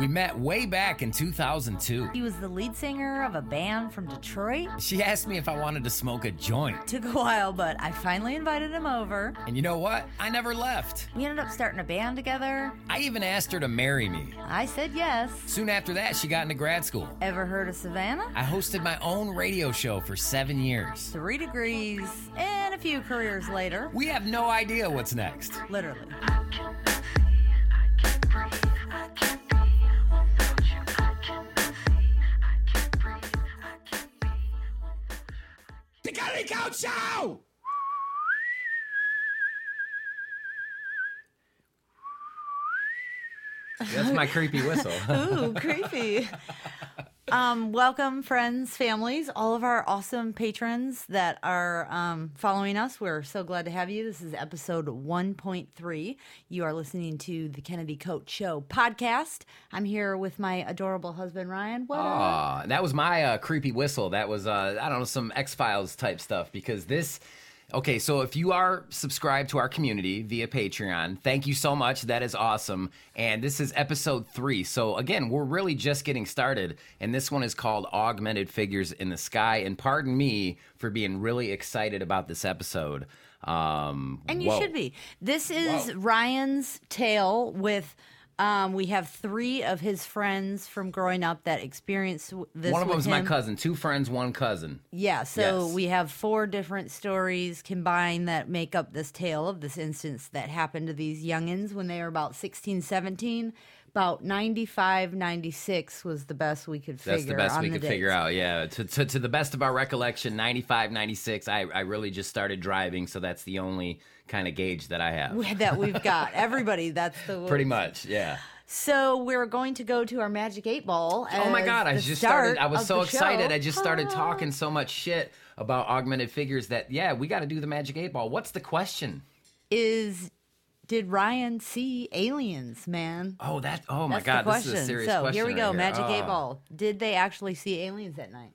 We met way back in 2002. He was the lead singer of a band from Detroit. She asked me if I wanted to smoke a joint. Took a while, but I finally invited him over. And you know what? I never left. We ended up starting a band together. I even asked her to marry me. I said yes. Soon after that, she got into grad school. Ever heard of Savannah? I hosted my own radio show for seven years. Three degrees, and a few careers later. We have no idea what's next. Literally. The Kennedy Show! That's my creepy whistle. Ooh, creepy. Um, welcome, friends, families, all of our awesome patrons that are um, following us. We're so glad to have you. This is episode 1.3. You are listening to the Kennedy Koch Show podcast. I'm here with my adorable husband, Ryan. What up? That was my uh, creepy whistle. That was, uh, I don't know, some X Files type stuff because this. Okay, so if you are subscribed to our community via Patreon, thank you so much. That is awesome. And this is episode three. So again, we're really just getting started. And this one is called Augmented Figures in the Sky. And pardon me for being really excited about this episode. Um, And you whoa. should be. This is Whoa. Ryan's tale with. Um, we have three of his friends from growing up that experienced this. One of with them's my cousin. Two friends, one cousin. Yeah, so Yes. we have four different stories combined that make up this tale of this instance that happened to these youngins when they were about 16, 17. About 95, 96 was the best we could figure That's the best we the could figure out. Yeah. To, to, to the best of our recollection, 95, 96, I, I really just started driving. So that's the only kind of gauge that I have. that we've got. Everybody, that's the Pretty much. Yeah. So we're going to go to our Magic 8 Ball. Oh my God. I just started. I was so excited. I just started Ah. talking so much shit about augmented figures that, yeah, we got to do the Magic 8 Ball. What's the question? Is did Ryan see aliens, man? Oh, that. Oh my That's God. This is a serious so question. here we right go, Magic Eight Oh. Ball. Did they actually see aliens at night?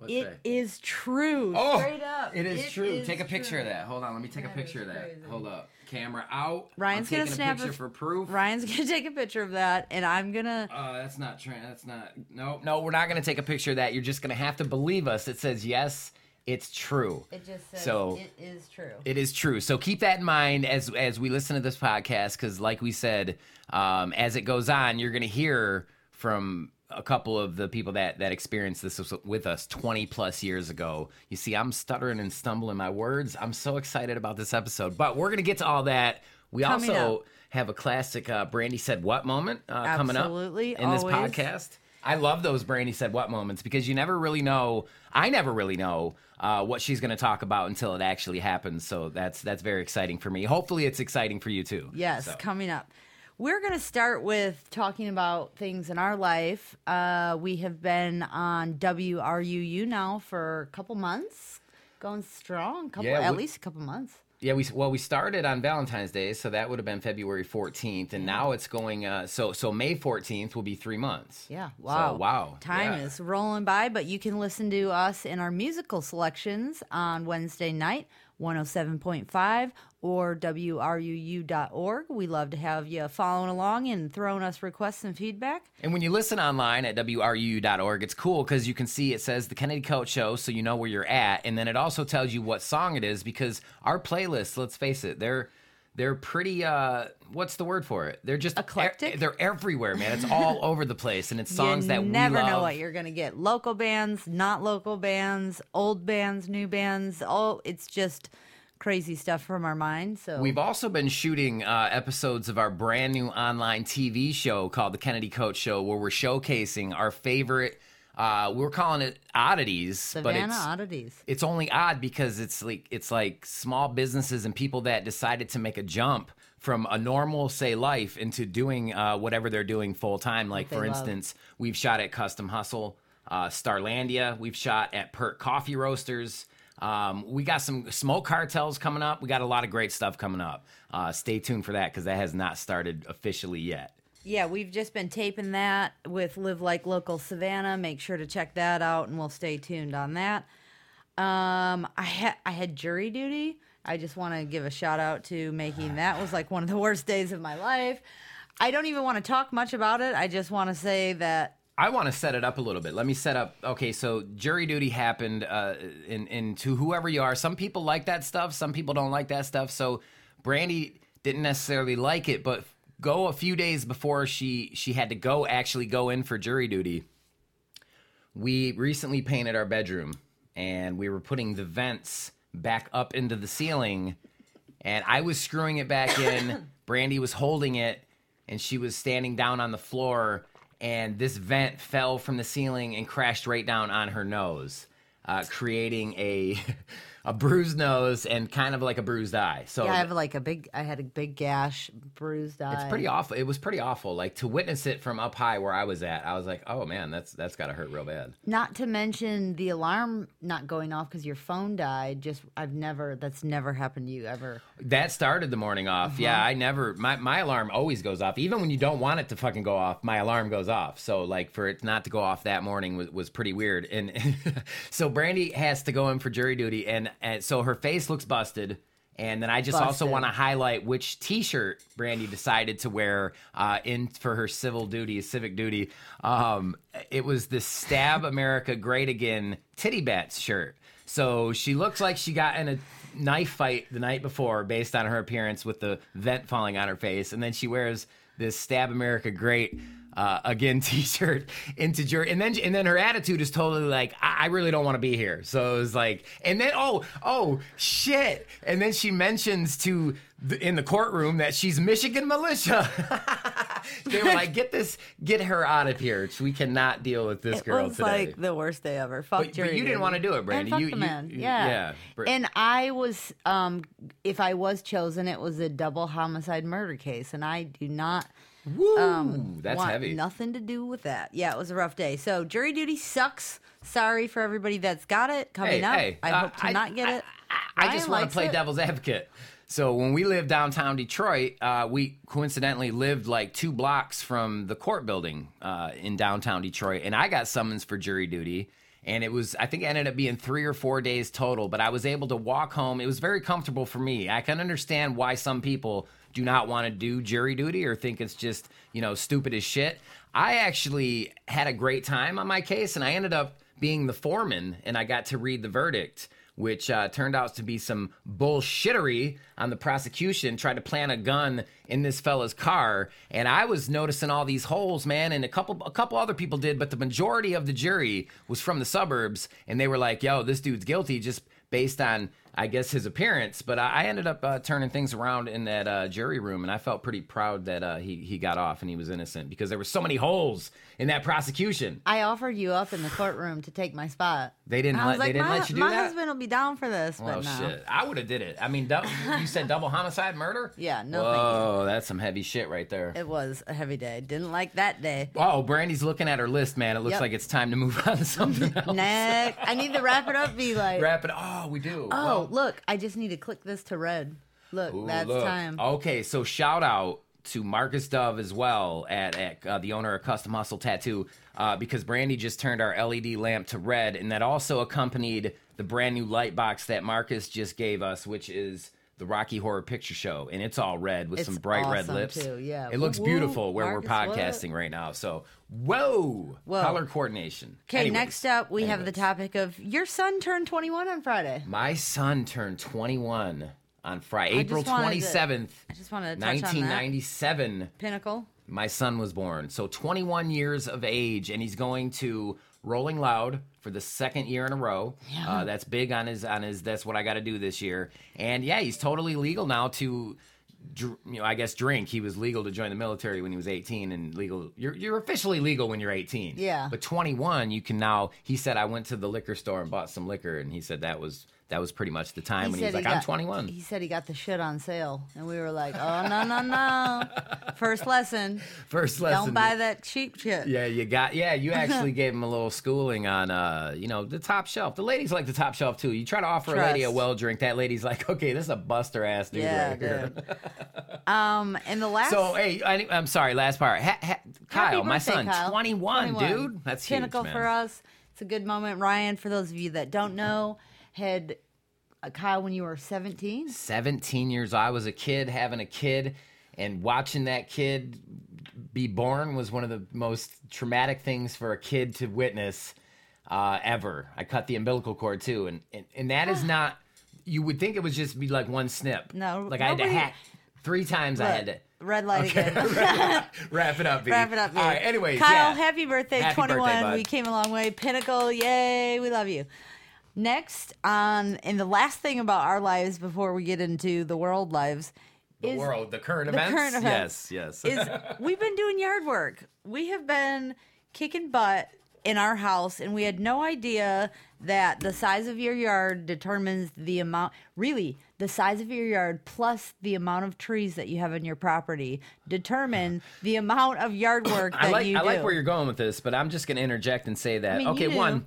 What's It that? is true. Oh, straight up. It is true. is take a picture of that. Hold on. Let me take a picture of that. crazy. Hold up. Camera out. Ryan's I'm gonna taking snap a picture a- for proof. Ryan's gonna take a picture of that, and I'm gonna. Uh, that's not true. That's not. No, no, we're not going to take a picture of that. You're just going to have to believe us. It says yes, it's true. It just says So- it is true. It is true. So keep that in mind as as we listen to this podcast, because like we said, um, as it goes on, you're going to hear from a couple of the people that that experienced this with us 20 plus years ago. You see, I'm stuttering and stumbling my words. I'm so excited about this episode, but we're going to get to all that. We Coming also up. have a classic uh, Brandy said what moment uh, coming up in this podcast. I love those Brandy said what moments because you never really know. I never really know uh, what she's going to talk about until it actually happens. So that's that's very exciting for me. Hopefully, it's exciting for you too. Yes, So. coming up. We're going to start with talking about things in our life. Uh, we have been on WRUU now for a couple months, going strong. Couple, Yeah, at we- least a couple months. Yeah, we well we started on Valentine's Day, so that would have been February 14th, and now it's going. Uh, so so May 14th will be three months. Yeah, So, wow. wow. Time Yeah. is rolling by, but you can listen to us in our musical selections on Wednesday night, 107.5 or WRUU.org. We love to have you following along and throwing us requests and feedback. And when you listen online at WRUU.org, it's cool because you can see it says the Kennedy Koch Show, so you know where you're at. And then it also tells you what song it is because our playlists, let's face it, they're they're pretty uh what's the word for it? They're just Eclectic? they're everywhere, man. It's all over the place and it's songs you that never we love. know what you're going to get. Local bands, not local bands, old bands, new bands. All it's just crazy stuff from our mind. So We've also been shooting uh, episodes of our brand new online TV show called The Kennedy Koch Show, where we're showcasing our favorite. Uh, we're calling it oddities, but it's oddities. it's only odd because it's like it's like small businesses and people that decided to make a jump from a normal say life into doing uh, whatever they're doing full time. Like for love. instance, we've shot at Custom Hustle, uh, Starlandia. We've shot at PERC Coffee Roasters. Um, we got some smoke cartels coming up. We got a lot of great stuff coming up. Uh, stay tuned for that because that has not started officially yet. Yeah, we've just been taping that with Live Like Local Savannah. Make sure to check that out, and we'll stay tuned on that. Um, I I had jury duty. I just want to give a shout out to making that was like one of the worst days of my life. I don't even want to talk much about it. I just want to say that I want to set it up a little bit. Let me set up. Okay, so jury duty happened uh, in, in to whoever you are. Some people like that stuff. Some people don't like that stuff. So Brandy didn't necessarily like it, but go a few days before she she had to go actually go in for jury duty. We recently painted our bedroom, and we were putting the vents back up into the ceiling, and I was screwing it back in. Brandy was holding it, and she was standing down on the floor and this vent fell from the ceiling and crashed right down on her nose, uh, creating a a bruised nose and kind of like a bruised eye. So yeah, I have like a big. I had a big gash, bruised eye. it's pretty awful. It was pretty awful. Like to witness it from up high where I was at, I was like, oh man, that's that's got to hurt real bad. Not to mention the alarm not going off because your phone died. Just I've never. That's never happened to you ever. That started the morning off. Yeah, uh-huh. I never. My my alarm always goes off, even when you don't want it to fucking go off. My alarm goes off. So like for it not to go off that morning was was pretty weird. And so Brandy has to go in for jury duty, and, and so her face looks busted. And then I just also want to highlight which T-shirt Brandy decided to wear uh, in for her civil duty, civic duty. Um, it was the "Stab America Great Again" titty bats shirt. So she looks like she got in a knife fight the night before, based on her appearance with the vent falling on her face, and then she wears this "Stab America Great." Uh, again, T-shirt into jury, and then and then her attitude is totally like, I, I really don't want to be here. So it was like, and then oh oh shit, and then she mentions to the, in the courtroom that she's Michigan militia. they were like, get this, get her out of here. We cannot deal with this It girl was today. like the worst day ever. Fuck But- but you didn't wanna do it, Brandy. And fuck You- the you- man. you- yeah. yeah. And I was, um, if I was chosen, it was a double homicide murder case, and I do not. Woo, um, that's heavy. Nothing to do with that. Yeah, it was a rough day. So jury duty sucks. Sorry for everybody that's got it coming Hey, up. hey, I uh, hope to I- not get I- it. I Ryan just want to play it. devil's advocate. So when we lived downtown Detroit, uh, we coincidentally lived like two blocks from the court building uh, in downtown Detroit, and I got summons for jury duty. And it was, I think it ended up being three or four days total, but I was able to walk home. It was very comfortable for me. I can understand why some people do not want to do jury duty or think it's just, you know, stupid as shit. I actually had a great time on my case, and I ended up being the foreman, and I got to read the verdict which uh, turned out to be some bullshittery on the prosecution. Tried to plant a gun in this fella's car, and I was noticing all these holes, man. And a couple, a couple other people did, but the majority of the jury was from the suburbs, and they were like, "Yo, this dude's guilty," just based on, I guess, his appearance. But I, ended up uh, turning things around in that uh, jury room, and I felt pretty proud that uh, he he got off and he was innocent because there were so many holes in that prosecution. I offered you up in the courtroom to take my spot. They didn't I let- was they didn't my, let you do my that? husband will be down for this, but Oh no. shit! I would have did it. I mean, you said double homicide murder? Yeah, no. Whoa, that's some heavy shit right there. It was a heavy day. Didn't like that day. Oh, Brandy's looking at her list, man. It looks Yep. like it's time to move on to something else. Next, I need to wrap it up. Be like, Wrap it. Oh, we do. oh, Well, look, I just need to click this to red. Look, ooh, that's look. time. Okay, so shout out to Marcus Dove as well at, at uh, the owner of Custom Hustle Tattoo uh, because Brandy just turned our LED lamp to red, and that also accompanied the brand new light box that Marcus just gave us, which is the Rocky Horror Picture Show, and it's all red with It's some bright red lips. too, yeah. it looks Woo, beautiful where we're Marcus, what? podcasting right now. So, whoa, Whoa. color coordination. Okay, next up, we have the topic of your son turned 21 on Friday. My son turned 21 on Friday, I April just wanted to- 27th, I just wanted to touch on that. 1997. Pinnacle. My son was born. So 21 years of age, and he's going to Rolling Loud for the second year in a row. Uh, that's big on his on his. That's what I got to do this year. And yeah, he's totally legal now to. dr- You know, I guess drink. He was legal to join the military when he was 18, and legal. You're you're officially legal when you're 18. Yeah. But 21, you can now. He said I went to the liquor store and bought some liquor, and he said that was that was pretty much the time when he was like, I'm 21. He said he got the shit on sale, and we were like, "Oh no, no, no!" First lesson: First lesson. don't buy that cheap shit. Yeah, you got. Yeah, you actually gave him a little schooling on, uh, you know, the top shelf. The ladies like the top shelf too. You try to offer a lady a well drink, that lady's like, okay, this is a buster ass dude Yeah, right here. dude. um, and the last So, hey, I, I'm sorry. Last part. Ha, ha, Kyle, Happy my son, Kyle. 21, dude. That's pinnacle huge, for man. us. It's a good moment. Ryan, for those of you that don't know, had uh, Kyle when you were 17. 17 years. I was a kid having a kid and watching that kid be born was one of the most traumatic things for a kid to witness uh, ever. I cut the umbilical cord too, and and, and that is not. You would think it would just be like one snip. No, like I had to hack three times. I had to. Red light Okay, again. wrap it up. B. Wrap it up. All babe. right. Anyways, Kyle, yeah. happy birthday, Happy birthday, 21. bud. we came a long way. Pinnacle, yay, we love you. Next, on and the last thing about our lives before we get into the world lives the is world, the current the events. current events Yes, yes. is we've been doing yard work. We have been kicking butt in our house, and we had no idea that the size of your yard determines the amount. Really, the size of your yard plus the amount of trees that you have in your property determine the amount of yard work that I like you I like where you're going with this, but I'm just going to interject and say that mean, okay, one,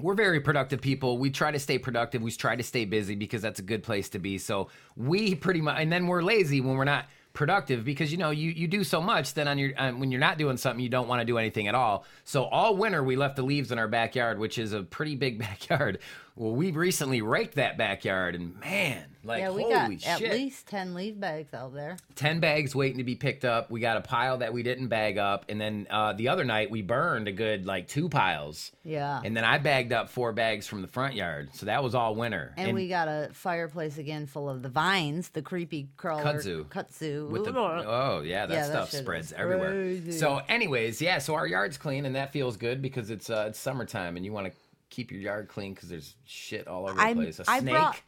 we're very productive people. We try to stay productive. We try to stay busy because that's a good place to be. So we pretty much, and then we're lazy when we're not productive because you know you you do so much. Then on your um, when you're not doing something, you don't want to do anything at all. So all winter we left the leaves in our backyard, which is a pretty big backyard. Well, we recently raked that backyard, and man, like yeah, we holy got shit. at least ten leaf bags out there. 10 bags waiting to be picked up. We got a pile that we didn't bag up. And then uh, the other night, we burned a good like two piles. Yeah. And then I bagged up four bags from the front yard. So that was all winter. And, we got a fireplace again full of the vines, the creepy crawler Kudzu. kudzu. with the oh yeah that Yeah, stuff shit spreads everywhere so anyways yeah so our yard's clean and that feels good because it's uh it's summertime and you want to keep your yard clean because there's shit all over the I'm- place a I snake brought-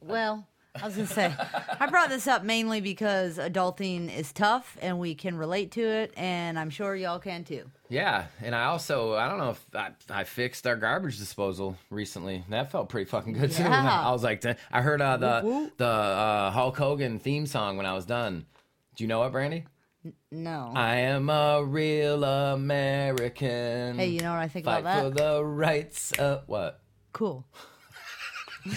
Well, I was gonna say, I brought this up mainly because adulting is tough and we can relate to it, and I'm sure y'all can too. Yeah, and I also I don't know if I, I fixed our garbage disposal recently. That felt pretty fucking good too. Yeah. I was like, I heard uh, the the uh, Hulk Hogan theme song when I was done. Do you know it, Brandy? No. I am a real American. hey, you know what I think Fight about for the rights. Of, what? Cool.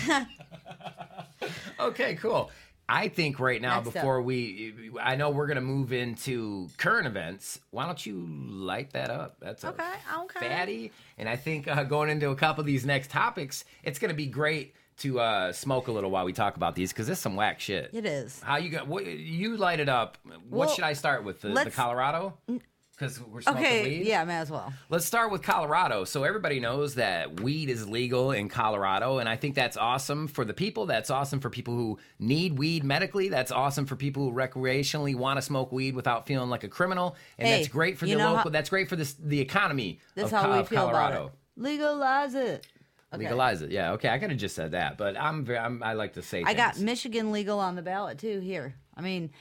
Okay, cool. I think right now, Next up. before we, I know we're gonna move into current events. Why don't you light that up? That's Okay, okay. fatty. And I think uh, going into a couple of these next topics, it's gonna be great to uh, smoke a little while we talk about these because there's some whack shit. It is. How you got? What, you light it up. What Well, should I start with? The, the Colorado? Because we're smoking Okay, weed. yeah, may as well. Let's start with Colorado. So everybody knows that weed is legal in Colorado, and I think that's awesome for the people. That's awesome for people who need weed medically. That's awesome for people who recreationally want to smoke weed without feeling like a criminal, and Hey, that's great for the local. how- that's great for this the economy This of, how we of feel Colorado. about it. Legalize it. Okay. Legalize it. Yeah. Okay. I could have just said that, but I'm, very, I'm I like to say. I got. Michigan legal on the ballot too here. I mean,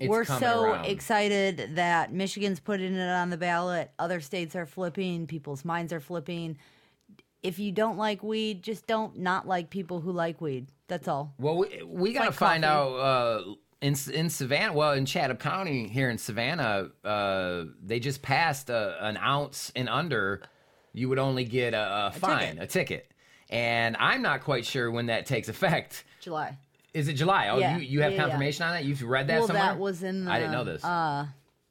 It's we're so around. excited that Michigan's putting it on the ballot. Other states are flipping, people's minds are flipping. If you don't like weed, just don't not like people who like weed. That's all. Well, we, we got to like find coffee. out uh, in in Savannah. Well, in Chatham County here in Savannah, uh, they just passed uh, an ounce and under. You would only get a, a fine, ticket. a ticket, and I'm not quite sure when that takes effect. July. Is it July? Oh, Yeah. you you have Yeah, yeah. confirmation on that? You've read that well, somewhere? that was in the I didn't know this. Uh,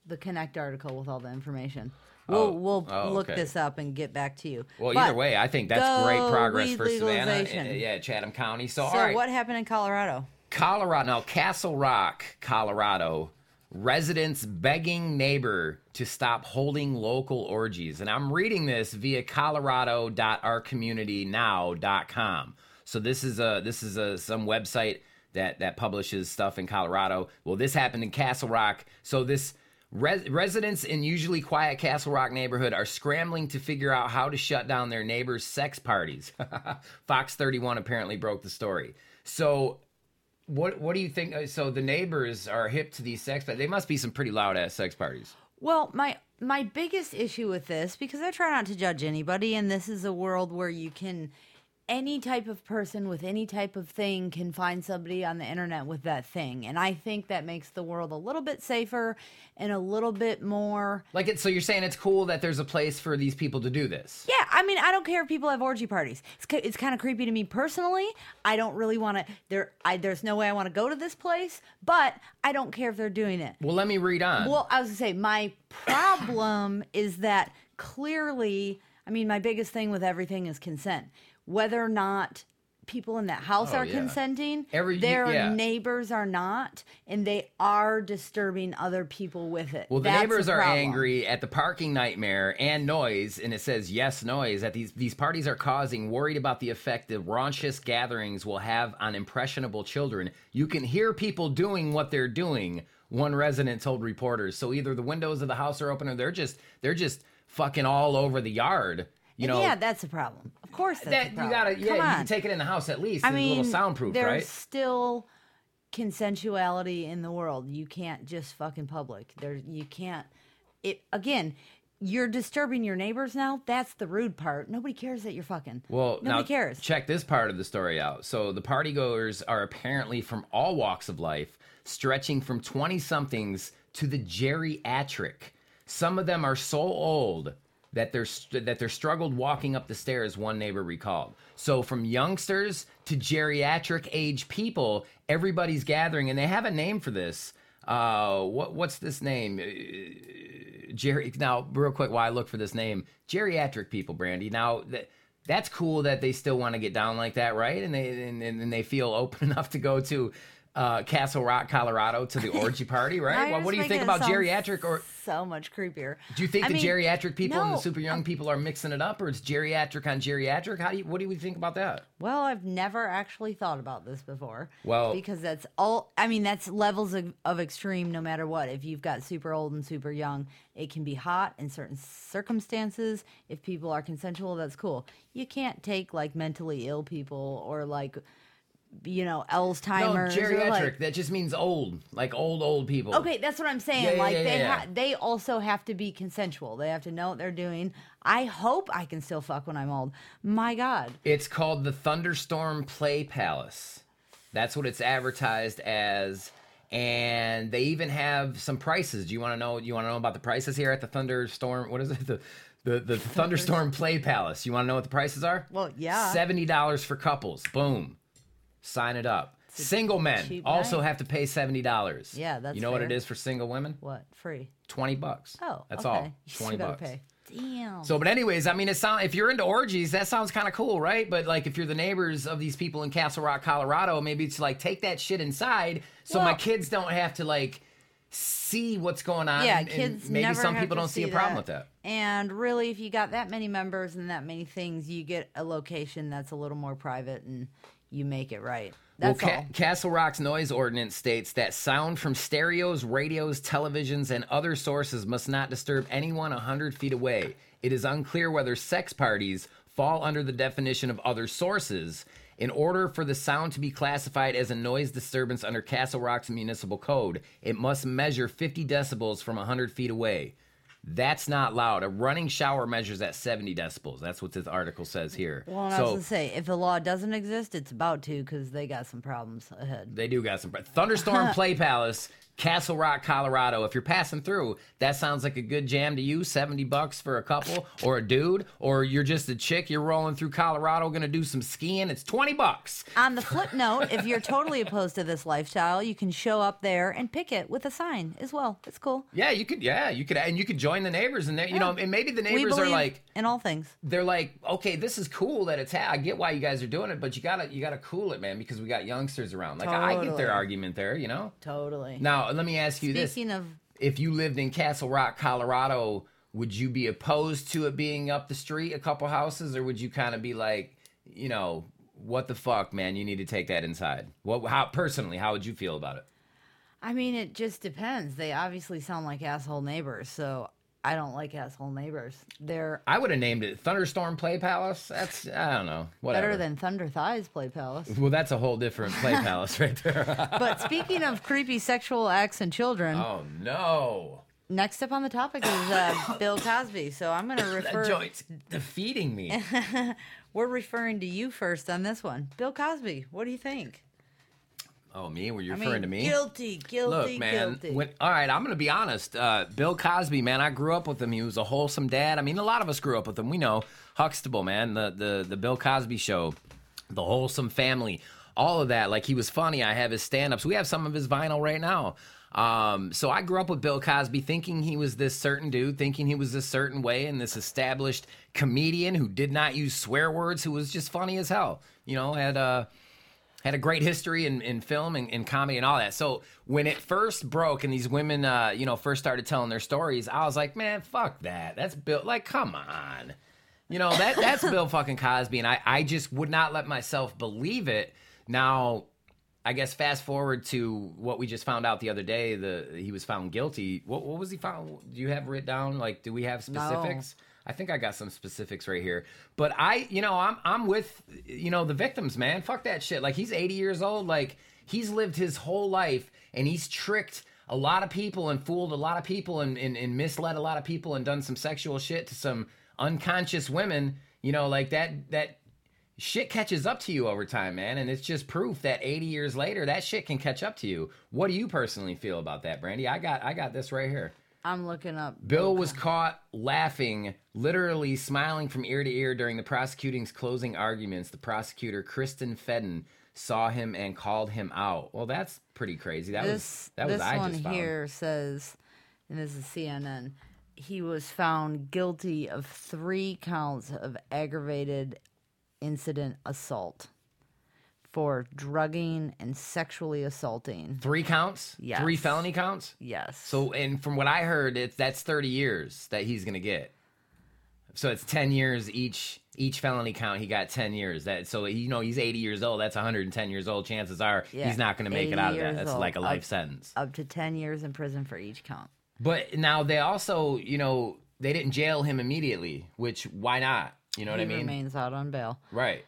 the Connect article with all the information. Oh, We'll we'll oh, look okay. this up and get back to you. well, But- either way, I think that's great progress for Savannah. Yeah, Chatham County. So, So all right. what happened in Colorado? Colorado, now Castle Rock, Colorado, residents begging neighbor to stop holding local orgies. And I'm reading this via colorado.ourcommunitynow.com. So this is a this is a some website that that publishes stuff in Colorado. Well, this happened in Castle Rock. So this Res- residents in usually quiet Castle Rock neighborhood are scrambling to figure out how to shut down their neighbors' sex parties. Fox 31 apparently broke the story. So what what do you think? uh, So the neighbors are hip to these sex, but they must be some pretty loud ass sex parties. Well, my my biggest issue with this because I try not to judge anybody and this is a world where you can any type of person with any type of thing can find somebody on the internet with that thing. And I think that makes the world a little bit safer and a little bit more Like it. So you're saying it's cool that there's a place for these people to do this. Yeah, I mean, I don't care if people have orgy parties. It's it's kind of creepy to me personally. I don't really want to. There, I there's no way I want to go to this place, but I don't care if they're doing it. Well, let me read on. Well, I was gonna say my problem is that clearly, I mean, my biggest thing with everything is consent. Whether or not people in that house Oh, are yeah. consenting. Every- their yeah. neighbors are not, and they are disturbing other people with it. Well, the That's neighbors are angry at the parking nightmare and noise, and it says yes, noise. That these these parties are causing, worried about the effect the raunchous gatherings will have on impressionable children. You can hear people doing what they're doing. One resident told reporters. So either the windows of the house are open, or they're just they're just fucking all over the yard. You know, yeah, that's a problem. Of course, that's that you gotta yeah, Come you on. can take it in the house at least. I mean, a little soundproof, there's right? still consensuality in the world. You can't just fucking public. There, you can't. It again. You're disturbing your neighbors now. That's the rude part. Nobody cares that you're fucking. Well, nobody now cares. check this part of the story out. So the partygoers are apparently from all walks of life, stretching from 20 somethings to the geriatric. Some of them are so old that they're that they're struggled walking up the stairs. One neighbor recalled. So from youngsters to geriatric age people, everybody's gathering, and they have a name for this. Uh, what what's this name? Uh, Jerry. Now, real quick, while I look for this name, geriatric people, Brandy. Now that that's cool that they still want to get down like that, right? And they and, and they feel open enough to go to uh, Castle Rock, Colorado, to the orgy party, right? Well, what do you think about geriatric or? so much creepier? Do you think I the mean, geriatric people and the super young people are mixing it up, or it's geriatric on geriatric? How do you? What do you think about that? Well, I've never actually thought about this before. Well- because that's all. I mean, that's levels of, of extreme. No matter what, if you've got super old and super young, it can be hot in certain circumstances. If people are consensual, that's cool. You can't take like mentally ill people or like, you know, No, Alzheimer's. or, geriatric. like, that just means old, like old old people. Okay, that's what I'm saying. Yeah, yeah, like yeah, they ha- they also have to be consensual. They have to know what they're doing. I hope I can still fuck when I'm old. My God. It's called the Thunderstorm Play Palace. That's what it's advertised as. And they even have some prices. Do you want to know? You want to know about the prices here at the Thunderstorm? What is it? The the, the Thunderstorm Play Palace. You want to know what the prices are? Well, yeah. Seventy dollars for couples. Boom. Sign it up. Single men also night. have to pay seventy dollars. Yeah, that's You know what it is for single women? What free? Twenty bucks. Oh, that's okay. all. Twenty bucks. Pay. Damn. So, but anyways, I mean, it sound if you're into orgies, that sounds kind of cool, right? But like, if you're the neighbors of these people in Castle Rock, Colorado, maybe it's like take that shit inside, so my kids don't have to like see what's going on. yeah, and- and kids. maybe never some people don't see a problem with that. And really, if you got that many members and that many things, you get a location that's a little more private, and you make it right. That's well, Ca-. Castle Rock's noise ordinance states that sound from stereos, radios, televisions, and other sources must not disturb anyone 100 feet away. It is unclear whether sex parties fall under the definition of other sources. In order for the sound to be classified as a noise disturbance under Castle Rock's municipal code, it must measure 50 decibels from 100 feet away. That's not loud. A running shower measures at 70 decibels. That's what this article says here. Well, and I so, was gonna say, if the law doesn't exist, it's about to because they got some problems ahead. They do got some. Thunderstorm Play Palace, Castle Rock, Colorado. If you're passing through, that sounds like a good jam to you. Seventy bucks for a couple, or a dude, or you're just a chick. You're rolling through Colorado, gonna do some skiing. It's twenty bucks. On the flip note, if you're totally opposed to this lifestyle, you can show up there and pick it with a sign as well. It's cool. Yeah, you could. Yeah, you could, and you could join the neighbors, and there, you know, and maybe the neighbors are like, in all things. they're like, okay, this is cool that it's. Ha- I get why you guys are doing it, but you gotta, you gotta cool it, man, because we got youngsters around. Like I get their argument there, you know. Totally. Now let me ask you this: Speaking of, if you lived in Castle Rock, Colorado, would you be opposed to it being up the street a couple houses, or would you kind of be like, you know, what the fuck, man? You need to take that inside. What? How personally? How would you feel about it? I mean, it just depends. They obviously sound like asshole neighbors, so I don't like asshole neighbors. They're I would have named it Thunderstorm Play Palace. That's I don't know. Whatever. better than Thunder Thighs Play Palace. Well, that's a whole different play palace right there. but speaking of creepy sexual acts and children, oh no, next up on the topic is uh, Bill Cosby. So I'm going to that refer. joint's defeating me. We're referring to you first on this one. Bill Cosby, what do you think? Oh, me? Were you I referring mean, to me? Guilty, guilty, Look, man. guilty. When, all right, I'm going to be honest. Uh, Bill Cosby, man, I grew up with him. He was a wholesome dad. I mean, a lot of us grew up with him. We know Huxtable, man, the the the Bill Cosby show, the wholesome family, all of that. Like he was funny. I have his stand-ups. We have some of his vinyl right now. Um, so I grew up with Bill Cosby, thinking he was this certain dude, thinking he was this certain way, and this established comedian who did not use swear words, who was just funny as hell. You know, had uh had a great history in, in film and, and comedy and all that. So when it first broke and these women, uh, you know, first started telling their stories, I was like, man, fuck that. That's Bill. Like, come on. You know, that that's Bill fucking Cosby. And I, I just would not let myself believe it. Now, I guess fast forward to what we just found out the other day. The he was found guilty. What, what was he found? Do you have written down? Like, do we have specifics? I think I got some specifics right here. But I, you know, I'm I'm with you know the victims, man. Fuck that shit. Like he's 80 years old. Like he's lived his whole life and he's tricked a lot of people and fooled a lot of people and, and, and misled a lot of people and done some sexual shit to some unconscious women. You know, like that that shit catches up to you over time, man. And it's just proof that 80 years later, that shit can catch up to you. What do you personally feel about that, Brandy? I got I got this right here. I'm looking up. Bill was caught laughing, literally smiling from ear to ear during the prosecuting's closing arguments. The prosecutor, Kristen Feden, saw him and called him out. Well, that's pretty crazy. That This was that this was I one just found. here says, and this is CNN. He was found guilty of three counts of aggravated indecent assault for drugging and sexually assaulting. Three counts? Yes. Three felony counts? Yes. So, and from what I heard, it's that's 30 years that he's going to get. So it's 10 years each each felony count. He got 10 years. That so you know he's 80 years old. That's 110 years old. Chances are Yeah, he's not going to make it out of that. That's old. like a life Up- sentence. up to 10 years in prison for each count. But now they also, you know, they didn't jail him immediately, which why not? You know what I mean? remains out on bail. Right.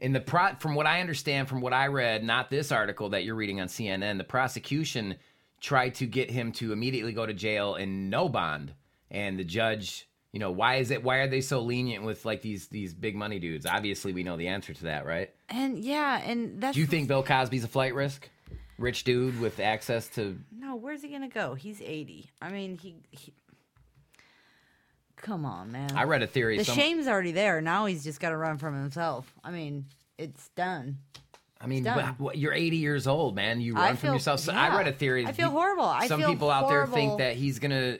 In the pro, from what I understand, from what I read, not this article that you're reading on CNN, the prosecution tried to get him to immediately go to jail and no bond, and the judge, you know, why is it? Why are they so lenient with like these these big money dudes? Obviously, we know the answer to that, right? And yeah, and that's Do you think Bill Cosby's a flight risk? Rich dude with access to No, where's he gonna go? He's eighty. I mean, he. he... Come on, man. I read a theory. the some- shame's already there. Now he's just got to run from himself. I mean, it's done. I mean, done. but, what- you're 80 years old, man. You I run from yourself. So yeah. I read a theory. I feel horrible. I some feel people out there think that he's gonna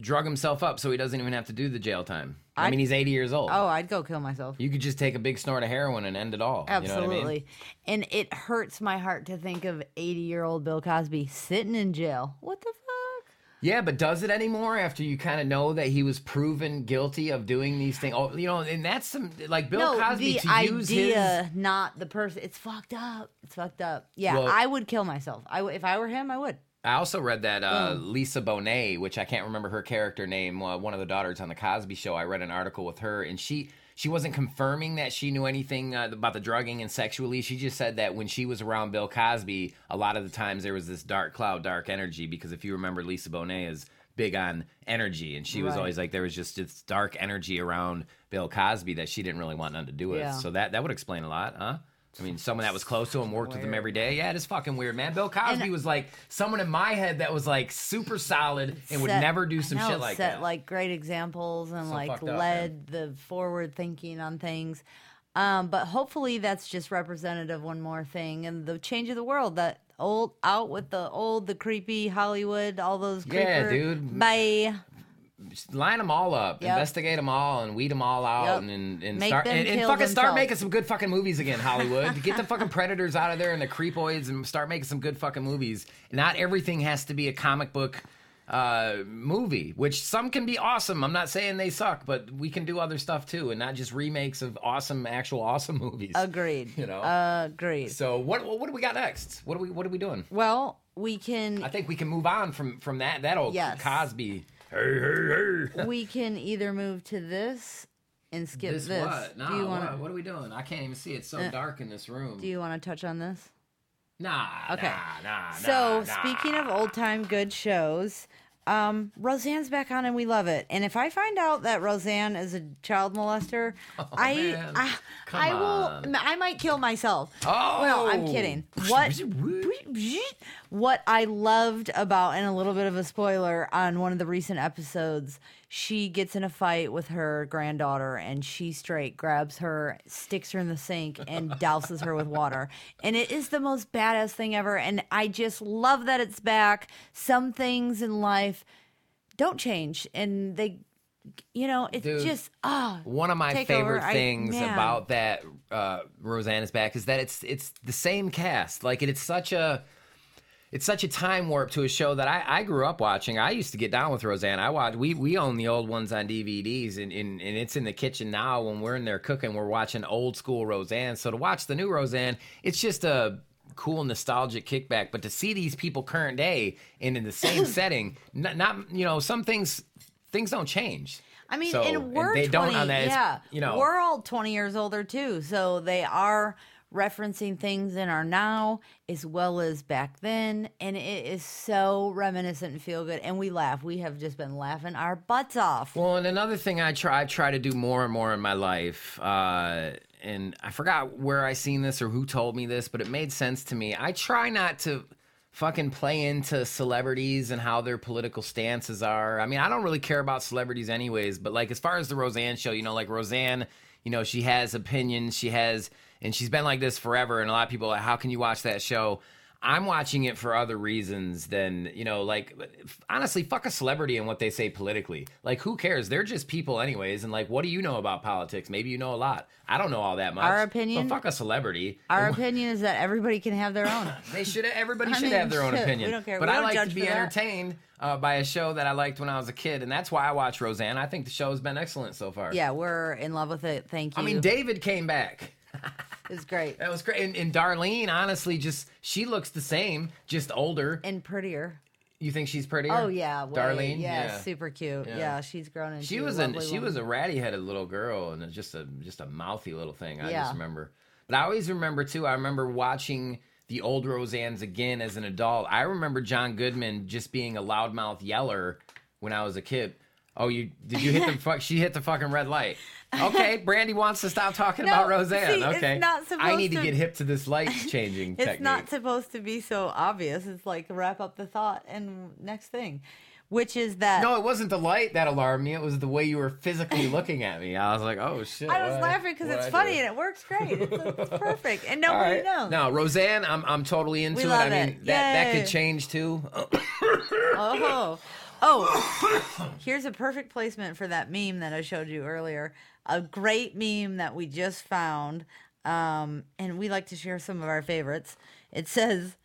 drug himself up so he doesn't even have to do the jail time. I, I- mean, he's 80 years old. Oh, I'd go kill myself. You could just take a big snort of heroin and end it all. Absolutely. You know what I mean? And it hurts my heart to think of 80 year old Bill Cosby sitting in jail. What the fuck? Yeah, but does it anymore after you kind of know that he was proven guilty of doing these things? Oh, you know, and that's some like Bill no, Cosby the to use idea, his. not the person. It's fucked up. It's fucked up. Yeah, Well- I would kill myself. I w- if I were him, I would. I also read that uh, Lisa Bonet, which I can't remember her character name, uh, one of the daughters on the Cosby Show. I read an article with her, and she she wasn't confirming that she knew anything uh, about the drugging and sexually. She just said that when she was around Bill Cosby, a lot of the times there was this dark cloud, dark energy. Because if you remember, Lisa Bonet is big on energy, and she was Right. always like there was just this dark energy around Bill Cosby that she didn't really want nothing to do with. Yeah. So that that would explain a lot, huh? I mean, someone that was close to him, worked with him every day. Yeah, it is fucking weird, man. Bill Cosby And- was like someone in my head that was like super solid and would never do some know, shit like set that. like great examples and So like fucked up, led the forward thinking on things. Um, but hopefully that's just representative one more thing and the change of the world that old out with the old the creepy Hollywood all those Yeah, creeper, dude. Bye. Line them all up, Yep. investigate them all, and weed them all out, Yep. and and, and start and, and fucking start making some good fucking movies again, Hollywood. Get the fucking predators out of there and the creepoids, and start making some good fucking movies. Not everything has to be a comic book uh movie which some can be awesome i'm not saying they suck but we can do other stuff too and not just remakes of awesome actual awesome movies Agreed. You know? Agreed. so what what do we got next what are we what are we doing well, we can I think we can move on from from that that old Yes. Cosby. Hey hey hey. we can either move to this and skip this. This, what? Nah, do you want what, to what are we doing? I can't even see. It's so uh, dark in this room. do you want to touch on this? nah. Okay. Nah. Nah. So nah, speaking nah. of old time good shows, um, Roseanne's back on and we love it. And if I find out that Roseanne is a child molester, I, Oh. I I on. will I might kill myself. Oh. well, I'm kidding. What What I loved about, and a little bit of a spoiler on one of the recent episodes, she gets in a fight with her granddaughter and she straight grabs her, sticks her in the sink, and douses her with water. And it is the most badass thing ever. And I just love that it's back. Some things in life don't change and they you know it's Dude, just ah One of my favorite over. Things man. about that uh, Roseanne is back is that it's it's the same cast. Like it's such a it's such a time warp to a show that I, I grew up watching. I used to get down with Roseanne. I watched we we own the old ones on DVDs and, and, and it's in the kitchen now when we're in there cooking, we're watching old school Roseanne. So to watch the new Roseanne, it's just a cool nostalgic kickback. But to see these people current day and in the same setting, not, not you know, some things things don't change. I mean, So, and we're they 20, don't on that. yeah, you know, we're all 20 years older too, so they are referencing things in our now as well as back then, and it is so reminiscent and feel good, and we laugh. We have just been laughing our butts off. Well, and another thing I try I try to do more and more in my life, uh, and I forgot where I seen this or who told me this, but it made sense to me. I try not to fucking play into celebrities and how their political stances are. I mean, I don't really care about celebrities anyways, but like as far as the Roseanne show, you know, like Roseanne, you know, she has opinions, she has and she's been like this forever and a lot of people are like how can you watch that show? I'm watching it for other reasons than, you know, like honestly, fuck a celebrity and what they say politically. Like who cares? They're just people anyways and like what do you know about politics? Maybe you know a lot. I don't know all that much. Our opinion- But fuck a celebrity. Our And opinion is that everybody can have their own. they should. Everybody I should mean, have their own shit, we opinion. don't care. But We I don't like to be entertained uh, by a show that I liked when I was a kid, and that's why I watch Roseanne. I think the show has been excellent so far. yeah, we're in love with it. Thank you. I mean, David came back. it's great That was great. And, and Darlene, honestly, just she looks the same, just older. and prettier. You think she's prettier? Oh yeah, way. Darlene. yeah, super cute. Yeah. Yeah. she's grown into. She was a lovely she woman. was a ratty headed little girl and just a just a mouthy little thing. I Yeah. just remember. But I always remember too. I remember watching the old Roseanne's again as an adult. I remember John Goodman just being a loudmouth yeller when I was a kid. Oh, you did you hit the fuck? She hit the fucking red light. Okay, Brandy wants to stop talking No, about Roseanne. see, okay, I need to to- get hip to this light changing It's technique. not supposed to be so obvious. It's like wrap up the thought and next thing, which is that no, it wasn't the light that alarmed me. It was the way you were physically looking at me. I was like, "Oh shit!" I was what- laughing because it's I funny do? and it works great. It's, it's perfect, and nobody right. knows. No, Roseanne, I'm I'm totally into it. I mean, it. that that could change too. Oh, oh! Here's a perfect placement for that meme that I showed you earlier. A great meme that we just found, um, and we like to share some of our favorites. It says.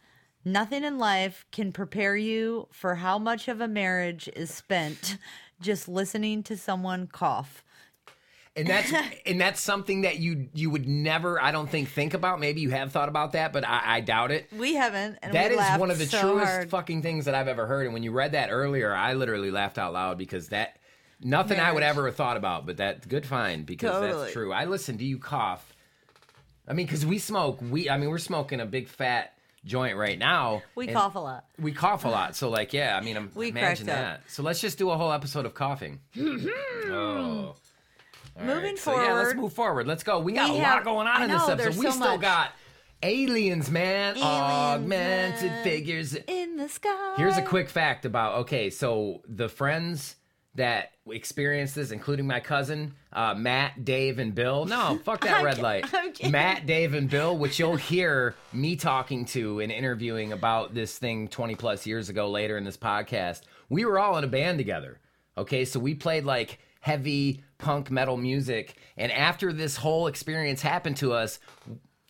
Nothing in life can prepare you for how much of a marriage is spent just listening to someone cough. And that's and that's something that you you would never, I don't think, think about. Maybe you have thought about that, but I, I doubt it. We haven't, and That we is one of the so truest hard. fucking things that I've ever heard. And when you read that earlier, I literally laughed out loud because that nothing I would ever have thought about. But that good find because Totally. that's true. I listen to you cough. I mean, because we smoke. We I mean, we're smoking a big fat joint right now. we cough a lot. We cough a lot. So like, yeah. I mean, I'm, We imagine that. So let's just do a whole episode of coughing. Mm-hmm. oh. All Moving So, yeah, let's move forward. Let's go. We got we a have- lot going on I in this know, episode. We so still much. got aliens, man. Aliens, Augmented man. figures. In the sky. Here's a quick fact about okay, so the friends that experienced this, including my cousin, uh, Matt, Dave, and Bill. No, fuck that red light. Matt, Dave, and Bill, which you'll hear me talking to and interviewing about this thing 20 plus years ago later in this podcast. We were all in a band together. Okay, so we played like heavy punk metal music. And after this whole experience happened to us,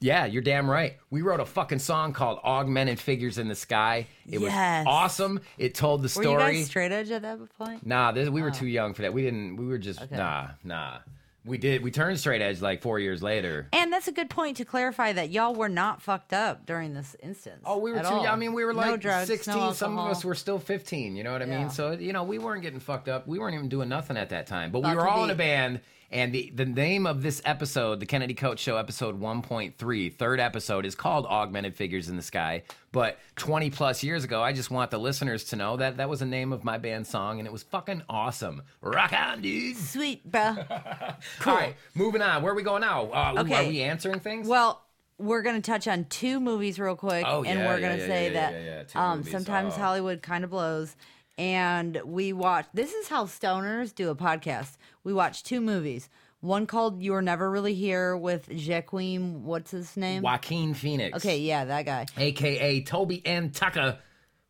yeah, you're damn right. We wrote a fucking song called Augmented Figures in the Sky. It Yes. was awesome. It told the story. Were you guys straight edge at that point? Nah, this, we were oh. too young for that. We didn't. We were just Okay. nah, nah. We did. We turned straight edge like four years later. And that's a good point to clarify that y'all were not fucked up during this instance. Oh, we were too. all. young. I mean, we were no like drugs, no sixteen. Some of us were still fifteen. You know what I Yeah. mean? So you know, we weren't getting fucked up. We weren't even doing nothing at that time. But we were all in a band. And the, the name of this episode, the Kennedy Koch Show, episode 1.3, third episode, is called Augmented Figures in the Sky. But 20 plus years ago, I just want the listeners to know that that was the name of my band song, and it was fucking awesome. Rock on, dude. Sweet, bro. All right, moving on. Where are we going now? Uh, Okay. Are we answering things? well, we're going to touch on two movies real quick, Oh, and yeah, we're yeah, going to yeah, say that yeah, yeah, two um, sometimes Oh. Hollywood kind of blows. And we watch. This is how stoners do a podcast. We watched two movies. One called "You Were Never Really Here" with Jaquim. What's his name? Joaquin Phoenix. Okay, yeah, that guy. AKA Toby and Tucker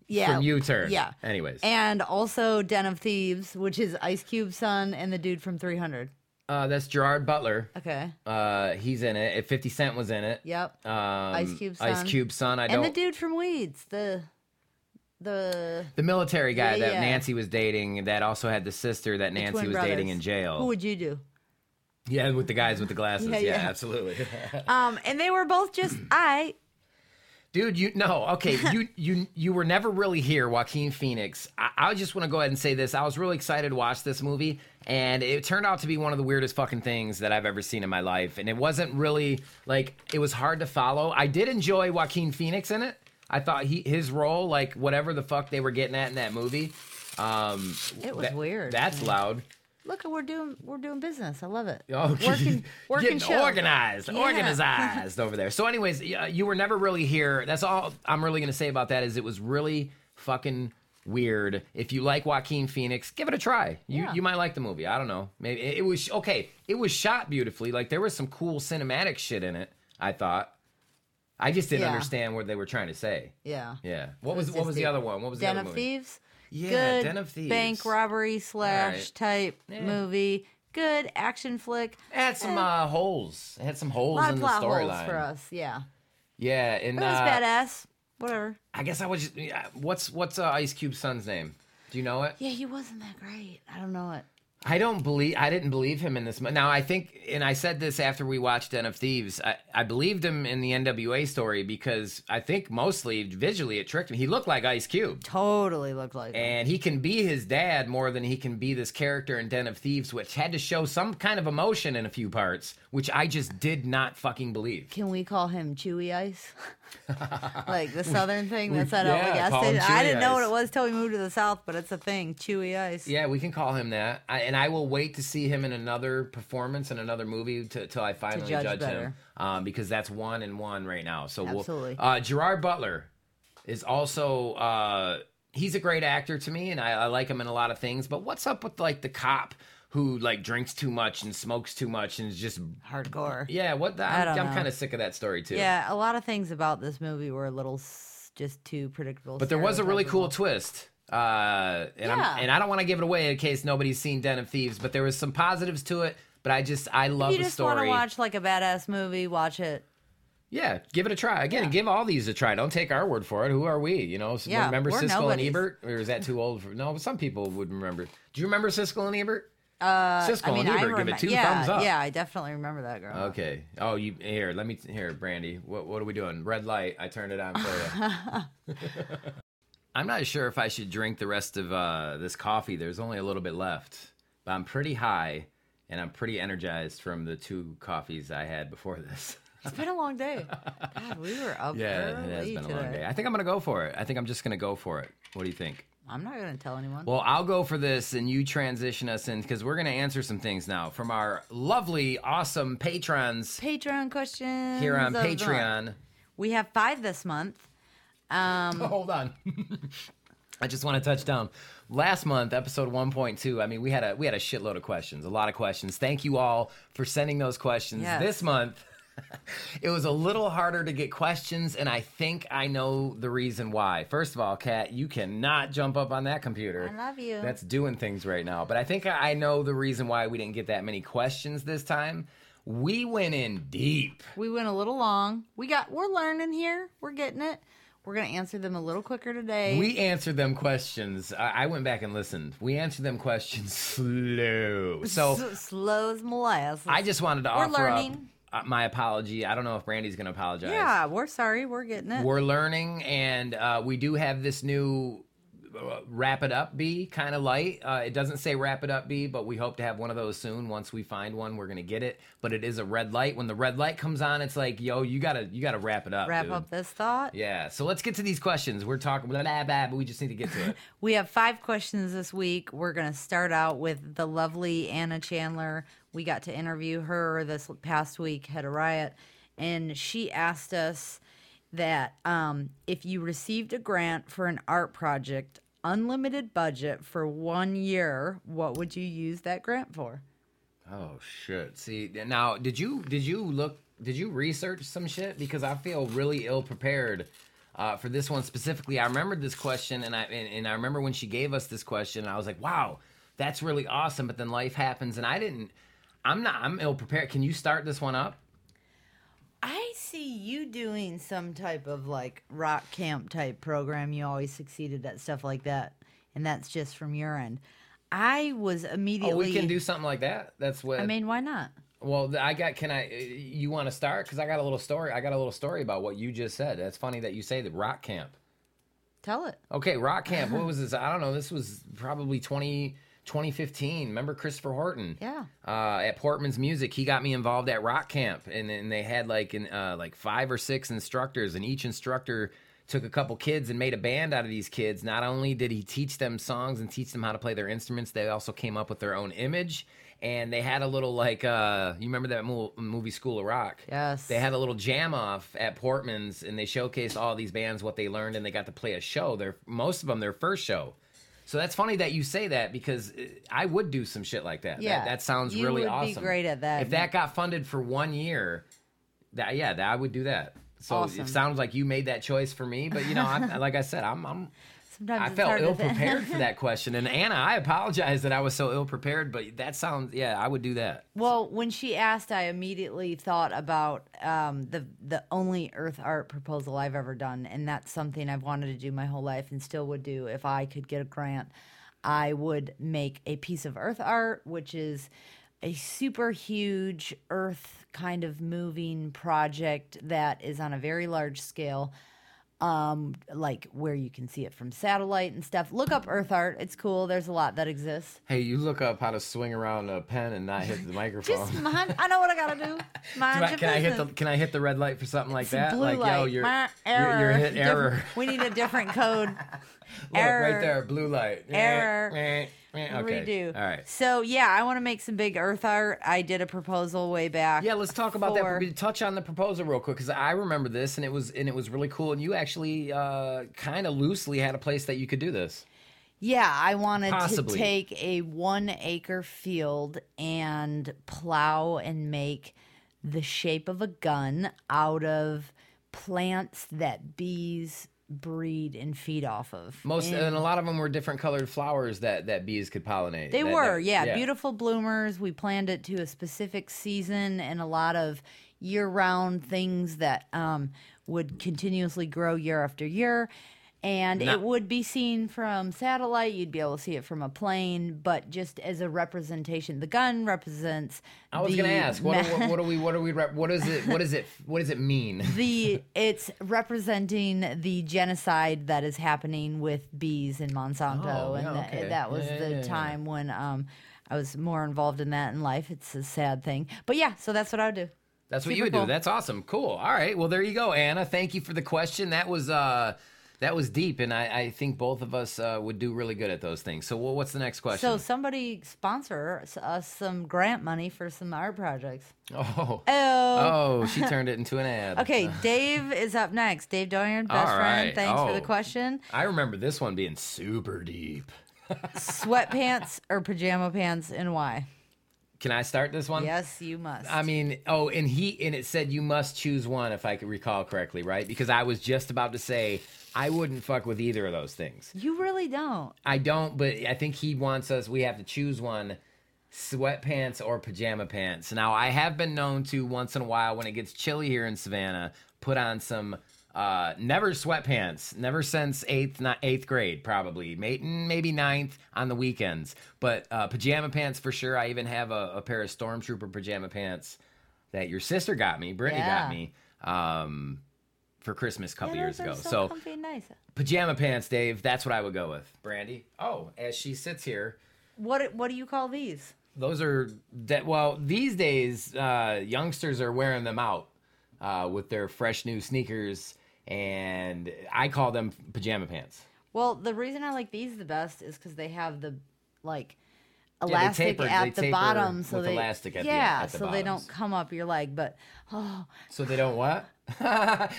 Yeah, from U-Turn. Yeah. Anyways. and also Den of Thieves, which is Ice Cube's son and the dude from 300. uh, that's Gerard Butler. Okay. Uh, he's in it. 50 Cent was in it. Yep. Um, Ice Cube's Ice son. Cube's son. I don't. And the dude from Weeds, the the the military guy Yeah, that yeah. Nancy was dating that also had the sister that Nancy was brothers. dating in jail. Who would you do? yeah, with the guys with the glasses. Yeah, Yeah, yeah. absolutely. Um, and they were both just I. Dude, you no, okay, you you you were never really here, Joaquin Phoenix. I, I just want to go ahead and say this. I was really excited to watch this movie, and it turned out to be one of the weirdest fucking things that I've ever seen in my life. And it wasn't really like it was hard to follow. I did enjoy Joaquin Phoenix in it. I thought he his role, like whatever the fuck they were getting at in that movie. Um, It was that- weird. That's loud. Look, we're doing we're doing business. I love it. Oh, working working getting organized, Yeah. organized over there. So, anyways, you were never really here. That's all I'm really gonna say about that. Is it was really fucking weird. If you like Joaquin Phoenix, give it a try. You Yeah. you might like the movie. I don't know. Maybe it, it was okay. It was shot beautifully. Like there was some cool cinematic shit in it. I thought. I just didn't Yeah. understand what they were trying to say. Yeah. Yeah. What was, was what was the the other one? What was Den the of other of Thieves. Yeah, Good Den of Thieves. bank robbery slash Alright. type Yeah. movie. Good action flick. It had some Eh. uh, holes. It had some holes in the storyline. for us. Yeah, Yeah, and it was uh, badass. Whatever. I guess I was just. What's what's uh, Ice Cube's son's name? Do you know it? Yeah, he wasn't that great. I don't know it. I don't believe. I didn't believe him in this. Now I think, and I said this after we watched Den of Thieves. I, I believed him in the NWA story because I think mostly visually it tricked me. He looked like Ice Cube. Totally looked like him. And he can be his dad more than he can be this character in Den of Thieves, which had to show some kind of emotion in a few parts, which I just did not fucking believe. Can we call him Chewy Ice? like the southern thing that's at all the yeah, gas station. I didn't know what it was till we moved to the south, but it's a thing. Chewy Ice. Yeah, we can call him that. I, and I will wait to see him in another performance in another movie to, till I finally judge judge, him. Um, because that's one and one right now. So Absolutely. we'll. Uh, Gerard Butler is also. Uh, he's a great actor to me, and I, I like him in a lot of things. But what's up with like the cop who like drinks too much and smokes too much and is just Hardcore. yeah? What the, I I'm, don't I'm know. kind of sick of that story too. Yeah, a lot of things about this movie were a little s- just too predictable. But there was a really cool twist. Uh, and Yeah. I'm and I don't want to give it away in case nobody's seen Den of Thieves, but there was some positives to it. But I just I love the story. If you the just want to watch like a badass movie, watch it. Yeah, give it a try. Again, give all these a try. Don't take our word for it. Who are we? You know, Yeah, remember Siskel nobodies. and Ebert? Or is that too old for? No, some people would remember. Do you remember Siskel and Ebert? Uh, Siskel I mean, and I Ebert, give it two yeah, thumbs up. Yeah, I definitely remember that girl. Okay. Oh, you here? Let me here, Brandy. What what are we doing? Red light. I turned it on for you. I'm not sure if I should drink the rest of uh, this coffee. There's only a little bit left, but I'm pretty high and I'm pretty energized from the two coffees I had before this. It's been a long day. God, we were up yeah, early it has been a long day. I think I'm gonna go for it. I think I'm just gonna go for it. What do you think? I'm not gonna tell anyone. Well, I'll go for this and you transition us in because we're going to answer some things now from our lovely, awesome patrons Patreon questions here on of the month. Patreon. We have five this month. Um, Hold on. I just want to touch down. Last month, episode 1.2, I mean, we had a we had a shitload of questions, a lot of questions. Thank you all for sending those questions. Yes. This month, it was a little harder to get questions, and I think I know the reason why. First of all, Kat, you cannot jump up on that computer. I love you. That's doing things right now. But I think I know the reason why we didn't get that many questions this time. We went in deep. we went a little long. We got. We're learning here. We're getting it. We're gonna answer them a little quicker today. We answered them questions. I, I went back and listened. We answered them questions slow. So S- slow as molasses. I just wanted to We're offer up learning. uh, my apology. I don't know if Brandy's going to apologize. yeah, we're sorry. We're getting it. We're learning, and uh, we do have this new uh, wrap it up B kind of light. Uh, it doesn't say wrap it up B, but we hope to have one of those soon. Once we find one, we're gonna get it. But it is a red light. When the red light comes on, it's like, yo, you gotta you gotta wrap it up. Wrap dude. up this thought. Yeah. So let's get to these questions. We're talking blah blah blah, but we just need to get to it. We have five questions this week. We're going to start out with the lovely Anna Chandler. We got to interview her this past week, had a riot. and she asked us that um, if you received a grant for an art project, unlimited budget for one year, what would you use that grant for? Oh shit! See now, did you did you look did you research some shit because I feel really ill prepared uh, for this one specifically. I remembered this question and I and, and I remember when she gave us this question, I was like, wow, that's really awesome. But then life happens, and I didn't. I'm not. I'm ill prepared. Can you start this one up? I see you doing some type of like rock camp type program. You always succeeded at stuff like that, and that's just from your end. I was immediately. Oh, we can do something like that. That's what. I mean, why not? Well, I got. Can I? Uh, you want to start? Because I got a little story. I got a little story about what you just said. That's funny that you say the rock camp. Tell it. Okay, rock camp. what was this? I don't know. This was probably 20, 2015. Remember Christopher Horton? Yeah. Uh, at Portman's Music, he got me involved at rock camp, and, and they had like an, uh, like five or six instructors, and each instructor took a couple kids and made a band out of these kids. Not only did he teach them songs and teach them how to play their instruments, they also came up with their own image and they had a little like uh you remember that mo- movie School of Rock? Yes. They had a little jam off at Portman's and they showcased all these bands what they learned and they got to play a show. Their most of them their first show. So that's funny that you say that because uh, I would do some shit like that. Yeah. That, that sounds You really would be awesome. great at that. If that got funded for one year, that yeah, that I would do that. So Awesome. it sounds like you made that choice for me, but you know, I, like I said, I'm, I'm Sometimes I felt ill prepared for that question. And Anna, I apologize that I was so ill prepared, but that sounds yeah, I would do that. Well, when she asked, I immediately thought about um, the the only Earth art proposal I've ever done, and that's something I've wanted to do my whole life and still would do if I could get a grant. I would make a piece of Earth art, which is a super huge Earth kind of moving project that is on a very large scale. Um, like where you can see it from satellite and stuff. Look up Earth art; it's cool. There's a lot that exists. Hey, you look up how to swing around a pen and not hit the microphone. Just mind. I know what I gotta do. Mind Do I- your can I hit the. Can I hit the red light for something like It's that? blue like light. yo, you're, Wah, you're you're hit error. We need a different code. Look error. right there, blue light. Error. Eh, eh, eh, Okay. Redo. All right. So yeah, I want to make some big Earth art. I did a proposal way back. Yeah, let's talk about for- that. We touch on the proposal real quick because I remember this and it was and it was really cool. And you actually uh, kind of loosely had a place that you could do this. Yeah, I wanted Possibly. to take a one acre field and plow and make the shape of a gun out of plants that bees breed and feed off of. Most And- and a lot of them were different colored flowers that that bees could pollinate. They That- were, that- yeah, beautiful bloomers. We planned it to a specific season and a lot of year round things that um, would continuously grow year after year. And it would be seen from satellite. You'd be able to see it from a plane, but just as a representation. The gun represents. I was gonna ask what, ma- what, do we what do we what is it what is it what does it mean? the it's representing the genocide that is happening with bees in Monsanto, Oh, and yeah, okay. that was Yeah, the yeah, time when um, I was more involved in that in life. It's a sad thing, but yeah, so that's what I would do. That's what you would cool. do. That's awesome. Cool. All right. Well, there you go, Anna. Thank you for the question. That was uh that was deep, and I, I think both of us uh, would do really good at those things. So, well, what's the next question? So somebody sponsor us- some grant money for some art projects. oh, Oh. oh, she turned it into an ad. Okay, Dave is up next. Dave Doyen, best All friend. right. Thanks for the Oh. question. I remember this one being super deep. Sweatpants or pajama pants, and why? Can I start this one? Yes, you must. I mean, oh, and he and it said you must choose one if I could recall correctly, right? Because I was just about to say I wouldn't fuck with either of those things. you really don't. I don't, but I think he wants us. We have to choose one: sweatpants or pajama pants. Now, I have been known to once in a while when it gets chilly here in Savannah, put on some. Uh, never sweatpants. Never since eighth, not eighth grade, probably. Maybe maybe ninth on the weekends. But uh, pajama pants for sure. I even have a, a pair of stormtrooper pajama pants that your sister got me. Brittany Yeah. got me um, for Christmas a couple Yeah, years ago. so, so nice. pajama pants, Dave. That's what I would go with. Brandy. Oh, as she sits here, What what do you call these? those are that. Well, these days, uh, youngsters are wearing them out uh, with their fresh new sneakers, and I call them pajama pants. Well, the reason I like these the best is because they have the like elastic taper- at the bottom, so with they elastic at the- yeah, at the so they don't come up your leg, but oh, So they don't what?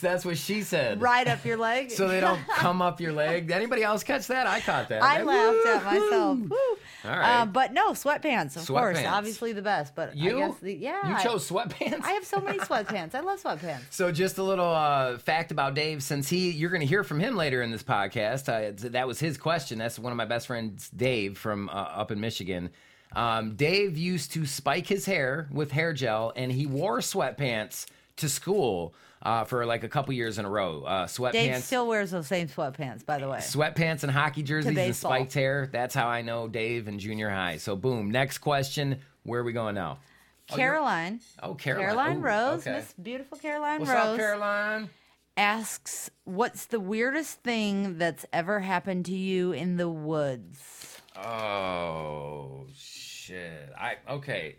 That's what she said. right up your leg. So they don't come up your leg. Did anybody else catch that? I caught that. I laughed at myself. Woo! All right. Uh, but no, sweatpants, of course. Obviously the best. But you? I guess the, yeah. You chose sweatpants. I have so many sweatpants. I love sweatpants. So just a little uh, fact about Dave, since he, you're going to hear from him later in this podcast. Uh, that was his question. That's one of my best friends, Dave, from uh, up in Michigan. Um, Dave used to spike his hair with hair gel, and he wore sweatpants to school uh, for like a couple years in a row. Uh, sweatpants, Dave still wears those same sweatpants, by the way. sweatpants and hockey jerseys and spiked hair. That's how I know Dave in junior high. So boom. Next question. Where are we going now? Caroline, Oh, Caroline. Caroline Ooh, Rose, okay. Miss beautiful Caroline What's Rose, up, Caroline? asks, "What's the weirdest thing that's ever happened to you in the woods?" Oh shit! I okay.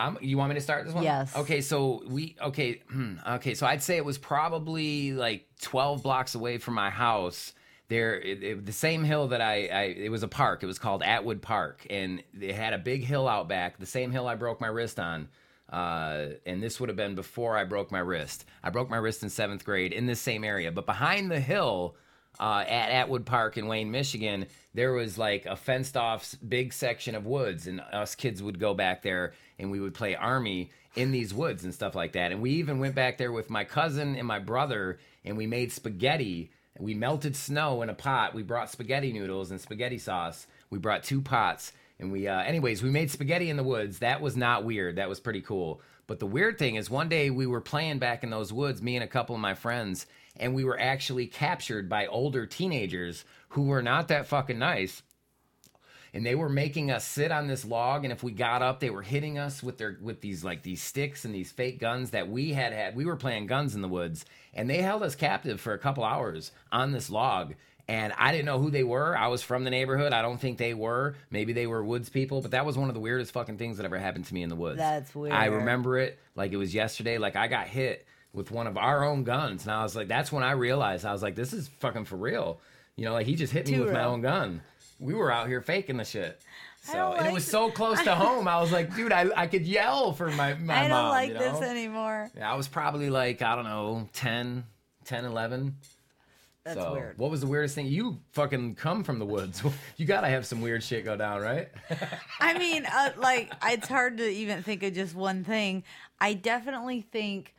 Um, you want me to start this one? Yes. Okay, so we okay, hmm, okay. So I'd say it was probably like twelve blocks away from my house. There, it, it- the same hill that I, I, it was a park. It was called Atwood Park, and it had a big hill out back. The same hill I broke my wrist on. Uh, and this would have been before I broke my wrist. I broke my wrist in seventh grade in this same area, but behind the hill uh, at Atwood Park in Wayne, Michigan, there was like a fenced off big section of woods, and us kids would go back there and we would play army in these woods and stuff like that. And we even went back there with my cousin and my brother, and we made spaghetti. We melted snow in a pot. We brought spaghetti noodles and spaghetti sauce. We brought two pots, and we, uh, anyways, we made spaghetti in the woods. That was not weird. That was pretty cool. But the weird thing is, one day we were playing back in those woods, me and a couple of my friends, and we were actually captured by older teenagers who were not that fucking nice. And they were making us sit on this log, and if we got up, they were hitting us with their with these like these sticks and these fake guns that we had had. We were playing guns in the woods, and they held us captive for a couple hours on this log. And I didn't know who they were. I was from the neighborhood. I don't think they were. Maybe they were woods people, but that was one of the weirdest fucking things that ever happened to me in the woods. That's weird. I remember it like it was yesterday. Like I got hit with one of our own guns, and I was like, that's when I realized I was like, this is fucking for real. You know, like he just hit me Too with my own gun. We were out here faking the shit. So don't and it was so close to home. I was like, dude, I, I could yell for my, my mom. I don't mom. like you this anymore. Yeah, I was probably like, I don't know, 10, 10, 11. That's so, weird. What was the weirdest thing? You fucking come from the woods. You gotta have some weird shit go down, right? I mean, uh, like it's hard to even think of just one thing. I definitely think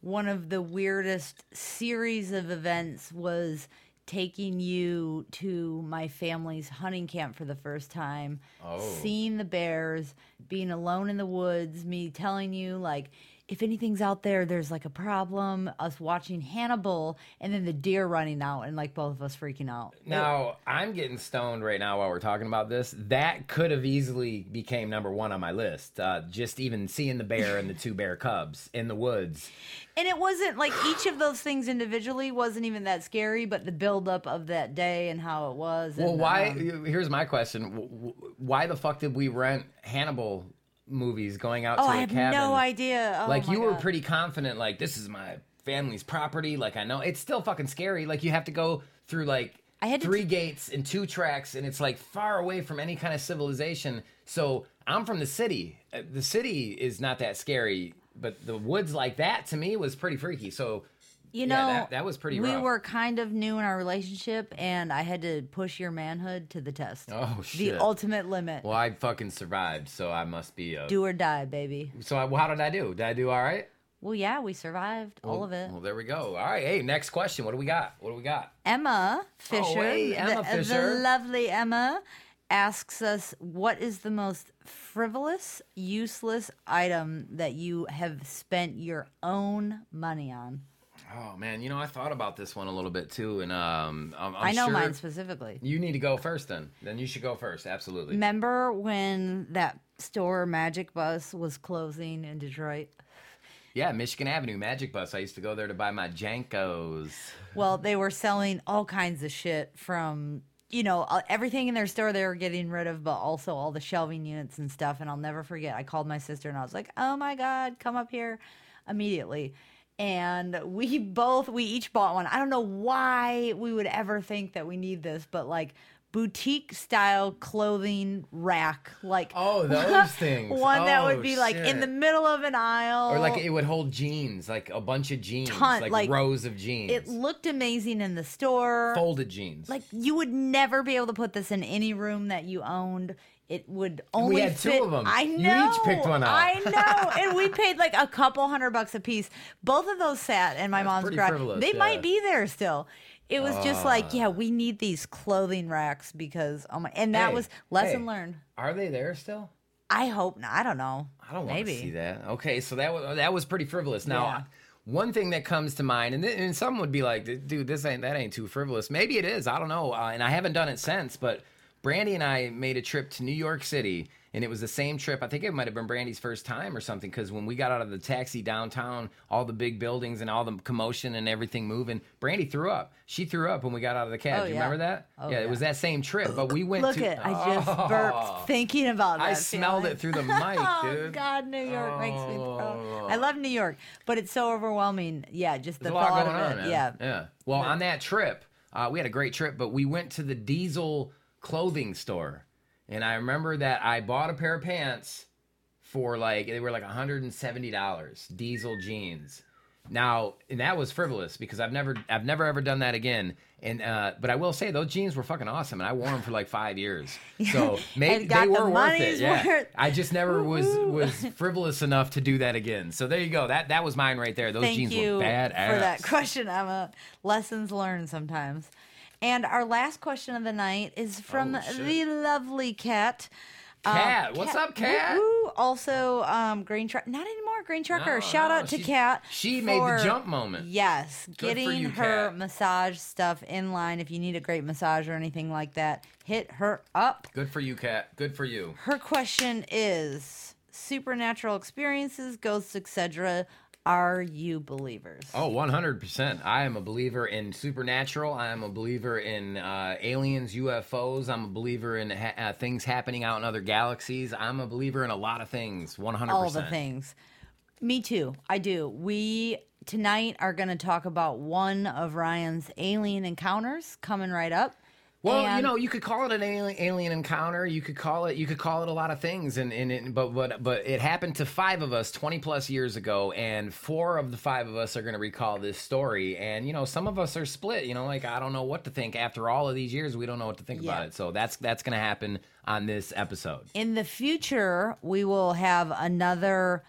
one of the weirdest series of events was taking you to my family's hunting camp for the first time, Oh. seeing the bears, being alone in the woods, me telling you like if anything's out there, there's like a problem. Us watching Hannibal, and then the deer running out, and like both of us freaking out. Now I'm getting stoned right now while we're talking about this. That could have easily became number one on my list. Uh, just even seeing the bear and the two bear cubs in the woods. And it wasn't like each of those things individually wasn't even that scary, but the buildup of that day and how it was. Well, and, why? um, here's my question: Why the fuck did we rent Hannibal movies going out oh, to I a have cabin? no idea. Oh, like you were God. pretty confident. Like this is my family's property. Like I know it's still fucking scary. Like you have to go through like I had three gates and two tracks, and it's like far away from any kind of civilization. So I'm from the city. Uh, The city is not that scary, but the woods like that to me was pretty freaky. So You yeah, know, that- that was pretty We rough. were kind of new in our relationship, and I had to push your manhood to the test. Oh, shit! The ultimate limit. well, I fucking survived. So I must be a. Do or die, baby. so I, well, how did I do? Did I do all right? Well, yeah, we survived all of it. Well, there we go. All right. Hey, next question. What do we got? What do we got? Emma Fisher, oh, hey, Emma the, Fisher. the lovely Emma, asks us, "What is the most frivolous, useless item that you have spent your own money on?" Oh man, you know I thought about this one a little bit too, and um, I'm, I'm i know sure mine specifically. You need to go first, then. Then you should go first. Absolutely. Remember when that store Magic Bus was closing in Detroit? Yeah, Michigan Avenue Magic Bus. I used to go there to buy my JNCOs. Well, they were selling all kinds of shit from, you know, uh, everything in their store they were getting rid of, but also all the shelving units and stuff. And I'll never forget, I called my sister and I was like, oh my God, come up here immediately. And we both, we each bought one. I don't know why we would ever think that we need this, but like boutique style clothing rack, like Oh, those things. one that Oh, would be like in the middle of an aisle, Or like it would hold jeans, like a bunch of jeans, Ton- like, like, rows of jeans, It looked amazing in the store. folded jeans. Like you would never be able to put this in any room that you owned. It would only we had two of them. I know. You each picked one out. I know, and we paid like a couple hundred bucks a piece. Both of those sat in my That's mom's garage. They yeah. might be there still. It was just like, Ah. yeah, we need these clothing racks because oh my, and that Hey, was lesson hey, learned. Are they there still? I hope not. I don't know. I don't want to see that. Okay, so that was that was pretty frivolous. Now, Yeah. one thing that comes to mind, and, th- and some would be like, "Dude, this ain't that ain't too frivolous." Maybe it is. I don't know, uh, and I haven't done it since. But Brandy and I made a trip to New York City, and it was the same trip. I think it might have been Brandy's first time or something, because when we got out of the taxi downtown, all the big buildings and all the commotion and everything moving, Brandy threw up. She threw up when we got out of the cab. Oh, Do you yeah. remember that? Oh, yeah, yeah. it was that same trip. But we went. Look to, it, I just Oh. burped thinking about that. I smelled feeling. it through the mic, dude. Oh. God, New York makes me Oh. throw. I love New York, but it's so overwhelming. Yeah, just the There's a lot thought going of on, it. man. Yeah. yeah. Well, on that trip, uh, we had a great trip, but we went to the Diesel clothing store, and I remember that I bought a pair of pants for like they were like 170 dollars, Diesel jeans. Now, and that was frivolous because I've never, I've never ever done that again. And uh, but I will say those jeans were fucking awesome, and I wore them for like five years. So maybe they the were worth it. Yeah, worth. I just never was was frivolous enough to do that again. So there you go. That that was mine right there. Those Thank jeans were badass. for that question, Emma. Lessons learned sometimes. And our last question of the night is from Oh, the lovely cat. Cat, Um, what's up, Cat? Also, um, Green Truck. Not anymore, Green Trucker. No, Shout no, out to Cat. she made the jump moment. Yes, Good getting you, her Kat. massage stuff in line. If you need a great massage or anything like that, hit her up. Good for you, Kat. Good for you. Her question is: Supernatural experiences, ghosts, etc. Are you believers? Oh, 100%. I am a believer in supernatural. I am a believer in uh, aliens, UFOs. I'm a believer in ha- uh, things happening out in other galaxies. I'm a believer in a lot of things. 100%. all the things. Me too. I do. We tonight are going to talk about one of Ryan's alien encounters coming right up. Well, you know, you could call it an alien, alien encounter. You could call it, you could call it a lot of things, and, and it, but but but it happened to five of us twenty plus years ago, and four of the five of us are going to recall this story. And you know, some of us are split. You know, like I don't know what to think after all of these years. We don't know what to think Yeah. about it. So that's that's going to happen on this episode. in the future, we will have another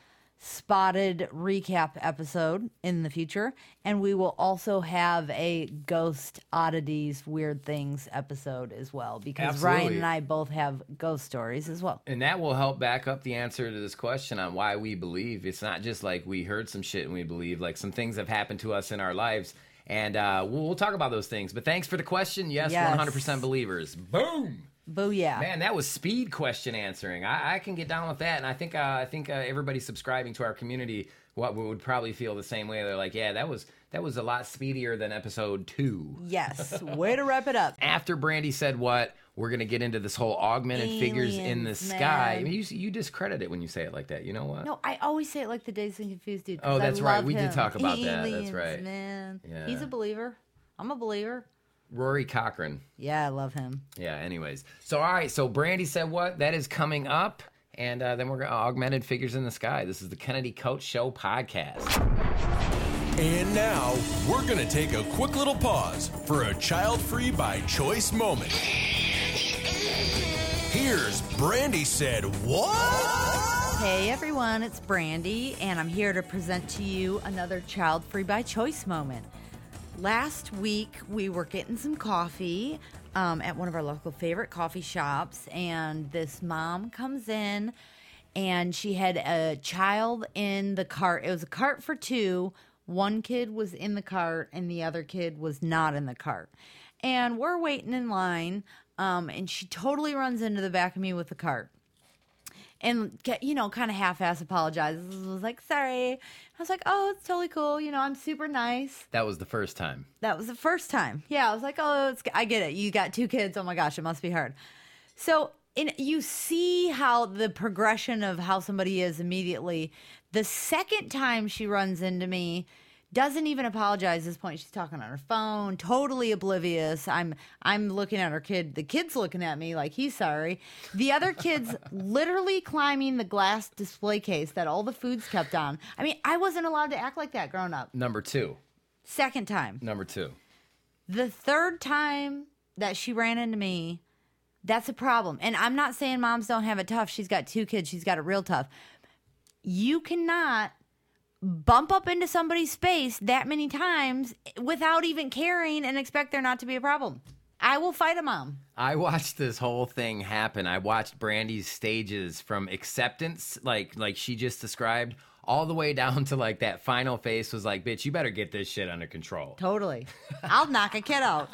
spotted recap episode in the future, and we will also have a ghost oddities, weird things episode as well because Ryan and I both have ghost stories as well. And that will help back up the answer to this question on why we believe. It's not just like we heard some shit and we believe. Like some things have happened to us in our lives. And uh, we'll, we'll talk about those things. But thanks for the question. Yes, Yes. 100% believers. Boom. Booyah. Man, that was speed question answering. I, I can get down with that, and I think uh, I think uh, everybody subscribing to our community what would probably feel the same way. They're like, yeah, that was that was a lot speedier than episode two. Yes. Way to wrap it up. After Brandy said what, we're gonna get into this whole augmented figures in the Aliens, sky. I mean, you you discredit it when you say it like that. You know what? No, I always say it like the Dazed and Confused dude. Oh, I that's right. love We did talk about that. That's right. Man, Yeah. he's a believer. I'm a believer. Rory Cochran. Yeah, I love him. Yeah. Anyways, so all right. So Brandy said what? That is coming up. And uh, then we're going to augmented figures in the sky. This is the Kennedy Koch Show podcast. And now, we're going to take a quick little pause for a child free by choice moment. Here's Brandy said, What? Hey everyone, it's Brandy, and I'm here to present to you another child free by choice moment. Last week, we were getting some coffee um, at one of our local favorite coffee shops, and this mom comes in and she had a child in the cart. It was a cart for two. One kid was in the cart, and the other kid was not in the cart. And we're waiting in line, um, and she totally runs into the back of me with the cart and you know, kind of half-ass apologizes. Was like, sorry. I was like, oh, it's totally cool. You know, I'm super nice. That was the first time. That was the first time. Yeah, I was like, oh, it's, I get it. You got two kids. Oh my gosh, it must be hard. So, in, you see how the progression of how somebody is immediately. The second time she runs into me, doesn't even apologize at this point. She's talking on her phone, totally oblivious. I'm I'm looking at her kid. The kid's looking at me like he's sorry. The other kid's literally climbing the glass display case that all the food's kept on. I mean, I wasn't allowed to act like that growing up. Number two second time. Number two. The third time that she ran into me, that's a problem. And I'm not saying moms don't have it tough. She's got two kids, she's got it real tough. You cannot bump up into somebody's space that many times without even caring and expect there not to be a problem. I will fight a mom. I watched this whole thing happen. I watched Brandy's stages from acceptance, like like she just described, all the way down to like that final face was like, bitch, you better get this shit under control. Totally. I'll knock a kid out.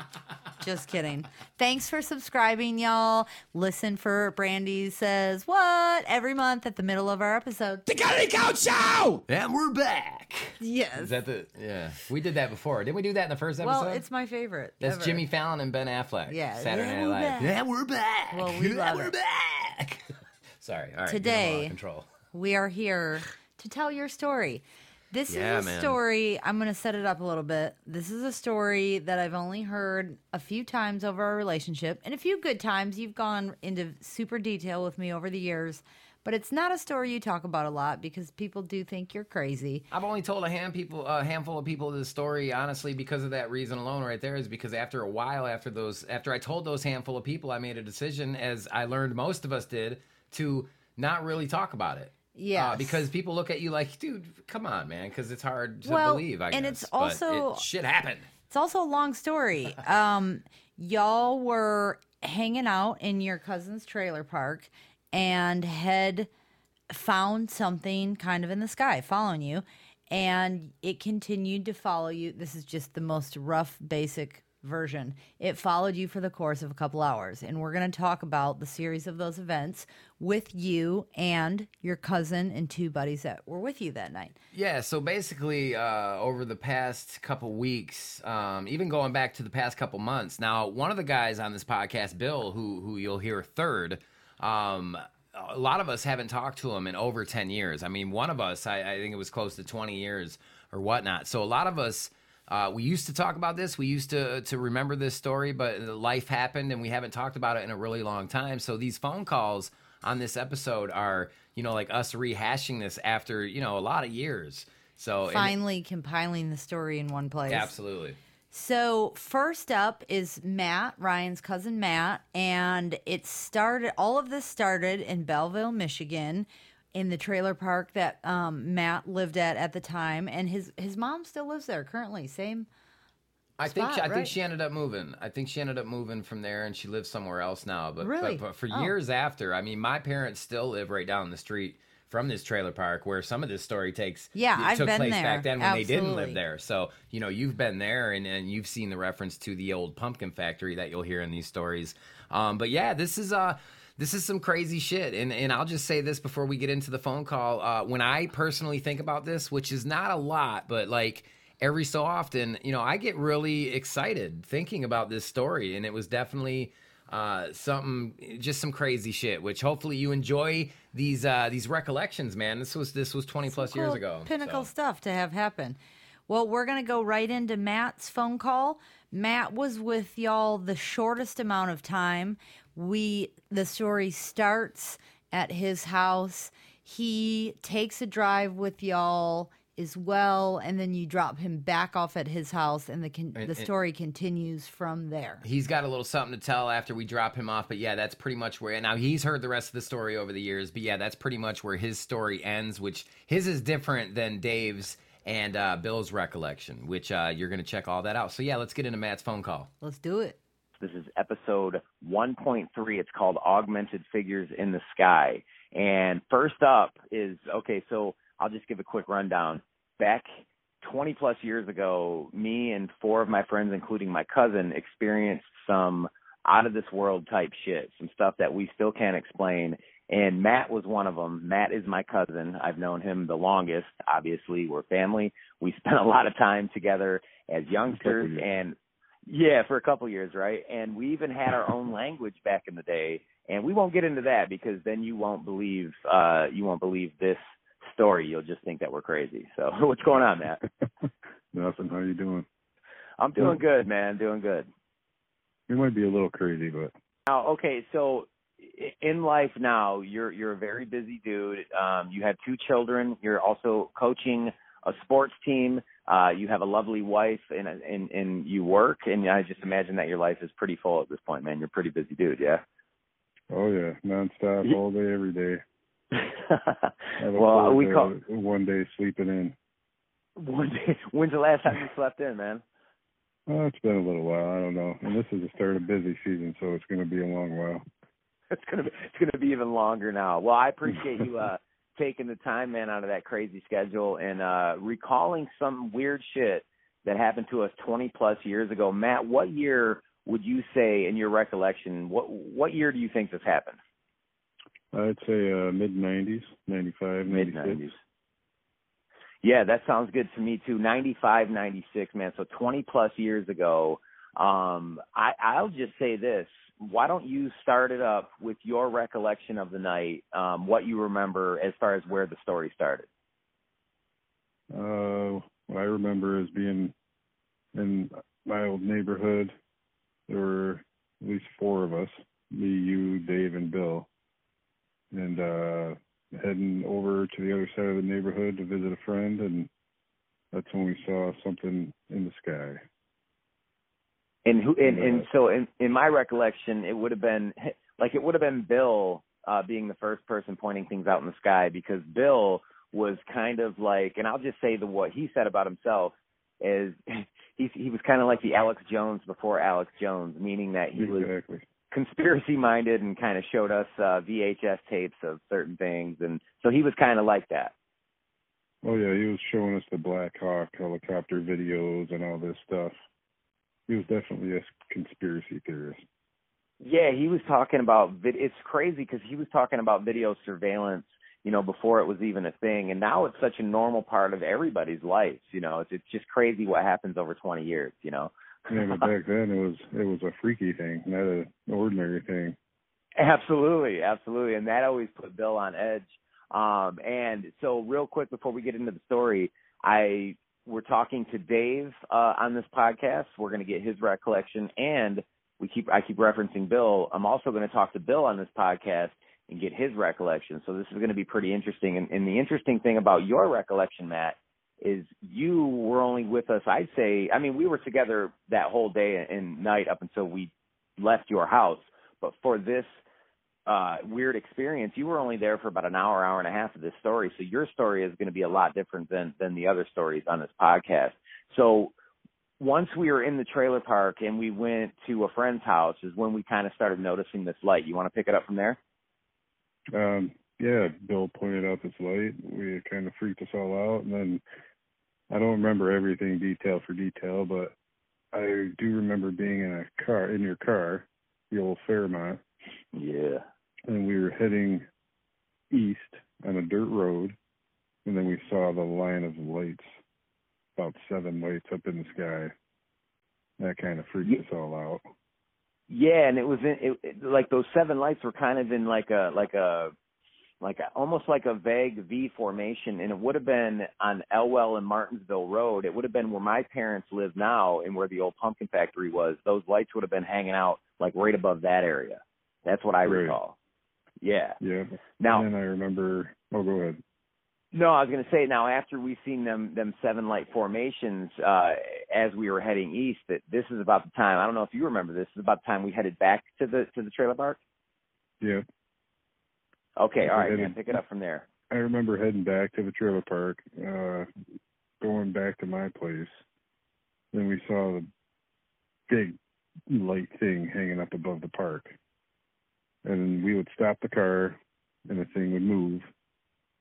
Just kidding. Thanks for subscribing, y'all. Listen for Brandy says what every month at the middle of our episode. The Kennedy Koch Show! And we're back. Yes. Is that the yeah? We did that before. Didn't we do that in the first episode? well, it's my favorite. That's ever. Jimmy Fallon and Ben Affleck. Yeah. Saturday Yeah, Night Live. back. Yeah, we're back. Well, we yeah, love we're it. back. Sorry. All right. Today- get 'em all control. We are here to tell your story. This Yeah, is a man. story. I'm going to set it up a little bit. This is a story that I've only heard a few times over our relationship, and a few good times. You've gone into super detail with me over the years, but it's not a story you talk about a lot because people do think you're crazy. I've only told a hand people, a handful of people this story, honestly, because of that reason alone, right there. Is because after a while, after those, after I told those handful of people, I made a decision, as I learned most of us did, to not really talk about it. Yes. Uh, because people look at you like, dude, come on, man, because it's hard to Well, believe. I and guess. it's But also- it, shit happened. It's also a long story. Um, y'all were hanging out in your cousin's trailer park and had found something kind of in the sky following you, and it continued to follow you. This is just the most rough, basic version. It followed you for the course of a couple hours, and we're going to talk about the series of those events with you and your cousin and two buddies that were with you that night. Yeah, so basically, uh, over the past couple weeks, um, even going back to the past couple months, now one of the guys on this podcast, Bill, who who you'll hear third, um, a lot of us haven't talked to him in over ten years. I mean, one of us, I, I think it was close to twenty years or whatnot. So a lot of us. Uh, we used to talk about this. We used to to remember this story, but life happened, and we haven't talked about it in a really long time. So these phone calls on this episode are, you know, like us rehashing this after you know a lot of years. So and- Finally, compiling the story in one place. absolutely. So first up is Matt, Ryan's cousin Matt, and it started. All of this started in Belleville, Michigan, in the trailer park that um, Matt lived at at the time, and his his mom still lives there currently. Same. I think she, I right. think she ended up moving. I think she ended up moving from there, and she lives somewhere else now. But Really? but, but for Oh. years after, I mean, my parents still live right down the street from this trailer park where some of this story takes. Yeah, it I've took been place there. back then when they didn't live there. So you know, you've been there, and, and you've seen the reference to the old pumpkin factory that you'll hear in these stories. Um, but yeah, this is uh this is some crazy shit, and and I'll just say this before we get into the phone call. Uh, when I personally think about this, which is not a lot, but like every so often, you know, I get really excited thinking about this story, and it was definitely uh, something, just some crazy shit. Which hopefully you enjoy these uh, these recollections, man. This was this was twenty plus years ago. Pinnacle so. stuff to have happen. Well, we're going to go right into Matt's phone call. Matt was with y'all the shortest amount of time. We the story starts at his house. He takes a drive with y'all as well and then you drop him back off at his house and the con- And- the and- story continues from there. He's got a little something to tell after we drop him off, but yeah, that's pretty much where. Now he's heard the rest of the story over the years, but yeah, that's pretty much where his story ends. Which his is different than Dave's and uh, Bill's recollection, which uh, you're going to check all that out. So yeah, let's get into Matt's phone call. Let's do it. This is episode 1.3. It's called Augmented Figures in the Sky. And first up is okay, so I'll just give a quick rundown. Back 20 plus years ago, me and four of my friends, including my cousin, experienced some out of this world type shit, some stuff that we still can't explain. And Matt was one of them. Matt is my cousin. I've known him the longest. Obviously, we're family. We spent a lot of time together as youngsters and yeah, for a couple years, right? And we even had our own language back in the day, and we won't get into that because then you won't believe uh you won't believe this story. You'll just think that we're crazy. So, what's going on, Matt? Nothing. How you doing? I'm doing good, man. Doing good. You might be a little crazy, but Now, okay, so in life now, you're you're a very busy dude. Um, you have two children. You're also coaching a sports team. Uh, you have a lovely wife, and and and you work. And I just imagine that your life is pretty full at this point, man. You're a pretty busy dude, yeah. oh yeah, nonstop, all day, every day. Well, we call one day sleeping in. one day. When's the last time you slept in, man? Oh, it's been a little while. I don't know. And this is the start of busy season, so it's going to be a long while. It's gonna be it's gonna be even longer now. Well, I appreciate you uh taking the time, man, out of that crazy schedule and uh recalling some weird shit that happened to us 20 plus years ago. Matt, what year would you say, in your recollection, what what year do you think this happened? I'd say uh, mid '90s, '95, 96. Mid-90s. Yeah, that sounds good to me too. 95, 96, man. So 20 plus years ago. Um, I, I'll just say this. Why don't you start it up with your recollection of the night, um, what you remember as far as where the story started? Uh, what I remember is being in my old neighborhood. There were at least four of us: me, you, Dave, and Bill, and uh, heading over to the other side of the neighborhood to visit a friend. And that's when we saw something in the sky. And who and, and so in in my recollection it would have been like it would have been Bill uh being the first person pointing things out in the sky because Bill was kind of like and I'll just say the what he said about himself is he he was kind of like the Alex Jones before Alex Jones meaning that he was conspiracy minded and kind of showed us uh VHS tapes of certain things and so he was kind of like that. Oh yeah, he was showing us the Black Hawk helicopter videos and all this stuff. He was definitely a conspiracy theorist. Yeah, he was talking about vid- it's crazy because he was talking about video surveillance, you know, before it was even a thing, and now it's such a normal part of everybody's life. You know, it's it's just crazy what happens over 20 years. You know. Yeah, but back then it was it was a freaky thing, not an ordinary thing. Absolutely, absolutely, and that always put Bill on edge. Um, and so, real quick before we get into the story, I we're talking to Dave uh, on this podcast. We're going to get his recollection, and we keep I keep referencing Bill. I'm also going to talk to Bill on this podcast and get his recollection. So this is going to be pretty interesting. And, and the interesting thing about your recollection, Matt, is you were only with us. I'd say, I mean, we were together that whole day and night up until we left your house. But for this uh weird experience you were only there for about an hour hour and a half of this story so your story is going to be a lot different than than the other stories on this podcast. So once we were in the trailer park and we went to a friend's house is when we kind of started noticing this light. You want to pick it up from there? Um, yeah, Bill pointed out this light. We kind of freaked us all out, and then I don't remember everything detail for detail, but I do remember being in a car in your car, the old Fairmont, yeah and we were heading east on a dirt road, and then we saw the line of lights, about seven lights up in the sky. That kind of freaked Ye- us all out. yeah and it was in it, it like those seven lights were kind of in like a like a like a, almost like a vague V formation, and it would have been on Elwell and Martinsville Road. It would have been where my parents live now, and where the old pumpkin factory was. Those lights would have been hanging out like right above that area. That's what I Right. recall. Yeah. Yeah. Now, and then I remember. Oh, go ahead. no, I was going to say now after we seen them them seven light formations uh as we were heading east, that this is about the time. I don't know if you remember this. This is about the time we headed back to the to the trailer park. Yeah. Okay, all We man. Pick it up from there. I remember heading back to the trailer park, uh, going back to my place. Then we saw the big light thing hanging up above the park. And we would stop the car and the thing would move.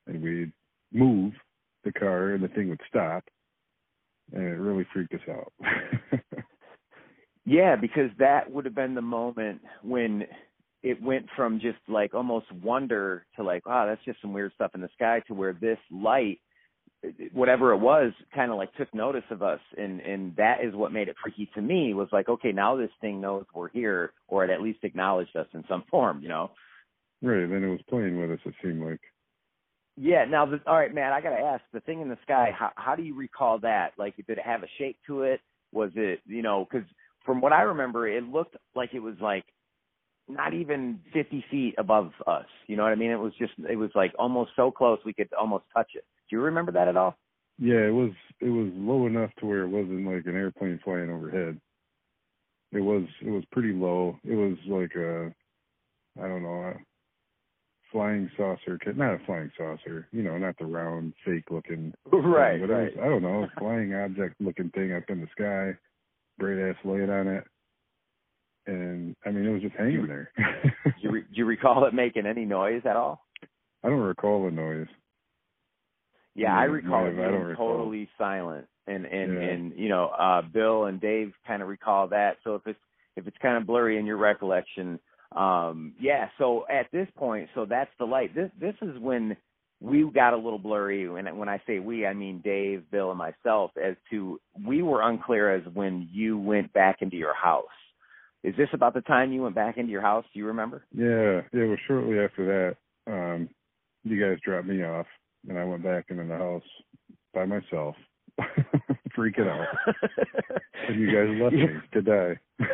And we'd move the car and the thing would stop. And it really freaked us out. Yeah, because that would have been the moment when it went from just like almost wonder to like, wow, that's just some weird stuff in the sky to where this light, whatever it was, kind of like took notice of us, and and that is what made it freaky to me. Was like, okay, now this thing knows we're here, or it at least acknowledged us in some form, you know. right. Then it was playing with us, it seemed like. Yeah. Now, the, all right, man I gotta ask. The thing in the sky. How, how do you recall that? Like, did it have a shape to it? Was it, you know, because from what I remember, it looked like it was like not even 50 feet above us. You know what I mean? It was just, it was like almost so close we could almost touch it. Do you remember that at all? Yeah, it was it was low enough to where it wasn't like an airplane flying overhead. It was it was pretty low. It was like a I don't know a flying saucer, not a flying saucer. You know, not the round fake looking. Right, thing, but right. Was, I don't know, a flying object looking thing up in the sky. Great ass light on it, and I mean it was just hanging there. do, you re- do you recall it making any noise at all? I don't recall the noise. Yeah, I recall it being totally silent, and and Yeah. and you know, uh Bill and Dave kind of recall that. So if it's if it's kind of blurry in your recollection, um, yeah. So at this point, so that's the light. This this is when we got a little blurry. And when I say we, I mean Dave, Bill, and myself. As to we were unclear as when you went back into your house. Is this about the time you went back into your house? Do you remember? Yeah, it was shortly after that. Um, you guys dropped me off, and I went back into the house by myself, freaking out. And you guys left me to die.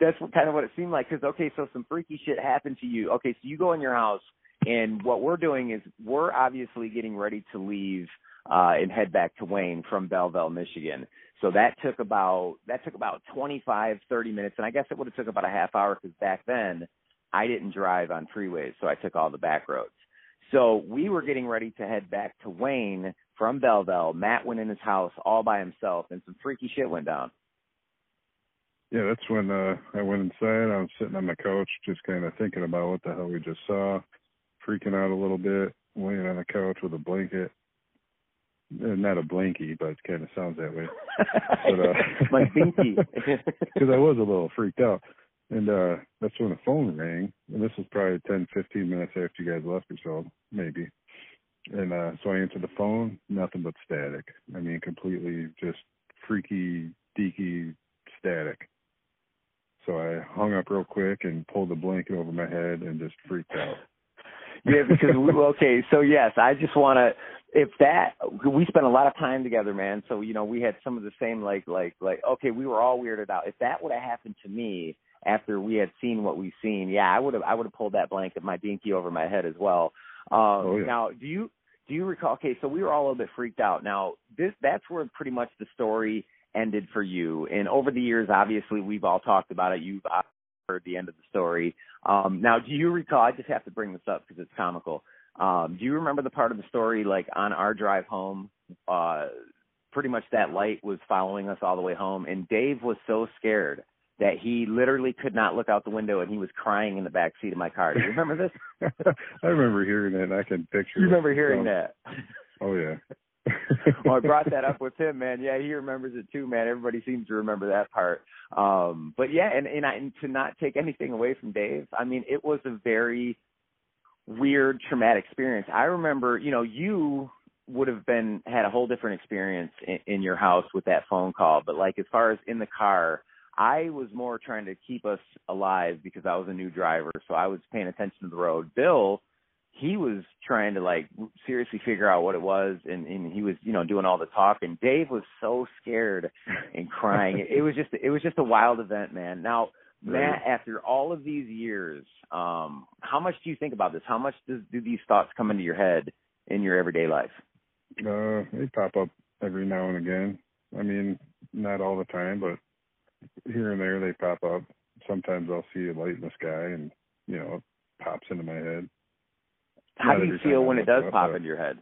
That's what, kind of what it seemed like. Because okay, so some freaky shit happened to you. Okay, so you go in your house, and what we're doing is we're obviously getting ready to leave uh, and head back to Wayne from Belleville, Michigan. So that took about that took about twenty five thirty minutes, and I guess it would have took about a half hour because back then I didn't drive on freeways, so I took all the back roads. So we were getting ready to head back to Wayne from Belleville. Matt went in his house all by himself, and some freaky shit went down. yeah, that's when uh, I went inside. I was sitting on the couch, just kind of thinking about what the hell we just saw, freaking out a little bit, laying on the couch with a blanket. Uh, Not a blankie, but it kind of sounds that way. But, uh, My binky. because I was a little freaked out. And uh that's when the phone rang. And this was probably ten, fifteen minutes after you guys left or so, maybe. And uh so I answered the phone, nothing but static. I mean completely just freaky deaky static. So I hung up real quick and pulled the blanket over my head and just freaked out. yeah, because we, okay, so yes, I just want to. If that we spent a lot of time together, man. So you know, we had some of the same like like like. Okay, we were all weirded out. If that would have happened to me after we had seen what we've seen, yeah, I would have I would have pulled that blanket, my dinky over my head as well. Um, Oh, yeah. Now, do you do you recall? Okay, so we were all a little bit freaked out. Now, this that's where pretty much the story ended for you. And over the years, obviously, we've all talked about it. You've uh, heard the end of the story. Um, now, do you recall? I just have to bring this up because it's comical. Um, do you remember the part of the story, like on our drive home? Uh, pretty much that light was following us all the way home, and Dave was so scared that he literally could not look out the window, and he was crying in the back seat of my car. Do you remember this? I remember hearing it and I can picture you it. remember hearing So- that? Oh yeah. well, I brought that up with him, man. Yeah, he remembers it too, man. Everybody seems to remember that part. Um, but yeah, and and, I, and to not take anything away from Dave, I mean, it was a very weird, traumatic experience. I remember, you know, you would have been had a whole different experience in, in your house with that phone call, but like as far as in the car. I was more trying to keep us alive because I was a new driver, so I was paying attention to the road. Bill, he was trying to like seriously figure out what it was and, and he was you know doing all the talking. Dave was so scared and crying. It, it was just it was just a wild event man. Now matt after all of these years um how much do you think about this? How much does do these thoughts come into your head in your everyday life? Uh, they pop up every now and again. I mean, not all the time, but here and there they pop up. Sometimes I'll see a light in the sky, and you know, it pops into my head. how Not do you feel when it does up, pop but- into your head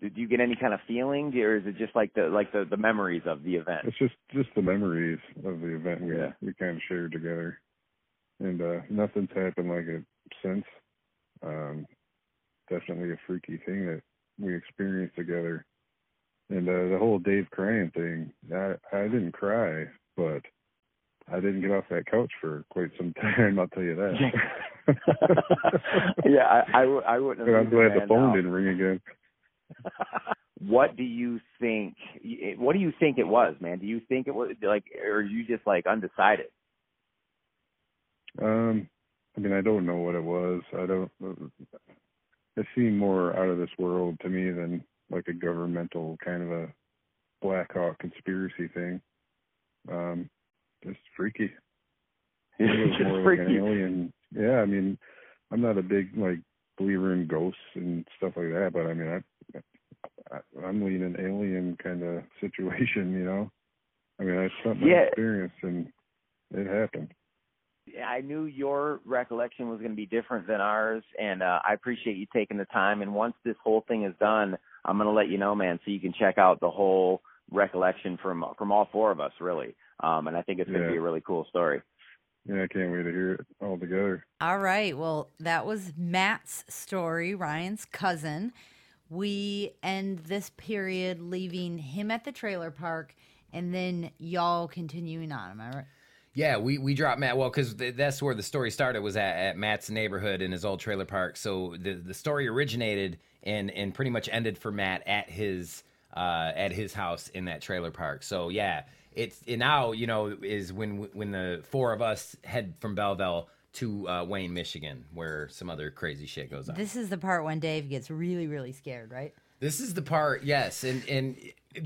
did you get any kind of feeling or is it just like the like the the memories of the event It's just just the memories of the event we Yeah. we kind of shared together, and uh nothing's happened like it since. Um, definitely a freaky thing that we experienced together, and uh, the whole Dave crying thing. I I didn't cry, but I didn't get off that couch for quite some time. I'll tell you that. yeah i i, w- I wouldn't And have I'm glad the phone no. didn't ring again. what do you think what do you think it was man do you think it was like or are you just like undecided Um, I mean, I don't know what it was. I don't. it seemed more out of this world to me than like a governmental kind of a Black Hawk conspiracy thing. Um, just freaky. It was Just more like freaky. an alien. Yeah, I mean, I'm not a big like believer in ghosts and stuff like that, but I mean, I, I I'm leaning alien kind of situation, you know. I mean, that's something Yeah. I experienced, and it happened. Yeah, I knew your recollection was going to be different than ours, and uh, I appreciate you taking the time. And once this whole thing is done, I'm going to let you know, man, so you can check out the whole recollection from from all four of us, really. Um, and I think it's going to Yeah. be a really cool story. Yeah, I can't wait to hear it all together. All right. Well, that was Matt's story, Ryan's cousin. We end this period leaving him at the trailer park and then y'all continuing on. Am I right? Yeah, we, we dropped Matt. Well, because th- that's where the story started was at, at Matt's neighborhood in his old trailer park. So the the story originated and and pretty much ended for Matt at his uh, at his house in that trailer park. So yeah, it's it now you know is when when the four of us head from Belleville to uh, Wayne, Michigan, where some other crazy shit goes on. This is the part when Dave gets really, really scared, right? This is the part, yes, and and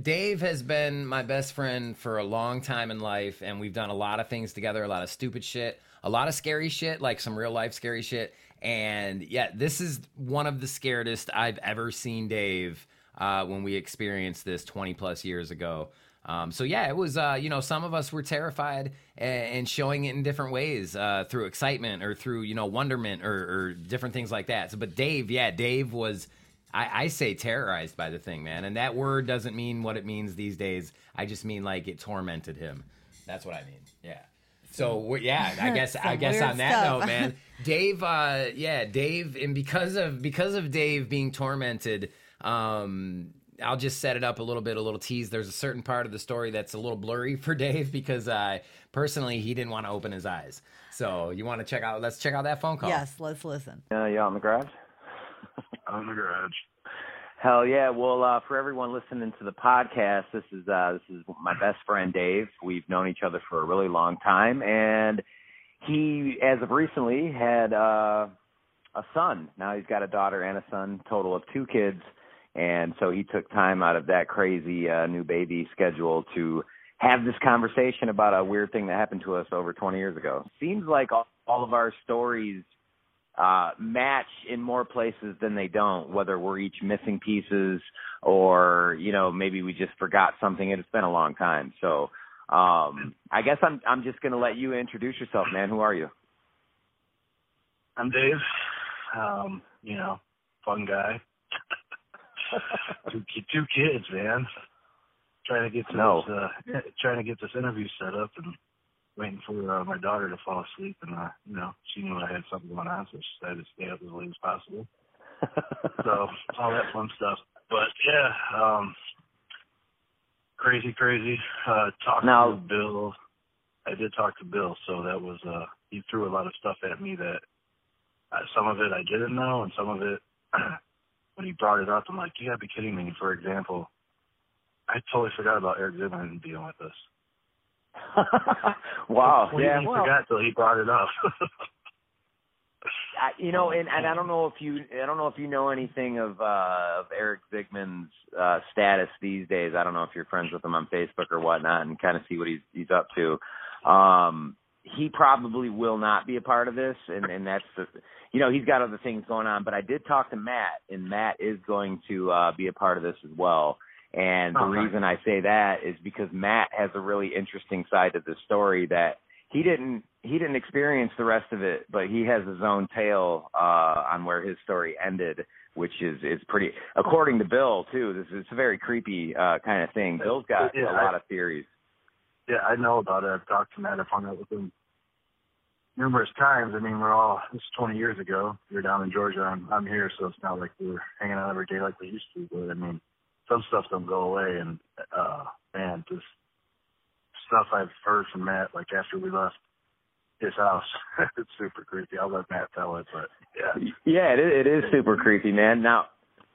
Dave has been my best friend for a long time in life, and we've done a lot of things together, a lot of stupid shit, a lot of scary shit, like some real life scary shit. And yeah, this is one of the scaredest I've ever seen Dave uh, when we experienced this 20 plus years ago. Um, so yeah, it was. Uh, you know, some of us were terrified and, showing it in different ways uh, through excitement or through you know wonderment or, or different things like that. So, but Dave, yeah, Dave was. I, I say terrorized by the thing, man, and that word doesn't mean what it means these days. I just mean like it tormented him. That's what I mean. Yeah. So yeah, I guess I guess on that stuff. note, man, Dave, uh, yeah, Dave, and because of because of Dave being tormented, um, I'll just set it up a little bit, a little tease. There's a certain part of the story that's a little blurry for Dave because uh, personally he didn't want to open his eyes. So you want to check out? Let's check out that phone call. Yes, let's listen. Uh, you out in the garage? On the garage. Hell yeah! Well, uh, for everyone listening to the podcast, this is uh, this is my best friend Dave. We've known each other for a really long time, and he, as of recently, had uh, a son. Now he's got a daughter and a son, total of two kids, and so he took time out of that crazy uh, new baby schedule to have this conversation about a weird thing that happened to us over 20 years ago. Seems like all, all of our stories uh, match in more places than they don't, whether we're each missing pieces or, you know, maybe we just forgot something and it's been a long time. So, um, I guess I'm, I'm just going to let you introduce yourself, man. Who are you? I'm Dave. Um, you know, fun guy. two, two kids, man. Trying to get to No. this, uh, trying to get this interview set up and waiting for uh, my daughter to fall asleep. And uh, you know, she knew I had something going on, so she decided to stay up as late as possible. So all that fun stuff. But yeah, um, crazy, crazy. Uh, talked Now- to Bill. I did talk to Bill, so that was uh, he threw a lot of stuff at me that uh, some of it I didn't know, and some of it when he brought it up, I'm like, you gotta be kidding me. For example, I totally forgot about Eric Zimmerman being with us. wow. Completely Yeah. Well, forgot till he brought it up. I, you know, and, and I don't know if you, I don't know if you know anything of uh, of Eric Zigman's uh, status these days. I don't know if you're friends with him on Facebook or whatnot, and kind of see what he's he's up to. Um, he probably will not be a part of this, and and that's the, you know, he's got other things going on. But I did talk to Matt, and Matt is going to uh, be a part of this as well. And the Okay. reason I say that is because Matt has a really interesting side to the story that he didn't he didn't experience the rest of it, but he has his own tale uh on where his story ended, which is is pretty according to Bill too. This is a very creepy uh kind of thing. Bill's got Yeah, a I- lot of theories. yeah, I know about it. I've talked to Matt. I've hung out with him numerous times. I mean, we're all this is 20 years ago. You're down in Georgia. I'm I'm here, so it's not like we're hanging out every day like we used to. But I mean, some stuff don't go away, and uh, man, just stuff I've heard from Matt, like after we left his house, it's super creepy. I'll let Matt tell it, but yeah. Yeah, it is, it is super creepy, man. Now,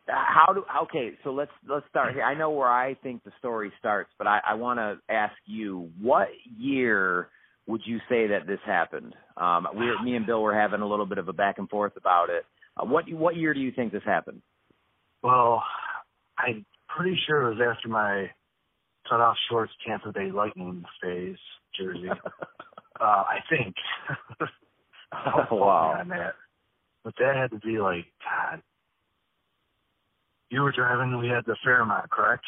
how do okay? So let's let's start here. I know where I think the story starts, but I, I want to ask you, what year would you say that this happened? Um, we, me and Bill were having a little bit of a back and forth about it. Uh, what what year do you think this happened? Well, I'm pretty sure it was after my cut off shorts Tampa Bay Lightning phase jersey. uh, I think. oh, wow. On that. But that had to be like, God. You were driving, we had the Fairmont, correct?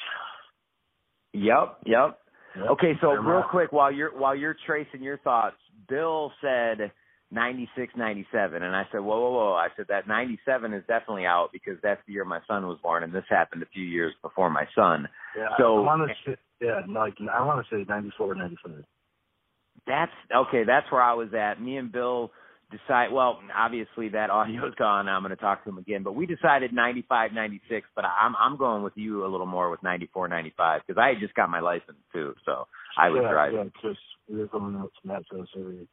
Yep, yep. Yep. Okay, so real quick while you're while you're tracing your thoughts, Bill said 96, 97, and I said, whoa, whoa, whoa. I said that 97 is definitely out because that's the year my son was born, and this happened a few years before my son. Yeah, So- I want to say, yeah, like I want to say 94, 95. That's okay. That's where I was at. Me and Bill decide. Well, obviously that audio's gone. I'm going to talk to him again, but we decided 95, 96. But I'm I'm going with you a little more with 94, 95 because I had just got my license too, so I was yeah, driving. Yeah, just we were going out to house every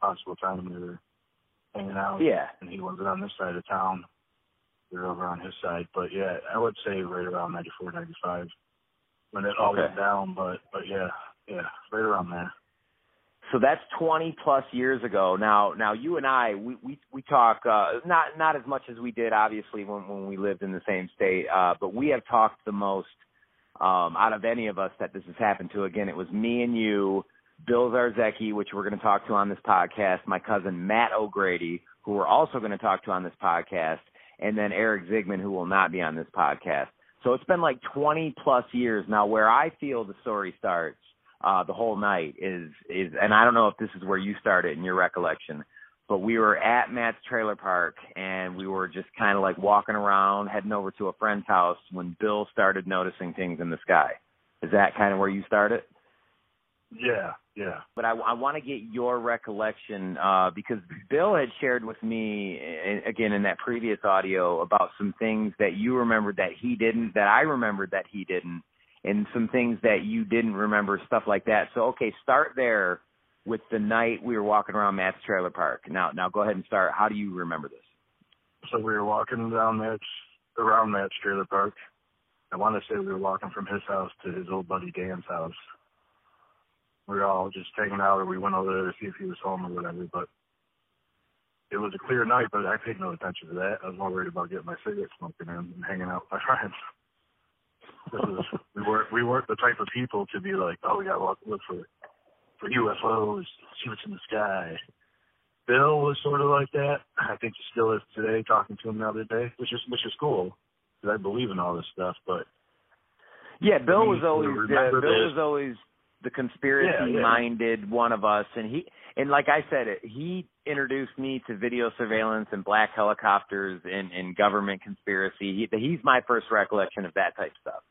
possible time we were hanging out. Yeah. And he wasn't on this side of town. We were over on his side. But yeah, I would say right around 94, 95 when it all Okay. went down. But but yeah, yeah, right around there. So that's 20 plus years ago. Now, now you and I, we we we talk uh, not not as much as we did obviously when when we lived in the same state, uh, but we have talked the most um, out of any of us that this has happened to. Again, it was me and you, Bill Zarzecki, which we're going to talk to on this podcast, my cousin Matt O'Grady, who we're also going to talk to on this podcast, and then Eric Zigman, who will not be on this podcast. So it's been like 20 plus years now. Where I feel the story starts uh, the whole night is is, and I don't know if this is where you started in your recollection, but we were at Matt's trailer park and we were just kind of like walking around, heading over to a friend's house when Bill started noticing things in the sky. Is that kind of where you started? Yeah, yeah. but I, I want to get your recollection uh, because Bill had shared with me again in that previous audio about some things that you remembered that he didn't, that I remembered that he didn't, and some things that you didn't remember, stuff like that. So okay, start there with the night we were walking around Matt's trailer park. Now, now go ahead and start. How do you remember this? So we were walking down that around Matt's trailer park. I want to say we were walking from his house to his old buddy Dan's house. We were all just hanging out, or we went over there to see if he was home or whatever. But it was a clear night, but I paid no attention to that. I was more worried about getting my cigarette smoking in and hanging out with my friends. This is, we weren't we weren't the type of people to be like, oh, we got to look, look for for UFOs, see what's in the sky. Bill was sort of like that. I think he still is today. Talking to him the other day, which is which is cool because I believe in all this stuff. But Yeah, Bill was always uh, Bill this. was always the conspiracy Yeah, yeah. minded one of us, and he and like I said, it he introduced me to video surveillance and black helicopters and, and government conspiracy. He, he's my first recollection of that type of stuff.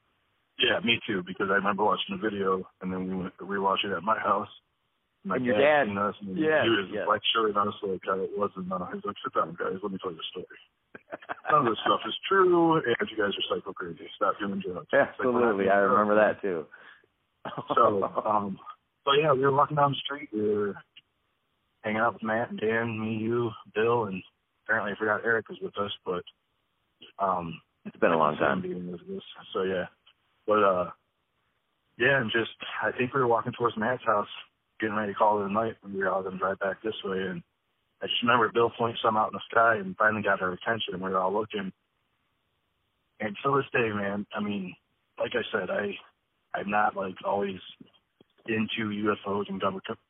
yeah, me too. Because I remember watching the video, and then we went to rewatch it at my house. My And your dad- seen us, and yes, he was like showing us like how it wasn't. Uh, he's like, "Sit down, guys. Let me tell you a story. None of this stuff is true, and you guys are psycho crazy. Stop doing drugs." Absolutely, I remember that too. So, um, so yeah, we were walking down the street. We were hanging out with Matt and Dan, me, you, Bill, and apparently I forgot Eric was with us, but um, it's been a long time. Being with us. So yeah, but uh, yeah, and just I think we were walking towards Matt's house, getting ready to call it a night, and we were all gonna drive back this way, and I just remember Bill pointing some out in the sky, and finally got our attention, and we were all looking. And to this day, man, I mean, like I said, I I'm not like always into UFOs and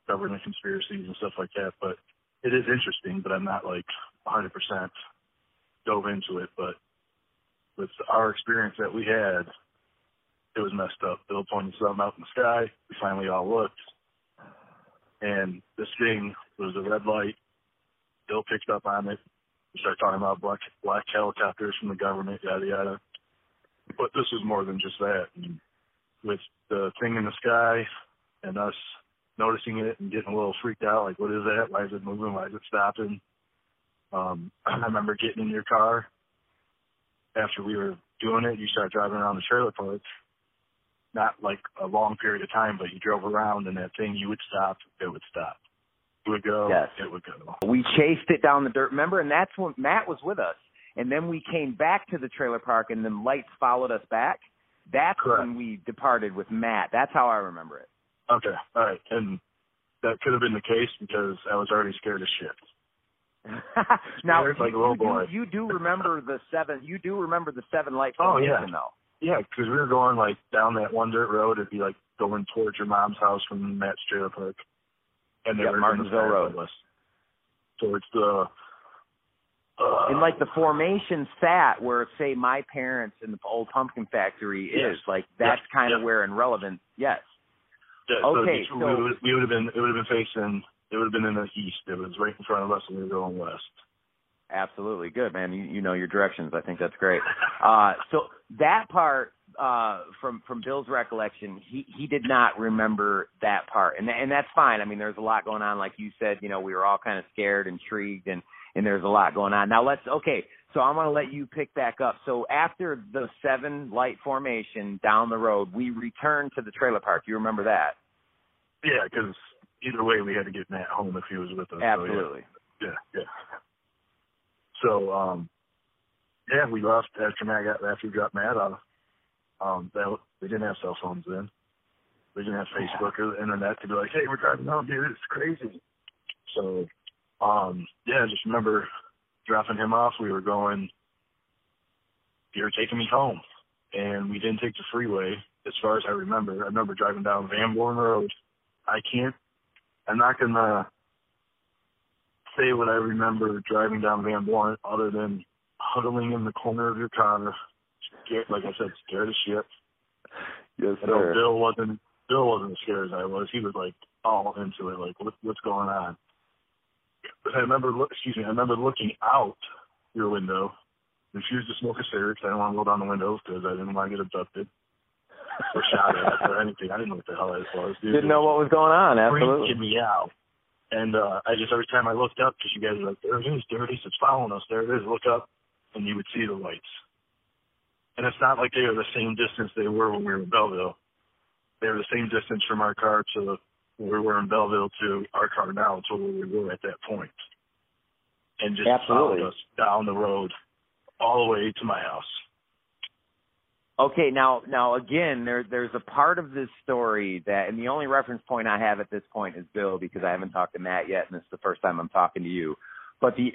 government conspiracies and stuff like that, but it is interesting. But I'm not like 100% dove into it. But with our experience that we had, it was messed up. Bill pointed something out in the sky. We finally all looked, and this thing was a red light. Bill picked up on it. We started talking about black black helicopters from the government, yada yada. But this was more than just that. And with the thing in the sky and us noticing it and getting a little freaked out, like, what is that? Why is it moving? Why is it stopping? Um, I remember getting in your car after we were doing it. You started driving around the trailer park. Not like a long period of time, but you drove around and that thing, you would stop, it would stop. It would go, Yes. it would go. We chased it down the dirt. Remember, and that's when Matt was with us. And then we came back to the trailer park, and the lights followed us back. That's Correct. when we departed with Matt. That's how I remember it. Okay, all right. And that could have been the case because I was already scared as shit. now Scared like a you, little boy. you do remember the seven. You do remember the seven light Oh, yeah. though. Yeah, because we were going like down that one dirt road. It'd be like going towards your mom's house from Matt's trailer park, and they Yeah, were Martinsville Road. Towards the. And like the formation sat where, say, my parents in the old pumpkin factory Yes. is, like that's Yeah, kind of where in relevance Yes. yeah, so okay, we, so- we would, we would have been it would have been facing it would have been in the east. It was right in front of us, and we were going west. Absolutely good, man. You you know your directions. I think that's great. Uh, so that part uh, from from Bill's recollection, he he did not remember that part, and and that's fine. I mean, there's a lot going on, like you said. You know, we were all kind of scared, intrigued, and and there's a lot going on. Now let's okay. So I'm going to let you pick back up. So after the seven light formation down the road, we returned to the trailer park. You remember that? Yeah, because either way, we had to get Matt home if he was with us. so, yeah. Absolutely. yeah, yeah. So, um, yeah, we left after Matt got after we got Matt off. Um, that we didn't have cell phones then. We didn't have Facebook or the internet to be like, hey, we're driving home, dude. It's crazy. So, um, yeah, I just remember dropping him off. We were going. You were taking me home, and we didn't take the freeway. As far as I remember, I remember driving down Van Born Road. I can't. I'm not gonna say what I remember driving down Van Born, other than huddling in the corner of your car, scared, like I said, scared as shit. Yes, know Bill wasn't. Bill wasn't as scared as I was. He was like all into it, like what, what's going on. But I remember, look, excuse me, I remember looking out your window, refused to smoke a cigarette 'cause I didn't want to go down the window because I didn't want to get abducted or shot at or anything. I didn't know what the hell that was. Dude. Didn't know what was going on. Absolutely. me out. And uh, I just every time I looked up, because you guys were like, there it is, there it is, it's following us, there it is. Look up, and you would see the lights. And it's not like they were the same distance they were when we were in Belleville. They were the same distance from our car to where we were in Belleville to our car now to where we were at that point. And just Absolutely. followed us down the road all the way to my house. Okay, now now again, there there's a part of this story that, and the only reference point I have at this point is Bill because I haven't talked to Matt yet, and this is the first time I'm talking to you. But the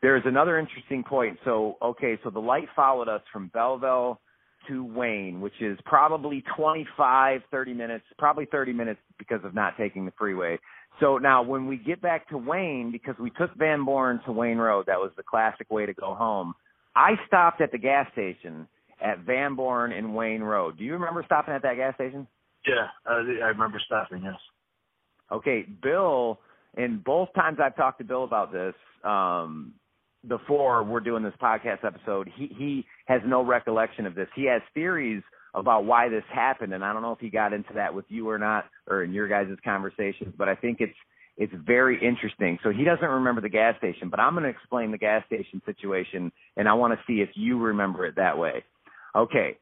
there's another interesting point. So okay, so the light followed us from Belleville to Wayne, which is probably 25, 30 minutes, probably 30 minutes because of not taking the freeway. So now when we get back to Wayne, because we took Van Born to Wayne Road, that was the classic way to go home. I stopped at the gas station at Van Born and Wayne Road. Do you remember stopping at that gas station? Yeah, I remember stopping, yes. Okay, Bill, and both times I've talked to Bill about this, um, before we're doing this podcast episode, he he has no recollection of this. He has theories about why this happened, and I don't know if he got into that with you or not, or in your guys' conversations, but I think it's it's very interesting. So he doesn't remember the gas station, but I'm going to explain the gas station situation, and I want to see if you remember it that way. Okay,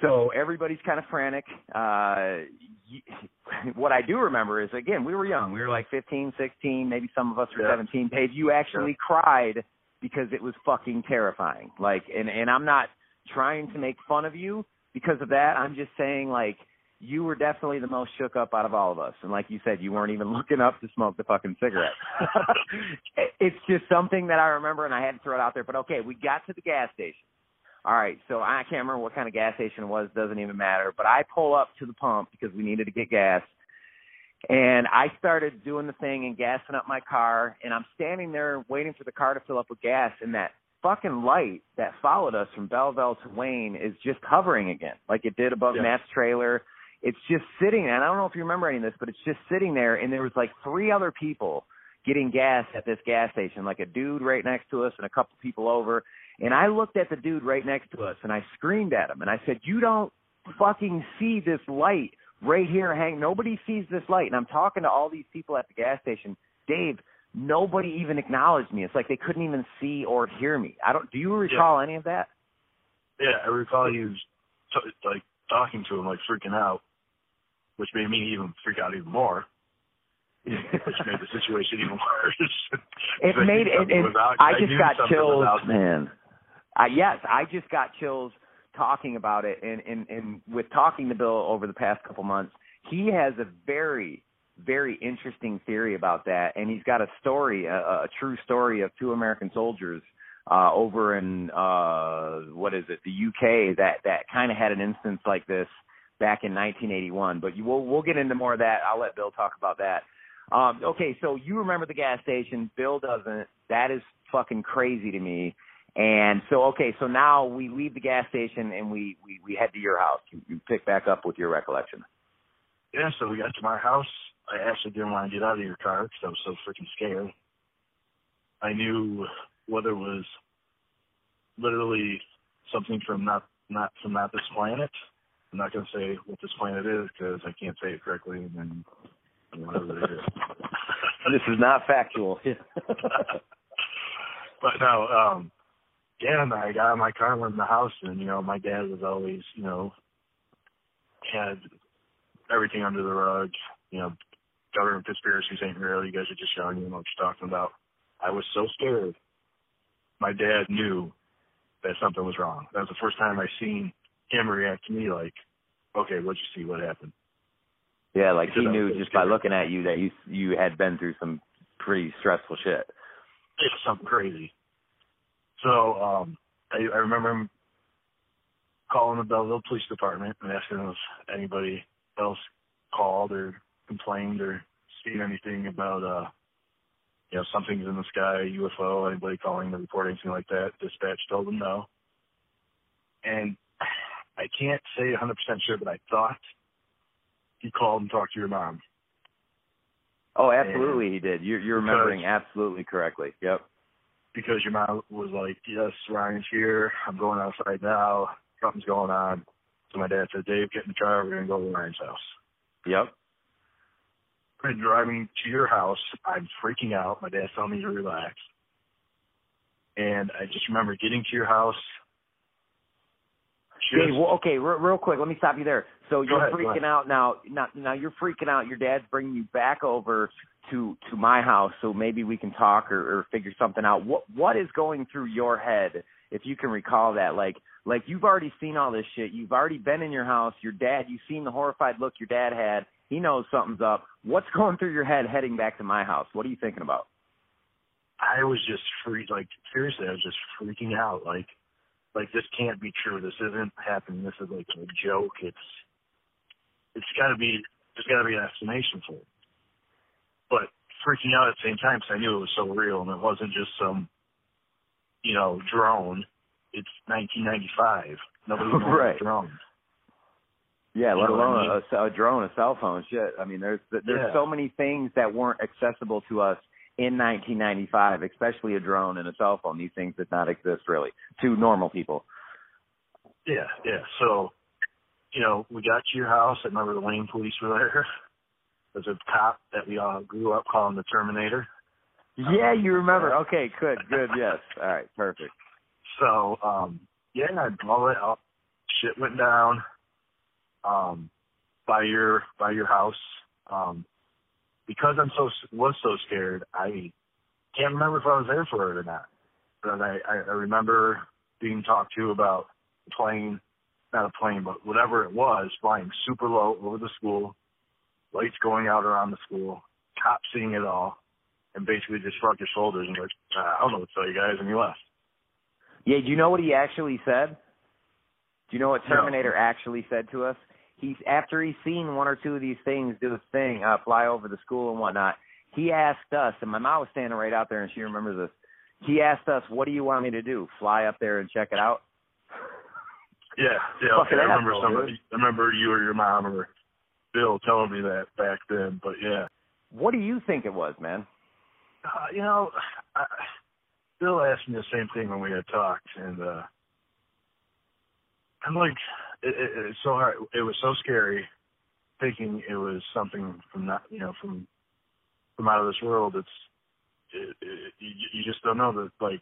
so everybody's kind of frantic. Uh, y- what I do remember is again, we were young. We were like 15, 16, maybe some of us were Yeah. 17. Dave, you actually cried because it was fucking terrifying. Like, and and I'm not trying to make fun of you because of that. I'm just saying like you were definitely the most shook up out of all of us. And like you said, you weren't even looking up to smoke the fucking cigarette. it's just something that I remember and I had to throw it out there. But okay, we got to the gas station. All right, so I can't remember what kind of gas station it was, doesn't even matter. But I pull up to the pump because we needed to get gas. And I started doing the thing and gassing up my car. And I'm standing there waiting for the car to fill up with gas. And that fucking light that followed us from Belleville to Wayne is just hovering again, like it did above Yeah. Matt's trailer. It's just sitting there. And I don't know if you remember any of this, but it's just sitting there. And there was like three other people getting gas at this gas station, like a dude right next to us and a couple people over. And I looked at the dude right next to us and I screamed at him and I said, You don't fucking see this light right here hang nobody sees this light. And I'm talking to all these people at the gas station. Dave, nobody even acknowledged me. It's like they couldn't even see or hear me. I don't do you recall any of that? Yeah, I recall you t- like talking to him, like freaking out, which made me even freak out even more, which made the situation even worse. it made it, it I I just got chills, out man. I, yes, I just got chills talking about it, and and and with talking to Bill over the past couple months, he has a very very interesting theory about that, and he's got a story, a, a true story of two American soldiers uh, over in uh, what is it, the UK, that that kind of had an instance like this back in 1981. But you, we'll we'll get into more of that. I'll let Bill talk about that. Um, okay, so you remember the gas station. Bill doesn't. That is fucking crazy to me. And so, okay, so now we leave the gas station and we we, we head to your house. You, you pick back up with your recollection. Yeah, so we got to my house. I actually didn't want to get out of your car because I was so freaking scared. I knew whether it was literally something from not not from not this planet. I'm not going to say what this planet is because I can't say it correctly, and then whatever it is. this is not factual. but no, um, yeah, and I got my car and went in the house, and you know, my dad was always, you know, had everything under the rug. You know, government conspiracies ain't real. You guys are just showing you what you're talking about. I was so scared. My dad knew that something was wrong. That was the first time I seen him react to me like, "Okay, what'd you see? What happened?" Yeah, like he knew just by looking at you that you you had been through some pretty stressful shit. It's something crazy. So um I, I remember him calling the Belleville Police Department and asking if anybody else called or complained or seen anything about uh you know, something's in the sky, UFO, anybody calling to report anything like that. Dispatch told them no. And I can't say 100% sure, but I thought he called and talked to your mom. Oh, absolutely, and he did. You're, you're remembering absolutely correctly. Yep. Because your mom was like, "Yes, Ryan's here. I'm going outside now. Something's going on." So my dad said, "Dave, get in the car. We're gonna go to Ryan's house." Yep. And driving to your house, I'm freaking out. My dad's telling me to relax. And I just remember getting to your house. Okay, well, okay, real, real quick, let me stop you there. So you're ahead, freaking out now. Now, now you're freaking out. Your dad's bringing you back over to to my house, so maybe we can talk or, or figure something out. What what is going through your head, if you can recall that? Like like you've already seen all this shit. You've already been in your house. Your dad, you've seen the horrified look your dad had. He knows something's up. What's going through your head heading back to my house? What are you thinking about? I was just freaked. Like seriously, I was just freaking out. Like like this can't be true. This isn't happening. This is like a joke. It's it's got to be there's got to be an explanation for it. But freaking out at the same time because I knew it was so real and it wasn't just some you know drone. It's 1995. Nobody knows right. drones. Yeah, let what I alone a, a drone, a cell phone, shit. I mean, there's there's Yeah. so many things that weren't accessible to us in 1995, especially a drone and a cell phone. These things did not exist really to normal people. Yeah, yeah. So, you know, we got to your house. I remember the Wayne police were there. There's a cop that we all grew up calling the Terminator. Yeah, you remember. Okay, good, good. Yes. All right, perfect. So, um, yeah, all that all, shit went down, um, by your, by your house. Um, because I'm so, was so scared, I can't remember if I was there for it or not. But I, I, remember being talked to about a plane, not a plane, but whatever it was, flying super low over the school, lights going out around the school, cops seeing it all, and basically just shrugged his shoulders and like, uh, I don't know what to tell you guys, and you left. Yeah, do you know what he actually said? Do you know what No. Terminator actually said to us? He's after he's seen one or two of these things do this thing, uh, fly over the school and whatnot. He asked us, and my mom was standing right out there, and she remembers this. He asked us, "What do you want me to do? Fly up there and check it out?" Yeah, yeah. Okay. I remember asshole, somebody. I remember you or your mom or Bill telling me that back then. But yeah, What do you think it was, man? uh, you know, I, Bill asked me the same thing when we had talked, and uh I'm like, it, it, it's so hard. It was so scary, thinking it was something from not, you know, from from out of this world. It's it, it, you, you just don't know that. Like,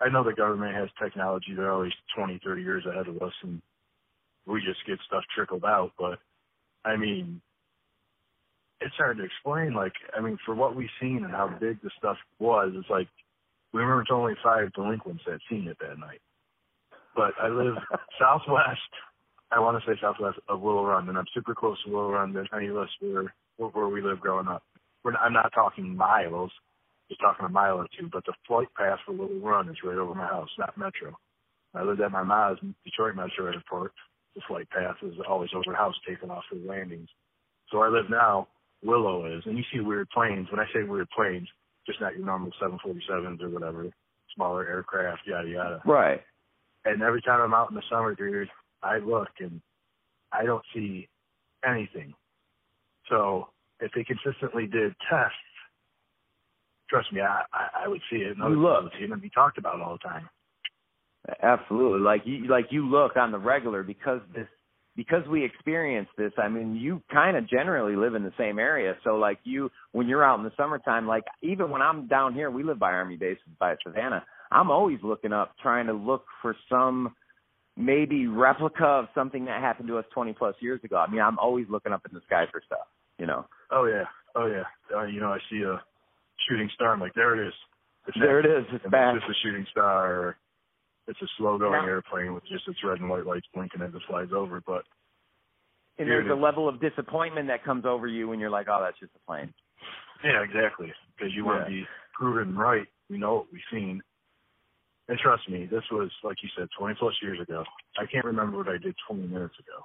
I know the government has technology; they're always twenty, thirty years ahead of us, and we just get stuff trickled out. But I mean, it's hard to explain. Like, I mean, for what we've seen and how big the stuff was, it's like we remember it's only five delinquents that seen it that night. But I live southwest. I want to say southwest of Willow Run, and I'm super close to Willow Run. There's any of us were where, where we lived growing up. We're not, I'm not talking miles, just talking a mile or two. But the flight path for Willow Run is right over my house, not Metro. I lived at my mom's Detroit Metro Airport. The flight path is always over the house, taking off for landings. So where I live now, Willow is, and you see weird planes. When I say weird planes, just not your normal 747s or whatever, smaller aircraft, yada yada. Right. And every time I'm out in the summer, dude, I look and I don't see anything. So if they consistently did tests, trust me, I I, I would see it. You look. see it and be talked about all the time. Absolutely. Like you like you look on the regular because this because we experience this, I mean, you kind of generally live in the same area. So like you when you're out in the summertime, like even when I'm down here, we live by Army base by Savannah. I'm always looking up trying to look for some maybe replica of something that happened to us 20 plus years ago. I mean, I'm always looking up in the sky for stuff, you know. Oh yeah, oh yeah. Uh, you know, I see a shooting star. I'm like, there it is. It's There it is. It's back. It's just a shooting star. Or it's a slow going Now- airplane with just its red and white lights blinking as it flies over. But And there's a level of disappointment that comes over you when you're like, oh, that's just a plane. yeah, exactly. Because you want to be proven right. We know what we've seen. And trust me, this was like you said, 20 plus years ago. I can't remember what I did 20 minutes ago.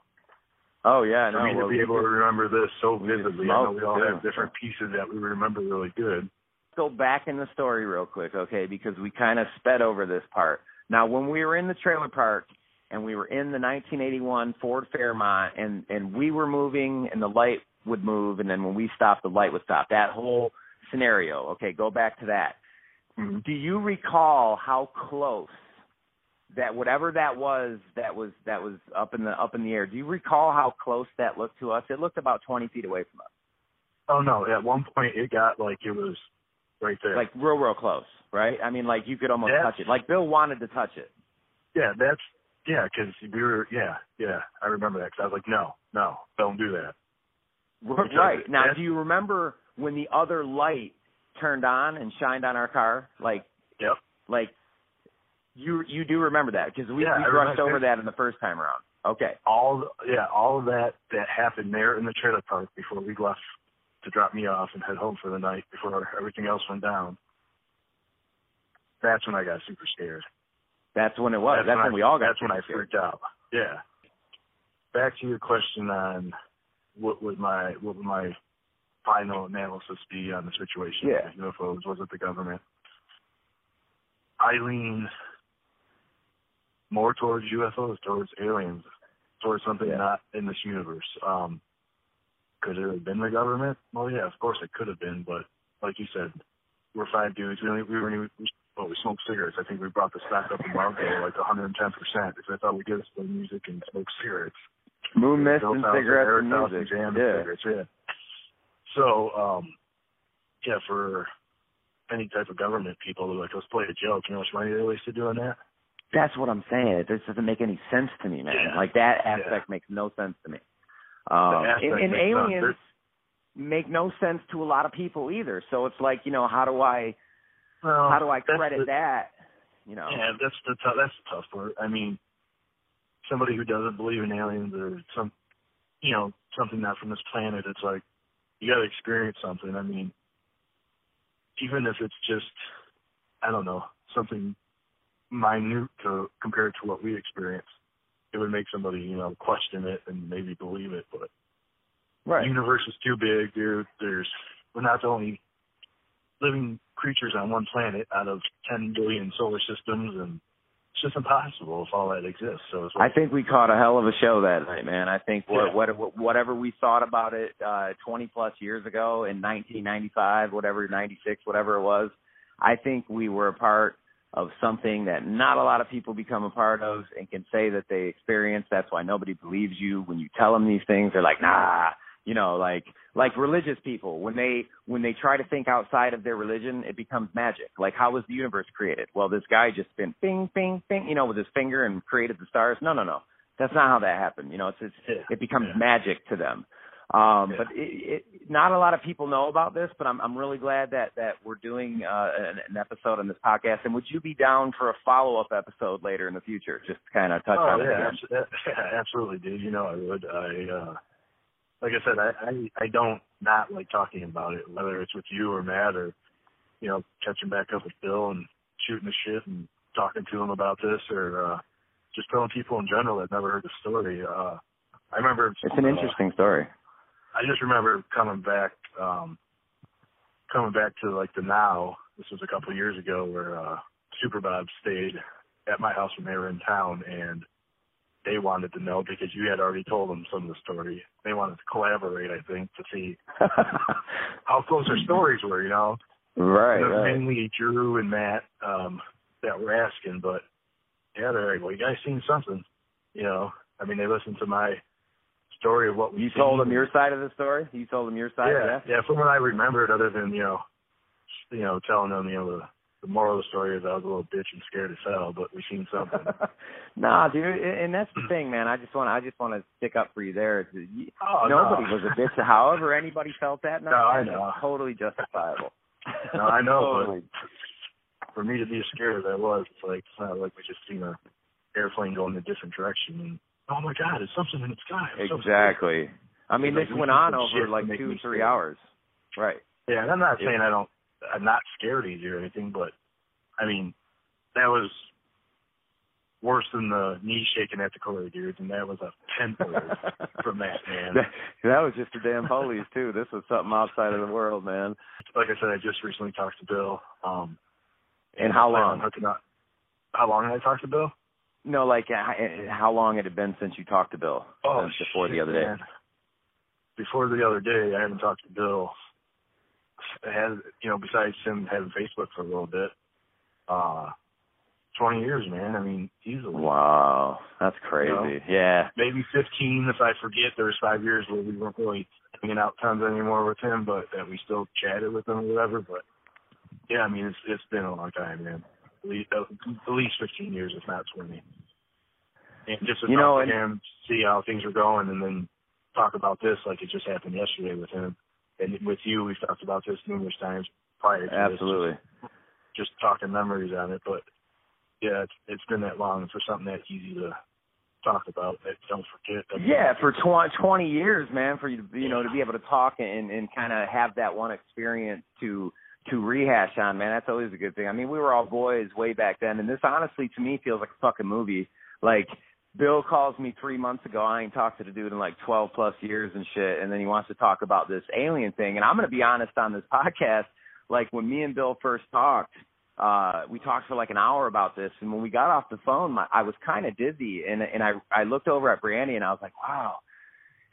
Oh yeah, For no. me well, to be able to remember this so vividly, I know we all have different pieces that we remember really good. go back in the story real quick, okay? Because we kind of sped over this part. Now, when we were in the trailer park and we were in the 1981 Ford Fairmont, and and we were moving, and the light would move, and then when we stopped, the light would stop. That whole scenario. Okay, go back to that. Mhm. Do you recall how close that whatever that was that was that was up in the up in the air? Do you recall how close that looked to us? It looked about 20 feet away from us, Oh no! At one point, it got like it was right there. like real real close, right? I mean, like you could almost That's- touch it. Like Bill wanted to touch it. yeah, that's yeah, because we were yeah, yeah. I remember that because I was like, no, no, don't do that. Because Right. Now, do you remember when the other light turned on and shined on our car? Like, Yep. like you you do remember that because we, Yeah, we brushed over that in the first time around. Okay. All yeah, all of that that happened there in the trailer park before we left to drop me off and head home for the night before everything else went down. That's when I got super scared. That's when it was. That's, when, I, we all got. That's when I super scared. freaked out. Yeah. Back to your question on what would my what would my final analysis be on the situation Yeah. with UFOs? Was it the government? I lean more towards UFOs, towards aliens, towards something Yeah. not in this universe. Um, could it have been the government? Well, yeah, of course it could have been, but like you said, we're five dudes. We only, we were well, we smoked cigarettes. I think we brought the stock up in Marco like 110 percent because I thought we'd get us play music and smoke cigarettes. Moon mist and cigarettes and music. And Yeah. cigarettes, yeah. So, um, yeah, for any type of government people, they're like, let's play a joke. You know how much money they wasted doing that? That's what I'm saying. This doesn't make any sense to me, man. Yeah. Like that Yeah. aspect makes no sense to me. Um, and, and aliens make no sense to a lot of people either. So it's like, you know, how do I Well, how do I credit the- that? You know. Yeah, that's the tou- that's the tough part. I mean, somebody who doesn't believe in aliens or some, you know, something not from this planet, it's like you got to experience something. I mean, even if it's just, I don't know, something minute to compared to what we experience, it would make somebody, you know, question it and maybe believe it. But Right. the universe is too big, dude. There's we're not the only living creatures on one planet out of 10 billion solar systems, and it's just impossible if all that exists. So it's I think we caught a hell of a show that night, man. I think what, Yeah. what whatever we thought about it uh 20 plus years ago in 1995, whatever 96, whatever it was, I think we were a part of something that not a lot of people become a part of and can say that they experienced. That's why nobody believes you when you tell them these things. They're like, "Nah." You know, like like religious people when they when they try to think outside of their religion, it becomes magic. Like how was the universe created? Well, this guy just been bing bing bing, you know, with his finger and created the stars. No, no, no. That's not how that happened. You know, it's, it's Yeah. it becomes Yeah. magic to them. Um, Yeah. But it, it, not a lot of people know about this. But I'm I'm really glad that that we're doing uh, an, an episode on this podcast. And would you be down for a follow up episode later in the future, just to kind of touch oh on it yeah, absolutely, dude. You know I would. I uh like I said, I, I I don't not like talking about it, whether it's with you or Matt or you know catching back up with Bill and shooting the shit and talking to him about this or uh, just telling people in general that never heard the story. Uh, I remember It's an uh, interesting story. I just remember coming back, um, coming back to like the now. This was a couple of years ago where uh, Super Bob stayed at my house when they were in town, and they wanted to know because you had already told them some of the story. They wanted to collaborate, I think, to see how close their stories were. You know, right, it was right. mainly Drew and Matt um, that were asking, but yeah, they're like, "Well, you guys seen something?" You know, I mean, they listened to my story of what we You seen. told them your side of the story. You told them your side. yeah, yeah. From what I remembered, other than you know, you know, telling them, you know, the, the moral of the story is I was a little bitch and scared as hell, but we seen something. nah, dude, and that's the thing, man. I just want, I just want to stick up for you there. You- Oh, Nobody no. was a bitch. However, anybody felt that. No, I know. Totally justifiable. No, I know, Totally. but for me to be as scared as I was, it's like it's not like we just seen a airplane going in a different direction and oh my god, it's something in the sky. Scared. Exactly. I mean, Like, this we went on over like two, three scared. hours. Right. Yeah, and I'm not Yeah. saying I don't, I'm not scared easy or anything, but I mean, that was worse than the knee shaking at the Corey and that was a tenfold from that man. That, that was just the damn police too. This was something outside of the world, man. Like I said, I just recently talked to Bill. Um, And how I plan on long? Hooking up. How long had I talked to Bill? No, like uh, how long had it been since you talked to Bill? Oh, since before the other day. man. Before the other day, I haven't talked to Bill. I had, you know, besides him having Facebook for a little bit, uh, 20 years, man. I mean, easily. Wow, that's crazy. Yeah. maybe 15 if I forget. There was five years where we weren't really hanging out tons anymore with him, but that we still chatted with him or whatever. But yeah, I mean, it's it's been a long time, man. At least, at least 15 years, if not 20. And just to You talk know, to and- him, see how things are going, and then talk about this like it just happened yesterday with him. And with you, we've talked about this numerous times prior to this, Absolutely. just talking memories on it. But yeah, it's it's been that long for something that easy to talk about. That don't forget. That Yeah, for tw- 20 years, man, for you to you know to be able to talk and and kind of have that one experience to to rehash on, man, that's always a good thing. I mean, we were all boys way back then, and this honestly to me feels like a fucking movie. Like Bill calls me three months ago. I ain't talked to the dude in like 12 plus years and shit, and then he wants to talk about this alien thing. And I'm gonna be honest on this podcast. Like when me and Bill first talked, uh, we talked for like an hour about this, and when we got off the phone, my, I was kind of dizzy, and and I I looked over at Brandy, and I was like, wow,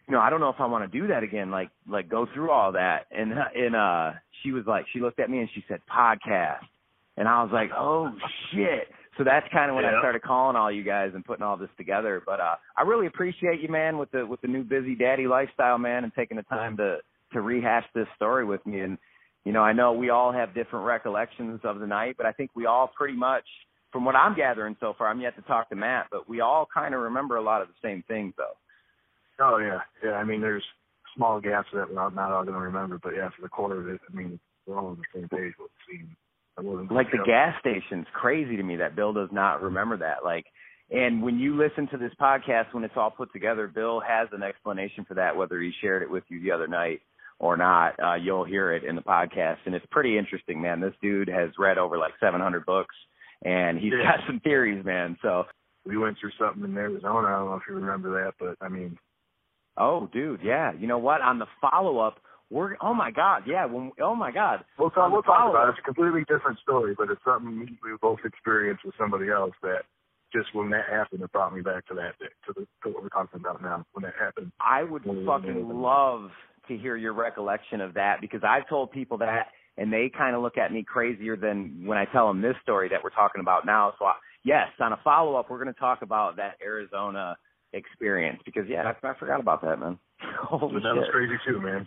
you know, I don't know if I want to do that again, like like go through all that, and and uh, she was like, she looked at me and she said podcast, and I was like, oh shit. So that's kind of when I started calling all you guys and putting all this together. But uh, I really appreciate you, man, with the with the new busy daddy lifestyle, man, and taking the time to to rehash this story with me. And you know, I know we all have different recollections of the night, but I think we all pretty much, from what I'm gathering so far, I'm yet to talk to Matt, but we all kind of remember a lot of the same things, though. Oh yeah, yeah. I mean, there's small gaps that we're not, not all going to remember, but yeah, for the core of it, I mean, we're all on the same page. What we've seen. I wasn't like the gas station's crazy to me that Bill does not remember that. Like, and when you listen to this podcast, when it's all put together, Bill has an explanation for that, whether he shared it with you the other night or not. Uh, you'll hear it in the podcast, and it's pretty interesting, man. This dude has read over like 700 books, and he's Yeah. got some theories, man. So, We went through something in Arizona. I don't know if you remember that, but I mean, oh, dude, yeah. You know what? On the follow up, we're oh my god, yeah. When oh my god, we'll talk. We'll talk about it. It's a completely different story, but it's something we, both experienced with somebody else that just when that happened, it brought me back to that to the to what we're talking about now. When that happened, I would fucking love to hear your recollection of that because I've told people that and they kind of look at me crazier than when I tell them this story that we're talking about now. So I, yes, on a follow up, we're going to talk about that Arizona experience because yeah, I, I forgot about that, man. Holy that was crazy too, man.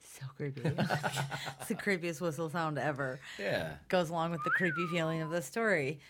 So creepy. it's the creepiest whistle sound ever. Yeah. Goes along with the creepy feeling of the story.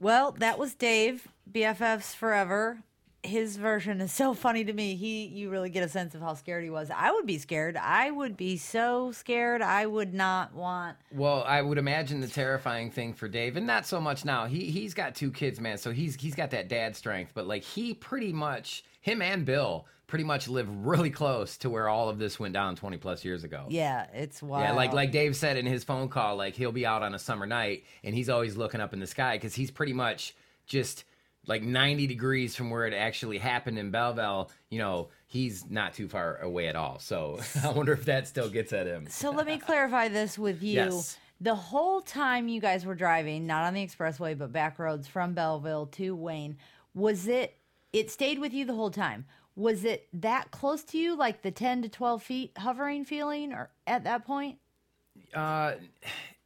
Well, that was Dave, BFFs Forever. his version is so funny to me. He you really get a sense of how scared he was. I would be scared. I would be so scared. I would not want. Well, I would imagine the terrifying thing for Dave, and not so much now. He he's got two kids, man, so he's he's got that dad strength. But like he pretty much him and Bill pretty much live really close to where all of this went down 20 plus years ago. Yeah, it's wild. Yeah, like like Dave said in his phone call, like he'll be out on a summer night and he's always looking up in the sky because he's pretty much just like 90 degrees from where it actually happened in Belleville. You know, he's not too far away at all. So I wonder if that still gets at him. So let me clarify this with you. Yes. The whole time you guys were driving, not on the expressway, but back roads from Belleville to Wayne, was it, it stayed with you the whole time? Was it that close to you, like the 10 to 12 feet hovering feeling or at that point? Uh,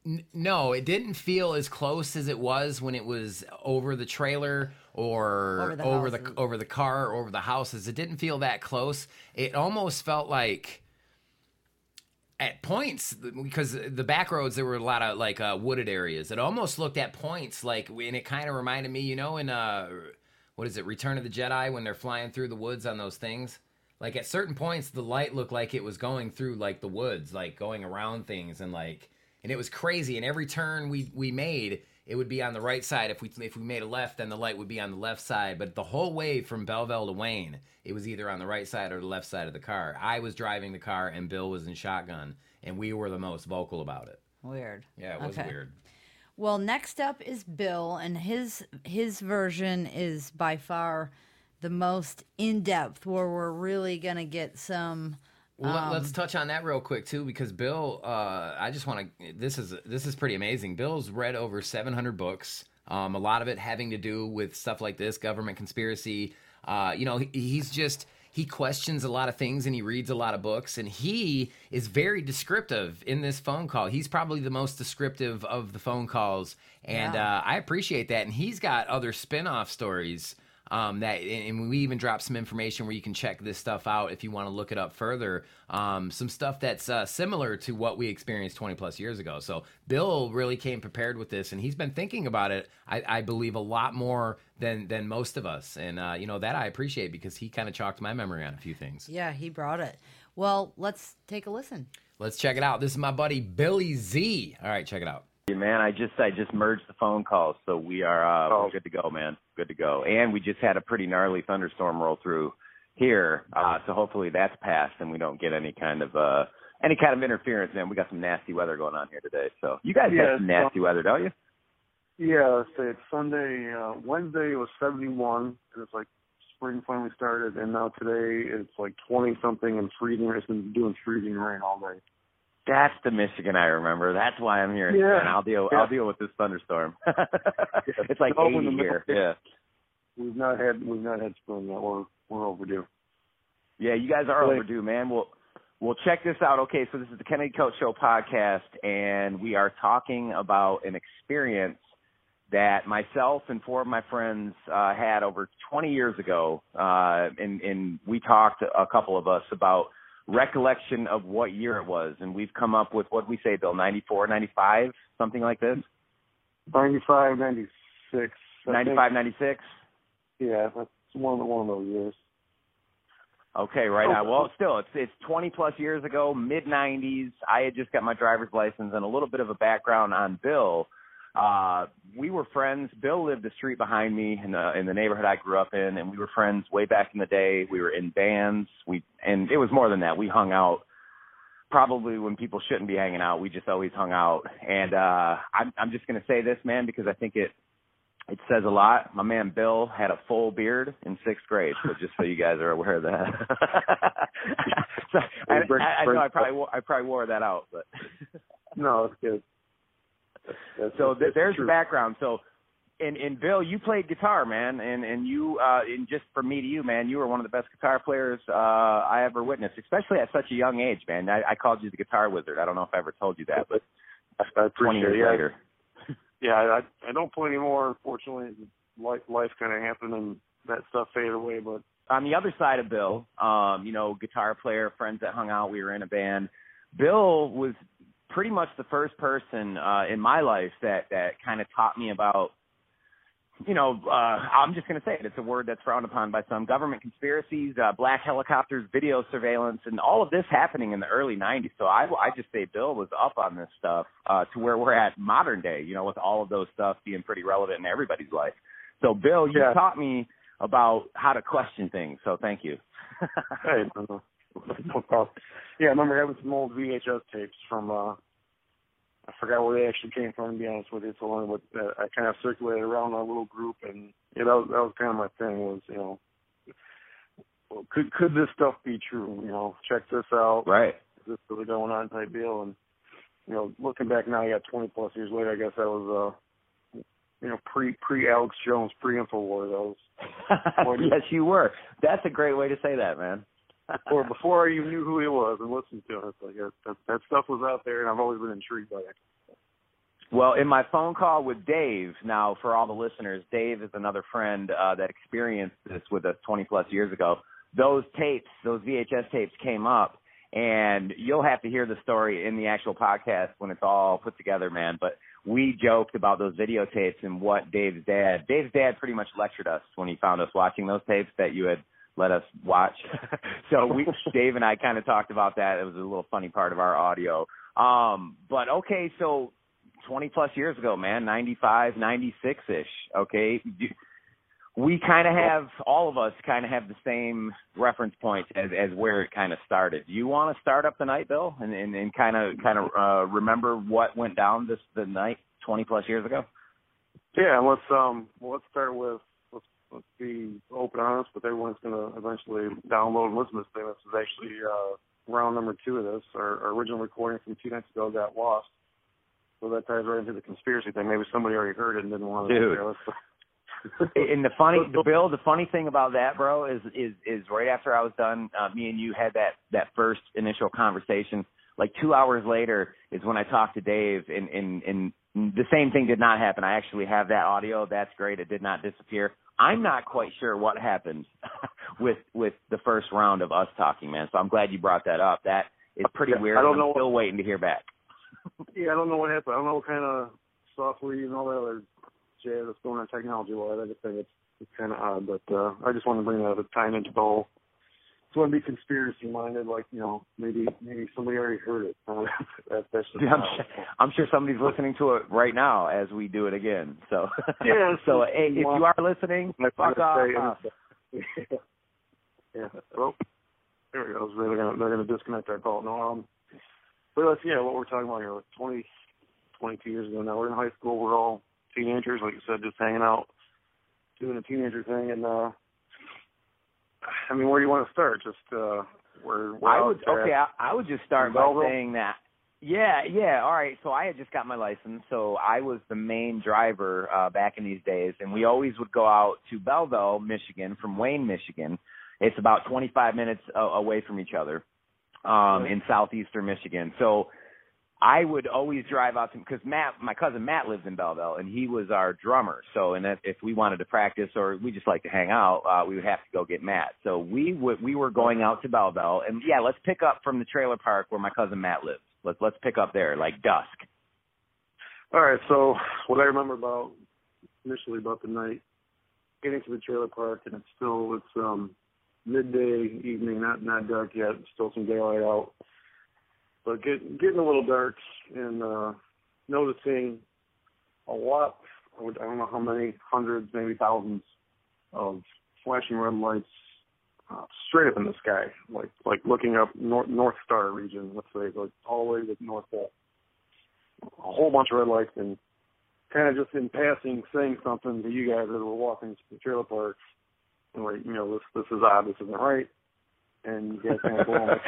n- no, it didn't feel as close as it was when it was over the trailer or Over the over the over the car or over the houses. It didn't feel that close. It almost felt like at points because the back roads there were a lot of like uh, wooded areas. It almost looked at points like and it kind of reminded me, you know, in uh what is it, Return of the Jedi when they're flying through the woods on those things? Like at certain points the light looked like it was going through like the woods, like going around things and like and it was crazy and every turn we we made it would be on the right side if we if we made a left then the light would be on the left side but the whole way from Belleville to Wayne it was either on the right side or the left side of the car I was driving the car and Bill was in shotgun and we were the most vocal about it Weird. yeah it was Okay. weird Well, next up is Bill, and his his version is by far the most in depth, where we're really gonna get some. Well, Um, let's touch on that real quick too, because Bill, uh, I just want to. This is this is pretty amazing. Bill's read over 700 books. Um, a lot of it having to do with stuff like this, government conspiracy. Uh, you know, he, he's just he questions a lot of things and he reads a lot of books and he is very descriptive in this phone call. He's probably the most descriptive of the phone calls, and Yeah. uh, I appreciate that. And he's got other spin-off stories um, that and we even dropped some information where you can check this stuff out if you want to look it up further. Um, some stuff that's uh, similar to what we experienced 20 plus years ago. So Bill really came prepared with this, and he's been thinking about it. I, I believe a lot more than than most of us, and uh, you know that I appreciate because he kind of chalked my memory on a few things. Yeah, he brought it. Well, let's take a listen. Let's check it out. This is my buddy Billy Z. All right, check it out. Yeah, man, I just I just merged the phone calls, so we are uh, Oh. we're good to go, man. Good to go. And we just had a pretty gnarly thunderstorm roll through here, uh, so hopefully that's passed and we don't get any kind of uh any kind of interference. Man, we got some nasty weather going on here today. So you guys Yeah, got some nasty weather, don't you? Yeah, so it's Sunday. Uh, Wednesday it was 71, and it's like spring finally started, and now today it's like 20 something and freezing. It's been doing freezing rain all day. That's the Michigan I remember. That's why I'm here. Yeah. And I'll deal Yeah. I'll deal with this thunderstorm. it's like It's over 80 the here. Yeah. We've not had we've not had spring yet. We're we're overdue. Yeah, you guys are overdue, man. Well, well, check this out. Okay, so this is the Kennedy Koch Show podcast, and we are talking about an experience that myself and four of my friends uh, had over 20 years ago, uh, and, and we talked a couple of us about recollection of what year it was, and we've come up with what we say, Bill, 94, 95, something like this, 95, 96. I think. 95, 96. Yeah, that's one of the one of those years. Okay, right Oh, on. Well, still, it's it's 20 plus years ago, mid 90s. I had just got my driver's license and a little bit of a background on Bill. Uh, we were friends. Bill lived a street behind me in the in the neighborhood I grew up in, and we were friends way back in the day. We were in bands. We and it was more than that. We hung out probably when people shouldn't be hanging out. We just always hung out. And uh, I'm I'm just gonna say this, man, because I think it it says a lot. My man Bill had a full beard in sixth grade, so just so you guys are aware of that. so, I, I, I know I probably wore, I probably wore that out, but No, it's good. That's, so th- that's there's true. the background. So, and and Bill, you played guitar, man, and and you uh, and just from me to you, man, you were one of the best guitar players uh, I ever witnessed, especially at such a young age, man. I, I called you the guitar wizard. I don't know if I ever told you that, but I appreciate 20 years. Yeah, later. yeah, I I don't play anymore. Unfortunately, life life kind of happened and that stuff faded away. But on the other side of Bill, um, you know, guitar player, friends that hung out, we were in a band. Bill was pretty much the first person uh, in my life that that kind of taught me about you know, uh, I'm just going to say it. It's a word that's frowned upon by some. Government conspiracies, uh, black helicopters, video surveillance, and all of this happening in the early 90s. So I, I just say Bill was up on this stuff uh, to where we're at modern day, you know, with all of those stuff being pretty relevant in everybody's life. So, Bill, you Yeah. taught me about how to question things. So thank you. hey, no, problem. Yeah, I remember having some old VHS tapes from. uh I forgot where they actually came from. To be honest with you, so long, but uh, I kind of circulated around our little group, and yeah, that was that was kind of my thing. Was you know, well, could could this stuff be true? You know, check this out. Right. Is this really going on? Type deal, and you know, looking back now, yeah, 20 plus years later, I guess that was uh, you know, pre pre Alex Jones, pre Infowars. That was yes, you were. That's a great way to say that, man. or before even knew who he was and listened to. It's like that, that, that stuff was out there, and I've always been intrigued by it. Well, in my phone call with Dave, now for all the listeners, Dave is another friend uh, that experienced this with us 20 plus years ago. Those tapes, those VHS tapes came up, and you'll have to hear the story in the actual podcast when it's all put together, man. But we joked about those videotapes and what Dave's dad, Dave's dad pretty much lectured us when he found us watching those tapes that you had let us watch. so we, Dave and I kind of talked about that. It was a little funny part of our audio. Um, but okay, so 20 plus years ago, man, 95, 96 ish. Okay. We kind of have, all of us kind of have the same reference point as, as where it kind of started. Do you want to start up the night, Bill, and, and, and kind of, kind of, uh, remember what went down this, the night 20 plus years ago? Yeah, let's um, let's start with let's let's be open and honest, but everyone's going to eventually download and listen to this thing. This is actually uh, round number two of this. Our, our original recording from two nights ago got lost. So that ties right into the conspiracy thing. Maybe somebody already heard it and didn't want to Dude. share it. and the funny, the Bill, the funny thing about that, bro, is is is right after I was done, uh, me and you had that that first initial conversation. Like two hours later is when I talked to Dave, and and and the same thing did not happen. I actually have that audio. That's great. It did not disappear. I'm not quite sure what happened with with the first round of us talking, man. So I'm glad you brought that up. That is pretty Yeah, weird. I don't I'm know- still waiting to hear back. Yeah, I don't know what happened. I don't know what kind of software and all that other jazz that's going on technology wise. I just think it's it's kind of odd, but uh, I just want to bring that a time into the whole. Just want to be conspiracy minded, like you know, maybe maybe somebody already heard it. Uh, that, that's just I'm sure, I'm sure somebody's listening to it right now as we do it again. So Yeah, so hey, if you are listening, fuck off. say- yeah. Well, there we go. They're gonna they're gonna disconnect our call. No, um, but let's yeah, what we're talking about here, like 20, 22 years ago now. We're in high school. We're all teenagers, like you said, just hanging out, doing a teenager thing. And uh I mean, where do you want to start? Just uh where? where I would okay. I, I would just start by saying that. Yeah, yeah. All right. So I had just got my license, so I was the main driver uh, back in these days, and we always would go out to Belleville, Michigan, from Wayne, Michigan. It's about 25 minutes uh, away from each other um, in southeastern Michigan. So I would always drive out to because Matt, my cousin Matt, lives in Belleville, and he was our drummer. So, and if, we wanted to practice or we just like to hang out, uh, we would have to go get Matt. So we would we were going out to Belleville, and yeah, let's pick up from the trailer park where my cousin Matt lives. Let's let's pick up there like dusk. All right, so what I remember about initially about the night, getting to the trailer park, and it's still it's um midday evening, not not dark yet, still some daylight out, but get, getting a little dark, and uh noticing a lot. I don't know how many hundreds, maybe thousands of flashing red lights uh, straight up in the sky, like like looking up north North Star region, let's say, like all the way to the North Pole a whole bunch of red lights and kind of just in passing saying something to you guys as we're walking to the trailer park and like, you know, this this is odd, this isn't right. And you guys kind of like,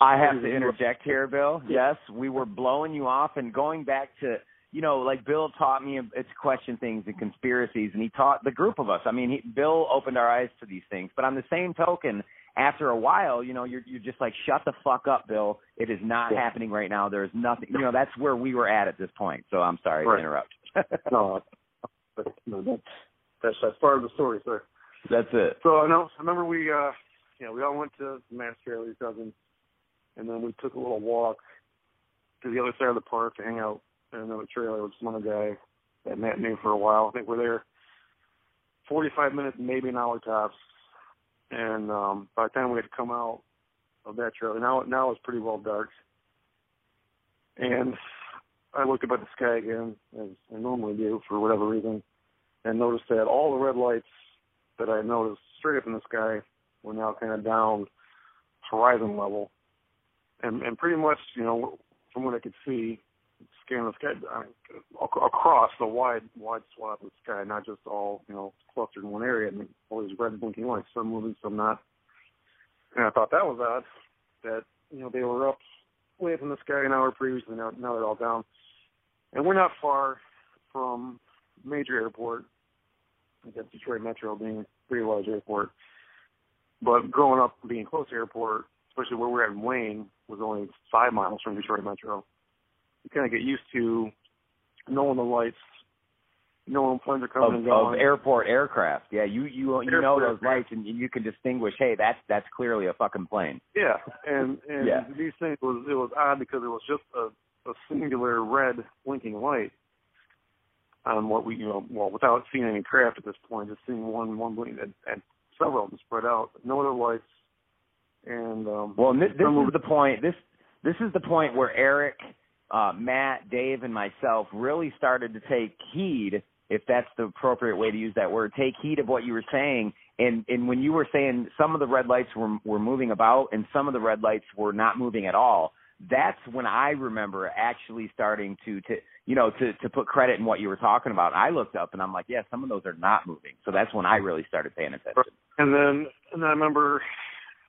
I have to interject here, Bill. Yes, we were blowing you off and going back to, you know, like Bill taught me it's question things and conspiracies, and he taught the group of us. I mean, he, Bill opened our eyes to these things. But on the same token, after a while, you know, you're you're just like, shut the fuck up, Bill. It is not Yeah. happening right now. There's nothing. You know, that's where we were at at this point. So I'm sorry Right. to interrupt. no, but, no that, that's that's part of the story, sir. that's it. So I know I remember we uh you know, we all went to Matt's Trailer, your cousin, and then we took a little walk to the other side of the park to hang out in another trailer with some other guy that Matt knew for a while. I think we're there 45 minutes, maybe an hour tops. And um, by the time we had to come out of that trail, now now it's pretty well dark. And I looked up at the sky again, as I normally do for whatever reason, and noticed that all the red lights that I noticed straight up in the sky were now kind of down horizon level, and and pretty much, you know, from what I could see, scan the sky uh, across the wide wide swath of the sky, not just all you know clustered in one area. and all these red blinking lights, some moving, some not. And I thought that was odd that you know they were up way up in the sky an hour previously. Now now they're all down, and we're not far from major airport. I guess Detroit Metro being a pretty large airport. But growing up being close to airport, especially where we're at in Wayne, was only five miles from Detroit Metro you kind of get used to knowing the lights, knowing planes are coming of, and going. Of airport aircraft, yeah, you you you know those lights and you can distinguish. Hey, that's that's clearly a fucking plane. Yeah, and and yeah. these things was it was odd because it was just a a singular red blinking light on what we you know well without seeing any craft at this point, just seeing one one blink and, and several of them spread out, no other lights. And um, well, this, this is the point. This this is the point where Eric uh, Matt, Dave, and myself really started to take heed, if that's the appropriate way to use that word, take heed of what you were saying. And and when you were saying some of the red lights were were moving about and some of the red lights were not moving at all, that's when I remember actually starting to to you know to to put credit in what you were talking about. I looked up and I'm like, yeah, some of those are not moving. So that's when I really started paying attention. And then and then I remember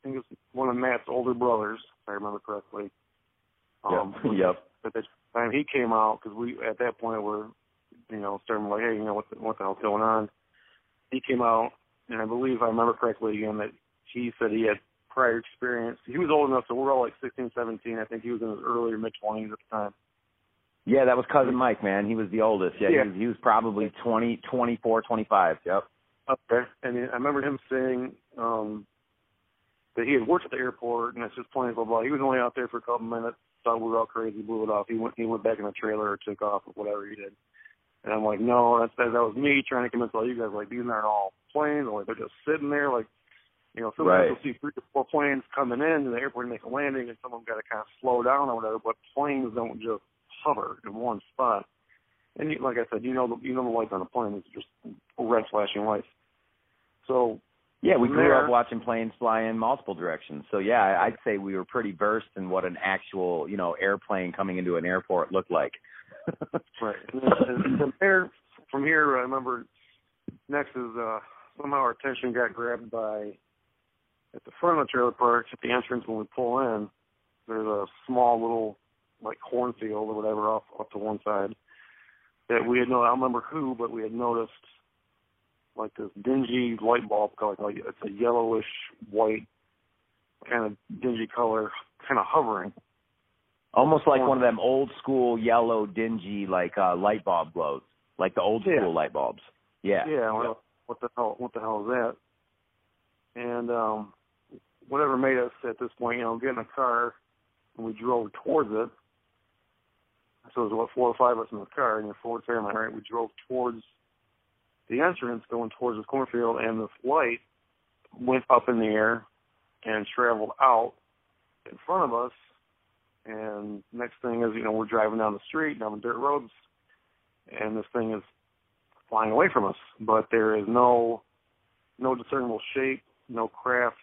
think it was one of Matt's older brothers, if I remember correctly. Um, yep. yep at the time he came out, because we at that point were, you know, starting like, hey, you know, what the, what the hell's going on? He came out, and I believe I remember correctly again that he said he had prior experience. He was old enough, so we're all like 16, 17. I think he was in his earlier mid 20s at the time. Yeah, that was cousin Mike, man. He was the oldest. Yeah, yeah. He, was, he was probably twenty, twenty-four, twenty-five. Yep. Okay. And I remember him saying um that he had worked at the airport and it's just plain blah blah. He was only out there for a couple minutes thought we were all crazy, blew it off. He went he went back in the trailer or took off or whatever he did. And I'm like, no, that's that, that was me trying to convince all you guys like these aren't all planes, like they're just sitting there like you know, sometimes right. you'll see three or four planes coming in to the airport make a landing and someone's gotta kinda slow down or whatever, but planes don't just hover in one spot. And you, like I said, you know the you know the lights on a plane, it's just red flashing lights. So yeah, we grew up watching planes fly in multiple directions. So yeah, I'd say we were pretty versed in what an actual, you know, airplane coming into an airport looked like. right. And from there, from here, I remember next is uh somehow our attention got grabbed by at the front of the trailer park at the entrance when we pull in. There's a small little like cornfield or whatever off off to one side that we had no I don't remember who, but we had noticed like this dingy light bulb color. Like it's a yellowish white kind of dingy color, kind of hovering. Almost like one of them old school yellow dingy like uh light bulb glows, like the old school yeah. light bulbs. Yeah. Yeah. Well, what the hell? What the hell is that? And um whatever made us at this point, you know, get in a car and we drove towards it. So there was what four or five of us in the car in the Ford Fairmont, right? We drove towards the entrance going towards the cornfield, and the light went up in the air and traveled out in front of us. And next thing is, you know, we're driving down the street, down the dirt roads, and this thing is flying away from us. But there is no no discernible shape, no craft,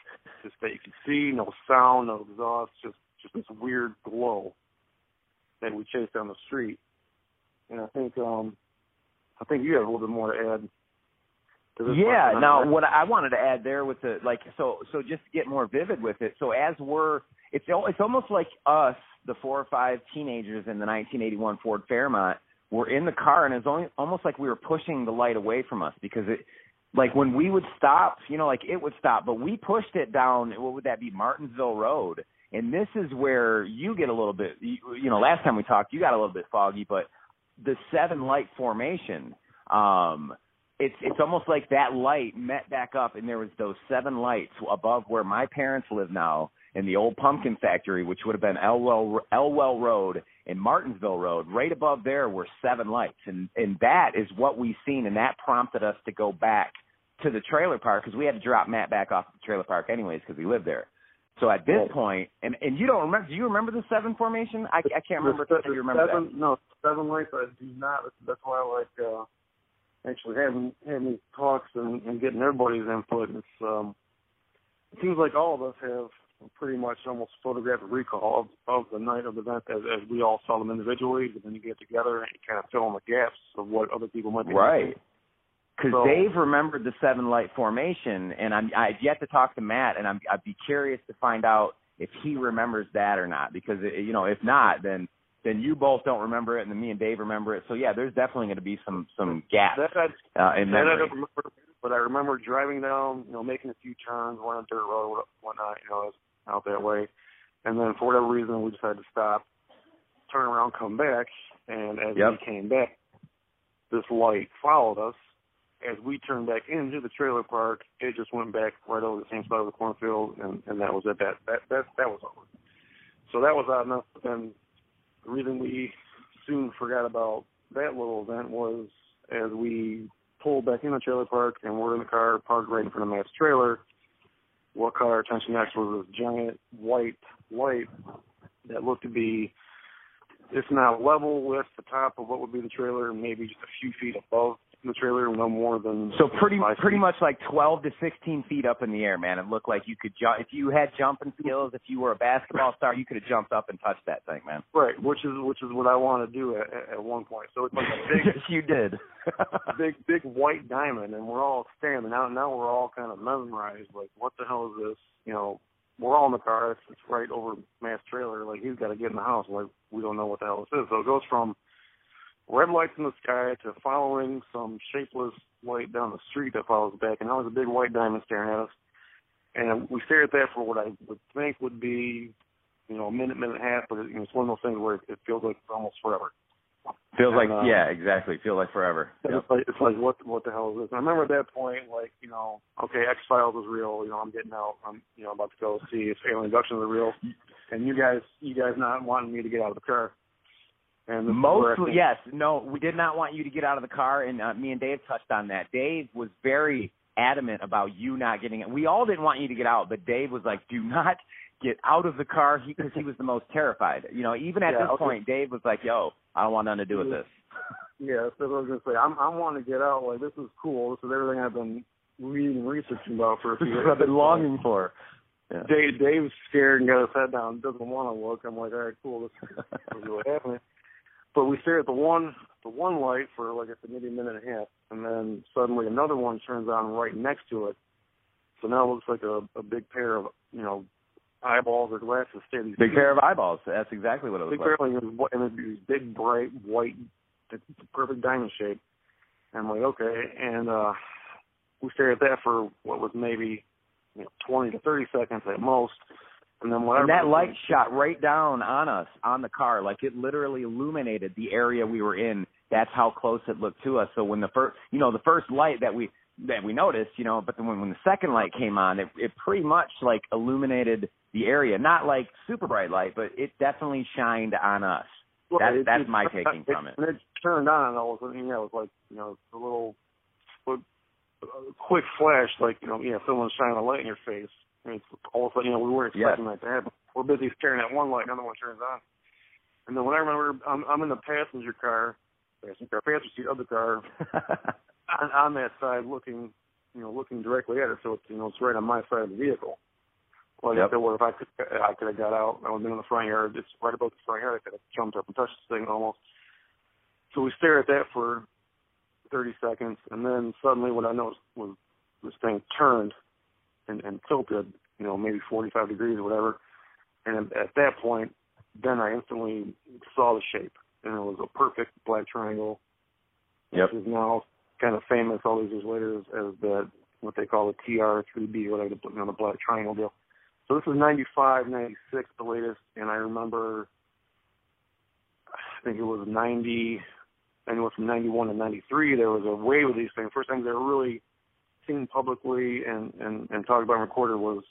just that you can see, no sound, no exhaust, just just this weird glow that we chased down the street. And I think um I think you have a little bit more to add. To this yeah. Now, what I wanted to add there with the like, so so just to get more vivid with it. So as we're, it's it's almost like us, the four or five teenagers in the 1981 Ford Fairmont, were in the car, and it's only almost like we were pushing the light away from us because it, like when we would stop, you know, like it would stop, but we pushed it down. What would that be, Martinsville Road? And this is where you get a little bit, you, you know, last time we talked, you got a little bit foggy, but the seven light formation um it's it's almost like that light met back up and there was those seven lights above where my parents live now in the old pumpkin factory which would have been elwell elwell road and martinsville road. Right above there were seven lights. And and that is what we've seen. And that prompted us to go back to the trailer park because we had to drop Matt back off at the trailer park anyways because we lived there. So at this point, and and you don't remember? Do you remember the seven formation? I, I can't remember The if you remember seven, that. No, seven lights. I do not. That's why I like uh, actually having having these talks and, and getting everybody's input. It's um, it seems like all of us have pretty much almost photographic recall of, of the night of the event as, as we all saw them individually, but then you get together and you kind of fill in the gaps of what other people might be Right. Because So- Dave remembered the seven light formation, and I'm I've yet to talk to Matt, and I'm I'd be curious to find out if he remembers that or not. Because it, you know, if not, then then you both don't remember it, and then me and Dave remember it. So yeah, there's definitely going to be some some gaps That I, uh, in that I memory. don't remember, but I remember driving down, you know, making a few turns, we're on dirt road, whatnot, you know, out that way. And then for whatever reason, we decided to stop, turn around, come back, and as Yep. we came back, this light followed us. As we turned back into the trailer park, it just went back right over the same side of the cornfield, and and that was it. That that that that was over. So that was odd enough. Then the reason we soon forgot about that little event was as we pulled back in the trailer park and we're in the car parked right in front of Matt's trailer. What caught our attention next was this giant white light that looked to be, if not level with the top of what would be the trailer, maybe just a few feet above the trailer, no more than So pretty pretty feet. much like 12 to 16 feet up in the air, man. It looked like you could jump if you had jumping skills. If you were a basketball star, you could have jumped up and touched that thing, man. right, which is which is what I want to do at, at- one point. So it's like a big yes, you did. big big white diamond and we're all standing now now we're all kind of mesmerized like what the hell is this you know we're all in the car it's, it's right over matt's trailer like he's got to get in the house like we don't know what the hell this is so it goes from red lights in the sky to following some shapeless light down the street that follows back and now there's a big white diamond staring at us and we stare at that for what i would think would be you know a minute minute and a half but it, you know, it's one of those things where it feels like it's almost forever Feels like uh, yeah, exactly. Feel like forever. Yep. It's like it's like what what the hell is this? And I remember at that point, like you know, okay, X Files is real. You know, I'm getting out. I'm you know about to go see if Alien Abductions are real, and you guys you guys not wanting me to get out of the car. And this is where I Mostly, yes. No, we did not want you to get out of the car, and uh, me and Dave touched on that. Dave was very adamant about you not getting it. We all didn't want you to get out, but Dave was like, "Do not get out of the car," because he, was the most terrified. You know, even at Yeah, this okay. point, Dave was like, "Yo, I don't want nothing to do with this." Yeah, what I was gonna say. I'm I'm wanting to get out. Like this is cool. This is everything I've been reading and researching about for a few years. I've been longing for. Yeah. Dave Dave's scared and got his head down, doesn't want to look. I'm like, all right, cool, this is really happening. But we stare at the one the one light for like I said, maybe a minute and a half, and then suddenly another one turns on right next to it. So now it looks like a, a big pair of you know eyeballs or glasses. Stare these Big pair of eyeballs. That's exactly what it was big like. pair of and these big bright white, perfect diamond shape. And I'm like, okay, and uh we stared at that for what was maybe you know, 20 to 30 seconds at most. And. And that light shot right down on us on the car, like it literally illuminated the area we were in. That's how close it looked to us. So when the first, you know, the first light that we that we noticed, you know, but then when, when the second light came on, it it pretty much like illuminated the area. Not like super bright light, but it definitely shined on us. Well, That- it- that's it- my taking from it. And it turned on, and all of a sudden, yeah, it was like you know a little, a quick flash, like you know, yeah, someone's shining a light in your face. And it's all of a sudden, you know, we weren't expecting that to happen. We're busy staring at one light, another one turns on. And then when I remember, I'm, I'm in the passenger car, passenger car, passenger seat of the car, on, on that side, looking, you know, looking directly at it. So it's you know, it's right on my side of the vehicle. Like Yep. I said, well, if I could, I could have got out. I would have been in the front yard. It's right above the front yard. I could have jumped up and touched the thing almost. So we stare at that for 30 seconds, and then suddenly what I noticed was this thing turned and, and tilted, you know, maybe 45 degrees or whatever. And at that point, then I instantly saw the shape, and it was a perfect black triangle. Yep. Which is now kind of famous all these years later as, as the what they call the TR3B, whatever, the, you know, the black triangle deal. So this is 95, 96, the latest, and I remember, I think it was 90, anywhere from 91 to 93, there was a wave of these things. First time they were really seen publicly and, and, and talked about and recorded was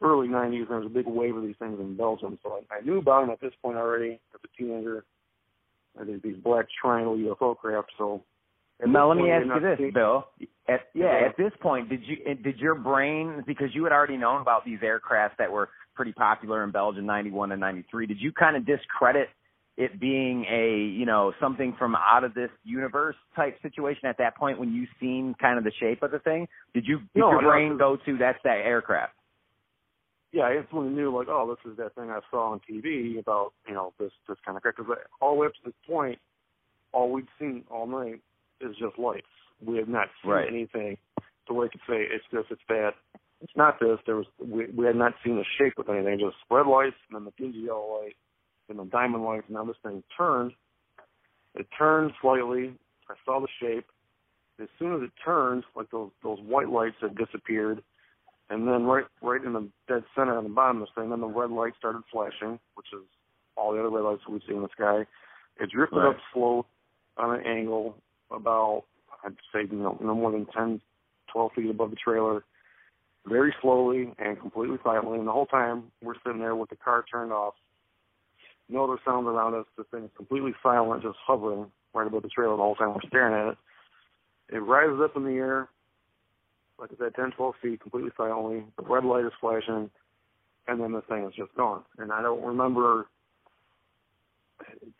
early 90s. and There was a big wave of these things in Belgium. So I, I knew about them at this point already as a teenager. I did these black triangle UFO craft. So At Now, let me ask you this, seeing- Bill. At, yeah, Yeah. at this point, did you did your brain because you had already known about these aircraft that were pretty popular in Belgium, '91 and '93? Did you kind of discredit it being a you know something from out of this universe type situation at that point when you seen kind of the shape of the thing? Did you did No, your no, brain go to that's that aircraft? yeah, I instantly knew like, oh, this is that thing I saw on TV about you know this this kind of craft. Because all the way up to this point, all we'd seen all night is just lights. We had not seen Right. anything to where we could say it's this, it's that. It's not this. There was we we had not seen the shape of anything. Just red lights and then the dingy yellow light and the diamond lights. Now this thing turned. It turned slightly. I saw the shape. As soon as it turned, like those those white lights had disappeared, and then right right in the dead center on the bottom of this thing, then the red light started flashing, which is all the other red lights we see in the sky. It drifted Right. up slow on an angle about I'd say you know no more than 10, 12 feet above the trailer, very slowly and completely silently. And the whole time we're sitting there with the car turned off, no other sounds around us. The thing is completely silent, just hovering right above the trailer the whole time we're staring at it. It rises up in the air, like I said, 10, 12 feet, completely silently. The red light is flashing, and then the thing is just gone. And I don't remember,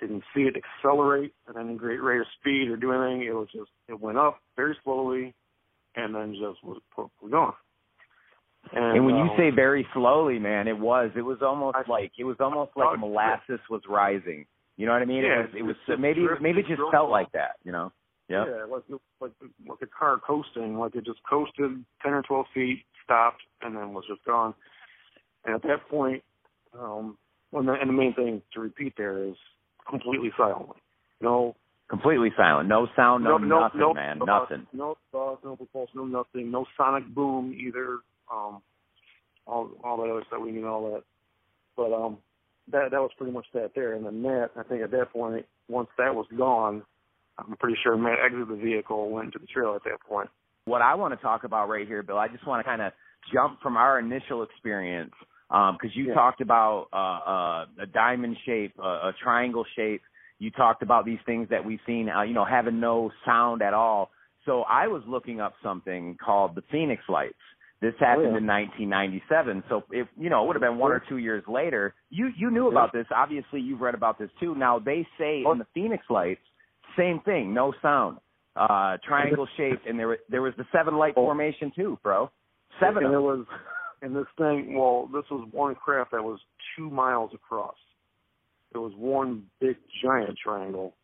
didn't see it accelerate at any great rate of speed or do anything. It was just, it went up very slowly, and then just was, was gone. And, And when you um, say very slowly, man, it was it was almost I- like it was almost I like thought- molasses was rising. You know what I mean? Yeah, it was it was just maybe maybe it just felt like that, you know. Yeah. Yeah, like like like a car coasting, like it just coasted ten or twelve feet, stopped, and then was just gone. And at that point, um, well, and the, and the main thing to repeat there is completely silently. No, Completely silent. No sound, no, nothing, no, man. uh, nothing. No thoughts, no propulsion, no nothing, no sonic boom either. Um, all all that other stuff we knew all that. But um, that that was pretty much that there. And then Matt, I think at that point, once that was gone, I'm pretty sure Matt exited the vehicle, went into the trailer at that point. What I want to talk about right here, Bill, I just want to kind of jump from our initial experience because you Yeah. talked about uh, uh, a diamond shape, uh, a triangle shape. You talked about these things that we've seen, uh, you know, having no sound at all. So I was looking up something called the Phoenix Lights. This happened yeah. in 1997. So if you know, it would have been one or two years later. You you knew about this. Obviously, you've read about this too. Now they say in the Phoenix Lights, same thing, no sound, uh, triangle shaped, and there was there was the seven light formation too, bro. Seven. And it was, and this thing. Well, this was one craft that was two miles across. It was one big giant triangle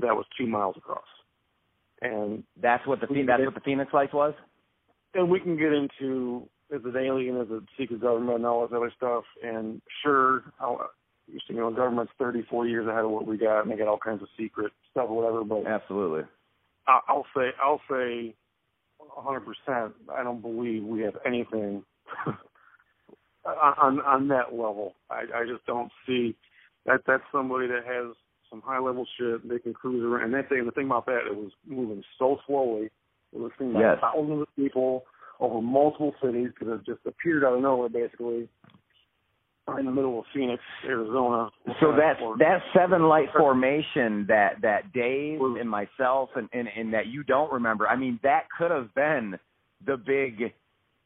that was two miles across. And That's what the that's what the Phoenix Lights was. And we can get into is it alien, is it secret government, and all this other stuff. And sure, I'll, you know, government's 30, 40 years ahead of what we got, and they got all kinds of secret stuff or whatever. But Absolutely. I- I'll say, I'll say, 100. percent I don't believe we have anything on on that level. I I just don't see that. That's somebody that has some high level shit. They can cruise around. And that thing, the thing about that, it was moving so slowly. It was seen by Yes. thousands of people over multiple cities because it just appeared out of nowhere, basically, in the middle of Phoenix, Arizona. So that that seven light formation that that Dave and myself and, and and that you don't remember. I mean, that could have been the big,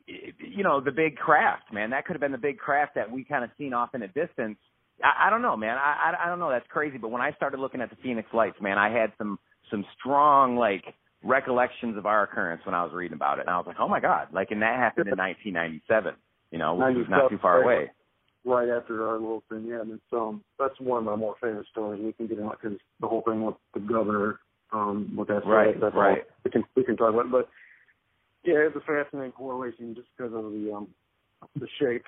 you know, the big craft, man. That could have been the big craft that we kind of seen off in a distance. I, I don't know, man. I, I I don't know. That's crazy. But when I started looking at the Phoenix Lights, man, I had some some strong like recollections of our occurrence when I was reading about it, and I was like, oh my god, like, and that happened in 1997. You know, which was not too far away. right after our little thing. Yeah, and it's um that's one of my more favorite stories. We can get into because the whole thing with the governor, um, with that Right, that's right. All, we can we can talk about, it. but yeah, it's a fascinating correlation just because of the um the shape,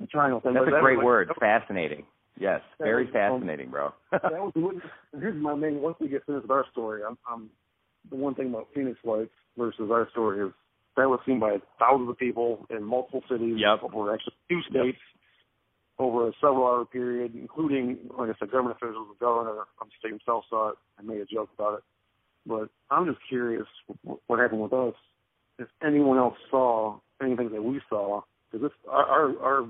the triangle thing. That's but a great word. Fascinating. Yes, very was, um, fascinating, bro. that was here's my main. Once we get finished with our story, I'm, I'm the one thing about Phoenix Lights versus our story is that was seen by thousands of people in multiple cities Yep. over actually two states over a several hour period, including like I said, government officials, the governor of the state himself saw it and made a joke about it. But I'm just curious what happened with us. If anyone else saw anything that we saw, because our, our our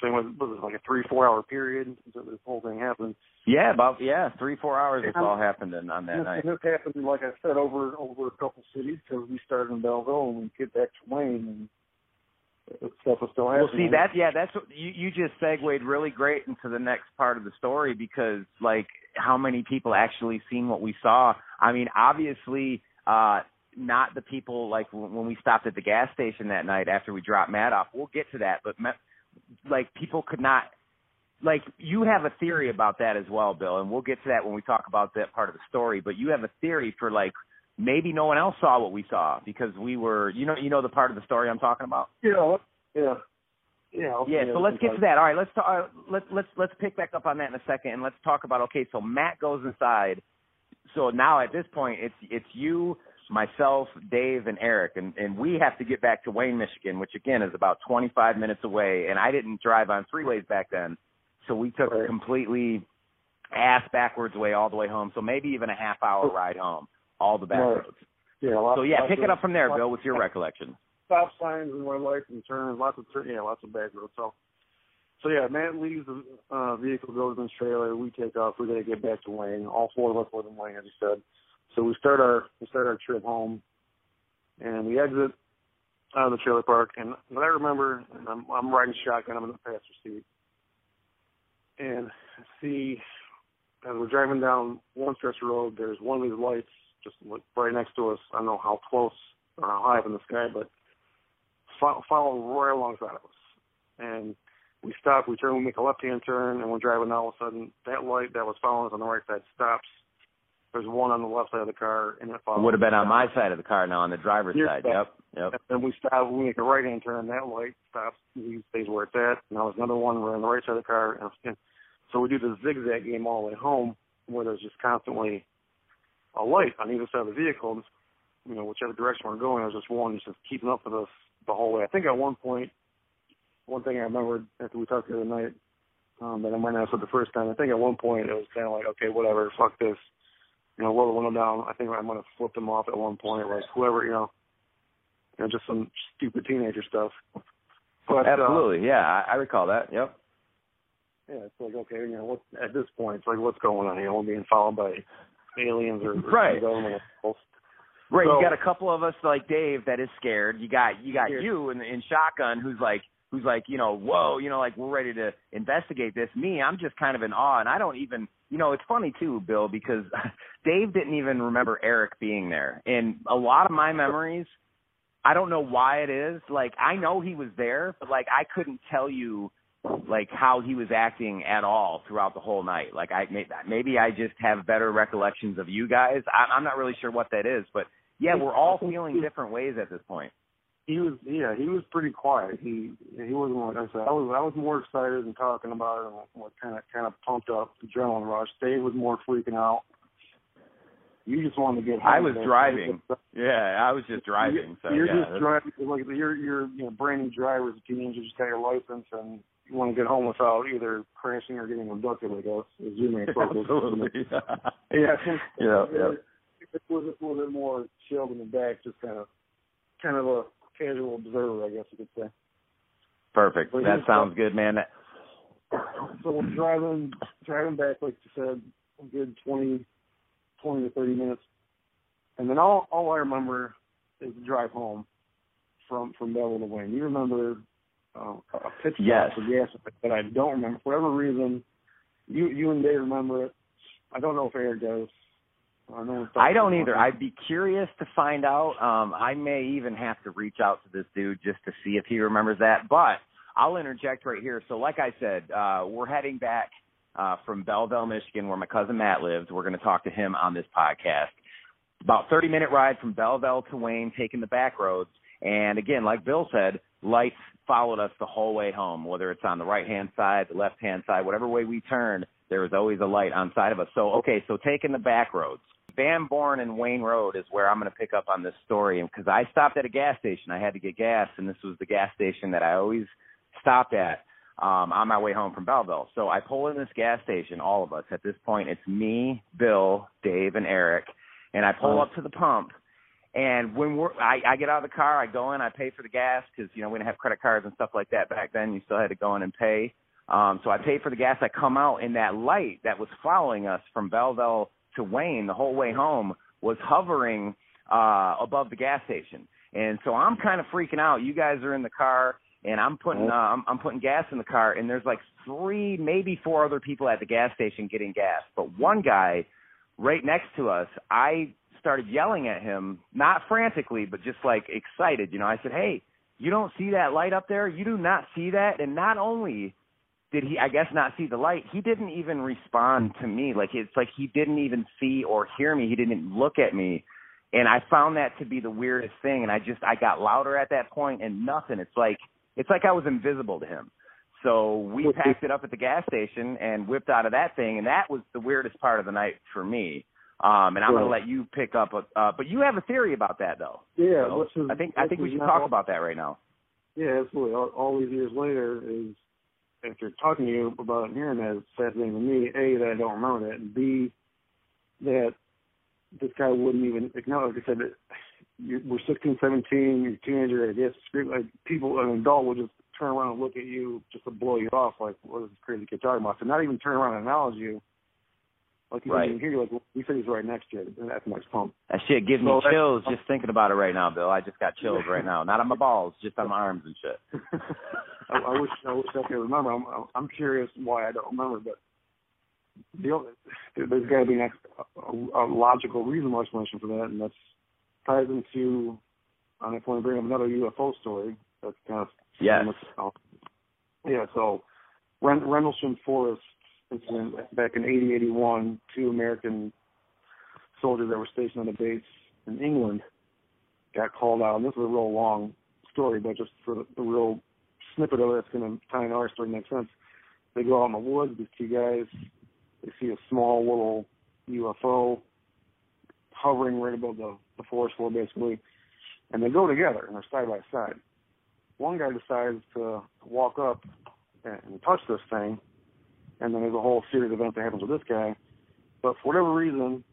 thing was was it like a three four hour period until this whole thing happened. Yeah, about yeah, three four hours. This And- all happened in, on that and, night. and this happened, like I said, over over a couple cities because we started in Belleville and we get back to Wayne and stuff was still happening. Well, see that yeah, that's what you you just segued really great into the next part of the story because like how many people actually seen what we saw. I mean, obviously, uh not the people like when we stopped at the gas station that night after we dropped Matt off. We'll get to that, but like people could not like you have a theory about that as well, Bill, and we'll get to that when we talk about that part of the story. But you have a theory for like maybe no one else saw what we saw because we were you know you know the part of the story I'm talking about. Yeah, yeah, yeah. Yeah, so let's get to that. All right, let's talk, uh, let's let's let's pick back up on that in a second, and let's talk about okay. So Matt goes inside. So now at this point, it's it's you, myself, Dave, and Eric, and and we have to get back to Wayne, Michigan, which again is about 25 minutes away. And I didn't drive on freeways back then, so we took a completely ass backwards way all the way home. So maybe even a half hour ride home, all the back Right. roads. Yeah, lots, So yeah, pick of, it up from there, Bill, with your recollection. stop signs and red lights and turns, lots of turn, yeah, lots of back roads. So, so yeah, Matt leaves the uh, vehicle, goes in his trailer. We take off. We got to get back to Wayne. All four of us live in Wayne, as you said. So we start our we start our trip home, and we exit out of the trailer park. And what I remember, and I'm I'm riding shotgun. I'm in the passenger seat, and I see as we're driving down one stretch of road, there's one of these lights just like right next to us. I don't know how close or how high up in the sky, but fo- following right alongside of us. And we stop, we turn, we make a left-hand turn, and we're driving. All of a sudden, that light that was following us on the right side stops. There's one on the left side of the car, and it follows. Would have been on my side of the car now, on the driver's Your side. side. Yep, yep. And we stop, we make a right-hand turn, that light stops, he stays where it's at. Now there's another one, we're on the right side of the car, and, and so we do the zigzag game all the way home, where there's just constantly a light on either side of the vehicle. And, you know, whichever direction we're going, there's just one just keeping up with us the whole way. I think at one point, one thing I remembered after we talked the other night, um, that I might not have said the first time. I think at one point it was kind of like, okay, whatever, fuck this. You know, roll the window down. I think I might have flipped him off at one point, like whoever, you know, you know, just some stupid teenager stuff. But uh, Absolutely, yeah, I, I recall that. Yep. yeah, it's like okay, you know, what at this point, it's like what's going on? You know, we're being followed by aliens or, or Right. government. Right, So- you got a couple of us like Dave that is scared. You got you got you in, in shotgun who's like who's like you know whoa you know like we're ready to investigate this. Me, I'm just kind of in awe, and I don't even you know it's funny too, Bill, because Dave didn't even remember Eric being there, and a lot of my memories. I don't know why it is. Like I know he was there, but like I couldn't tell you like how he was acting at all throughout the whole night. Like I maybe I just have better recollections of you guys. I, I'm not really sure what that is, but yeah, we're all feeling different ways at this point. He was yeah, he was pretty quiet. He he wasn't like I said. I was I was more excited and talking about it and like kind of kind of pumped up, adrenaline rush. Dave was more freaking out. You just wanted to get. home I was driving. Yeah, I was just driving. So you're yeah, just driving like you're you're you know brand new driver as a teenager, just got your license and you want to get home without either crashing or getting abducted. I guess your main focus. absolutely. Yeah. Yeah, yeah. It was a little bit more chilled in the back, just kind of kind of a casual observer, I guess you could say. Perfect. That sounds good, man. So we're driving driving back, like you said, a good twenty twenty to thirty minutes, and then all all I remember is the drive home from from Belleville to Wayne. You remember uh, a pit stop Yes. for gas, but I don't remember for whatever reason. You you and Dave remember it. I don't know if Eric does. I, it's I don't either. I'd be curious to find out. Um, I may even have to reach out to this dude just to see if he remembers that. But I'll interject right here. So, like I said, uh, we're heading back uh, from Belleville, Michigan, where my cousin Matt lives. We're going to talk to him on this podcast. About 30 minute ride from Belleville to Wayne, taking the back roads. And again, like Bill said, lights followed us the whole way home, whether it's on the right hand side, the left hand side, whatever way we turned, there was always a light on side of us. So, okay, so taking the back roads. Van Born and Wayne Road is where I'm going to pick up on this story because I stopped at a gas station. I had to get gas, and this was the gas station that I always stopped at um, on my way home from Belleville. So I pull in this gas station, all of us. At this point, it's me, Bill, Dave, and Eric, and I pull up to the pump, And when we're, I, I get out of the car, I go in, I pay for the gas because you know we didn't have credit cards and stuff like that back then. You still had to go in and pay. Um, so I pay for the gas. I come out, and that light that was following us from Belleville to Wayne the whole way home was hovering uh, above the gas station. And so I'm kind of freaking out. You guys are in the car, and I'm putting uh, I'm, I'm putting gas in the car, and there's like three, maybe four other people at the gas station getting gas, but one guy right next to us, I started yelling at him, not frantically, but just like excited. You know, I said, "Hey, you don't see that light up there? You do not see that?" And not only did he, I guess, not see the light, he didn't even respond to me. Like it's like he didn't even see or hear me. He didn't look at me. And I found that to be the weirdest thing. And I just, I got louder at that point and nothing. It's like, it's like I was invisible to him. So we packed it up at the gas station and whipped out of that thing. And that was the weirdest part of the night for me. Um, and I'm Right. going to let you pick up. A, uh, but you have a theory about that, though. Yeah, So is- I think I think we should talk about that right now. Yeah, absolutely. All, all these years later is after talking to you about it and hearing that, it's fascinating to me. A that I don't remember that, and B that this guy wouldn't even acknowledge. Like I said, that you, we're 16, 17, you're a teenager. I guess like people, an adult would just turn around and look at you just to blow you off. Like, what is this crazy kid talking about? So not even turn around and acknowledge you. Like he Right. didn't hear you. Like we said, he's right next to you. And that's next pump. That shit gives me So that- chills just thinking about it right now, Bill. I just got chills right now. Not on my balls, just on my arms and shit. I, I wish I wish I could remember. I'm I'm curious why I don't remember, but the only, there- there's got to be an ex, a, a logical, reasonable explanation for that, and that's ties into. And if I want to bring up another UFO story, that's kind of Yes. Yeah, so Ren- Rendlesham Forest incident back in 80, 81, two American soldiers that were stationed on the base in England got called out. And this is a real long story, but just for the, the real snippet of it, it's going to tie in our story make sense. They go out in the woods, these two guys, they see a small little UFO hovering right above the, the forest floor, basically, and they go together, and they're side by side. One guy decides to walk up and, and touch this thing, and then there's a whole series of events that happens with this guy. But for whatever reason,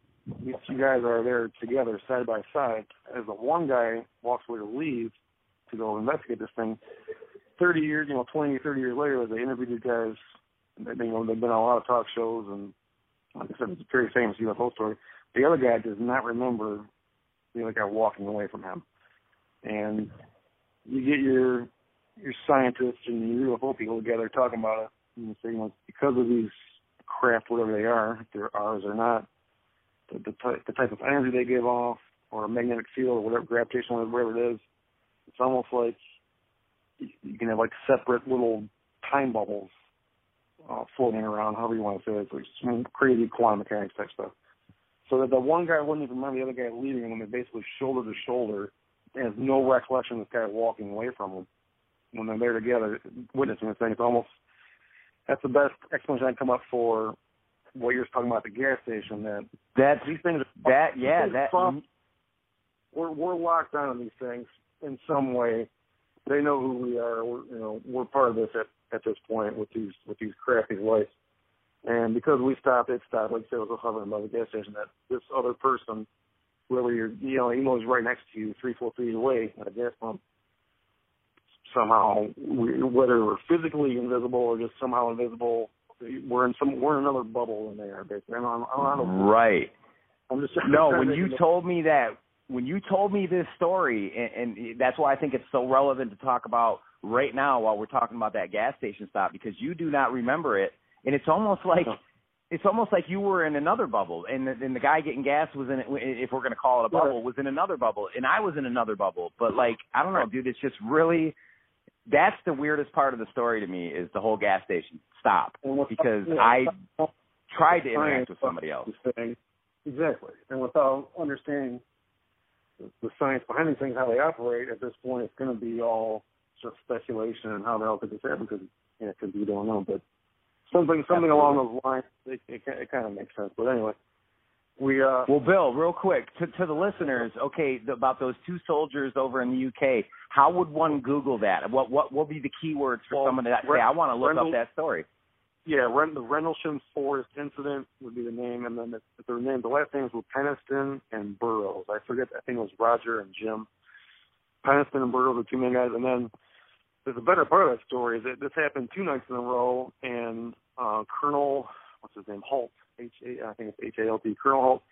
these two guys are there together, side by side. As the one guy walks away to leave to go investigate this thing, 30 years, you know, 20, 30 years later, as they interviewed these guys, they, you know, they've been on a lot of talk shows, and like I said, it's a very famous UFO story. The other guy does not remember the other guy walking away from him. And you get your your scientists and your UFO people together talking about it, and you say, you know, because of these craft, whatever they are, if they're ours or not, the, the, type, the type of energy they give off, or a magnetic field, or whatever, gravitational, whatever it is, it's almost like you, you can have like separate little time bubbles uh, floating around, however you want to say it. It's like some crazy quantum mechanics type stuff. So that the one guy wouldn't even remember the other guy leaving him, and they're basically shoulder to shoulder, and has no recollection of this guy walking away from him when they're there together, witnessing this thing. It's almost that's the best explanation I can come up for what you're talking about at the gas station. That That's these things that. Yeah, things that. are we're we're locked down on these things in some way. They know who we are. We're, you know, we're part of this at at this point with these with these crappy lights. And because we stopped, it stopped. Like I said, it was hovering by the gas station. That this other person, whoever you're, you know, he was right next to you, three, four feet away at a gas pump. Somehow, we, whether we're physically invisible or just somehow invisible, we're in some we're in another bubble than they are. Basically, I'm, I'm, I'm, Right. I'm just No, when you told me that, when you told me this story, and, and that's why I think it's so relevant to talk about right now while we're talking about that gas station stop because you do not remember it, and it's almost like it's almost like you were in another bubble, and the, and the guy getting gas was in, if we're going to call it a bubble, was in another bubble, and I was in another bubble. But like, I don't know, dude, it's just really. That's the weirdest part of the story to me is the whole gas station stop because I tried to interact with somebody else. of this thing. Exactly, and without understanding the, the science behind these things, how they operate, at this point, it's going to be all just speculation and how the hell could this happen? Because yeah, because we don't know. But something something along those lines, it, it, it kind of makes sense. But anyway, we uh, Well, Bill, real quick to to the listeners, okay, about those two soldiers over in the UK. How would one Google that? What what will be the keywords for Well, someone that say I want to look Rendell- up that story? Yeah, Ren- the Rendlesham Forest incident would be the name, and then the, the name, the last names were Penniston and Burroughs. I forget. I think it was Roger and Jim. Penniston and Burroughs, the two main guys, and then there's a better part of that story is that this happened two nights in a row, and uh, Colonel, what's his name, Halt, H A, I think it's H A L T, Colonel Halt.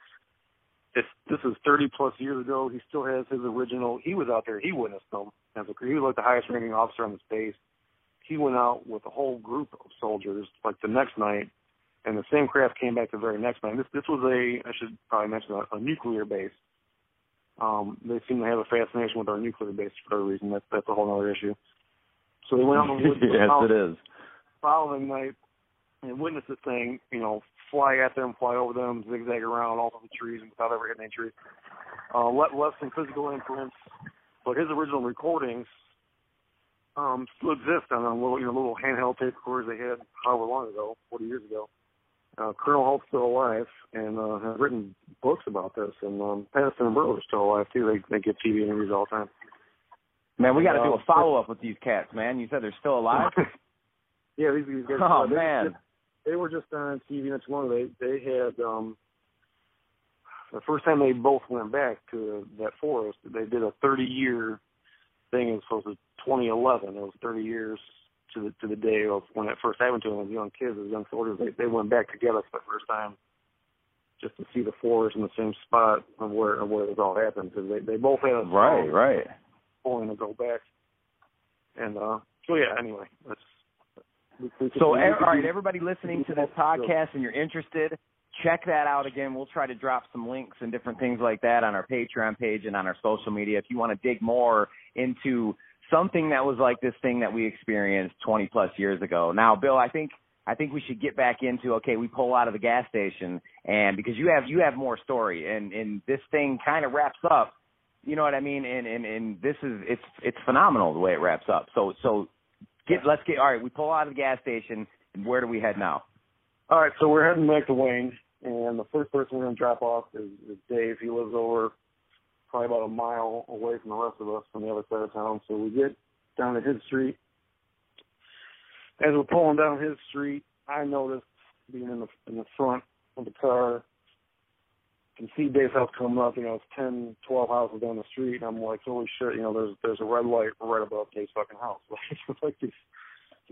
It's, this is 30 plus years ago. He still has his original. He was out there. He witnessed them. As a, he was like the highest ranking officer on the base. He went out with a whole group of soldiers like the next night, and the same craft came back the very next night. This this was a I should probably mention a, a nuclear base. Um, they seem to have a fascination with our nuclear base for a reason. That's that's a whole other issue. So they went out and yes, it is. Following night, and witnessed this thing, you know, fly at them, fly over them, zigzag around all of the trees and without ever hitting any tree. Uh, left, left some physical imprints, but his original recordings um, still exist on a little, you know, little handheld tape recorders they had however long ago, 40 years ago. Uh, Colonel Halt's still alive and uh, has written books about this, and um, Patterson and Burrow are still alive too. They they give TV interviews all the time. Man, we got to do Uh, a follow up with these cats, man. You said they're still alive. yeah, these, these guys. Oh they, man. they, they were just on TV not too long. They they had um the first time they both went back to that forest. They did a 30 year thing. It was supposed to 2011. It was 30 years to the to the day of when it first happened to them as young kids, as young soldiers. They they went back together for the first time, just to see the forest in the same spot of where of where it all happened. Because they they both had a Right, right. pulling to go back. And uh so yeah. Anyway, that's. we- we So, we ev- could all right, everybody listening to this podcast and you're interested, check that out again. We'll try to drop some links and different things like that on our Patreon page and on our social media if you want to dig more into something that was like this thing that we experienced 20 plus years ago. Now, Bill, I think I think we should get back into okay, we pull out of the gas station and because you have you have more story and and this thing kind of wraps up. You know what I mean? And and and this is it's it's phenomenal the way it wraps up. So so get let's get all right, we pull out of the gas station and where do we head now? All right, so we're heading back to Wayne, and the first person we're going to drop off is, is Dave. He lives over probably about a mile away from the rest of us from the other side of town. So we get down to his street. As we're pulling down his street, I noticed being in the in the front of the car, can see Dave's house coming up. You know, it's ten, twelve houses down the street, and I'm like, holy shit! You know, there's there's a red light right above Dave's fucking house. Like, like this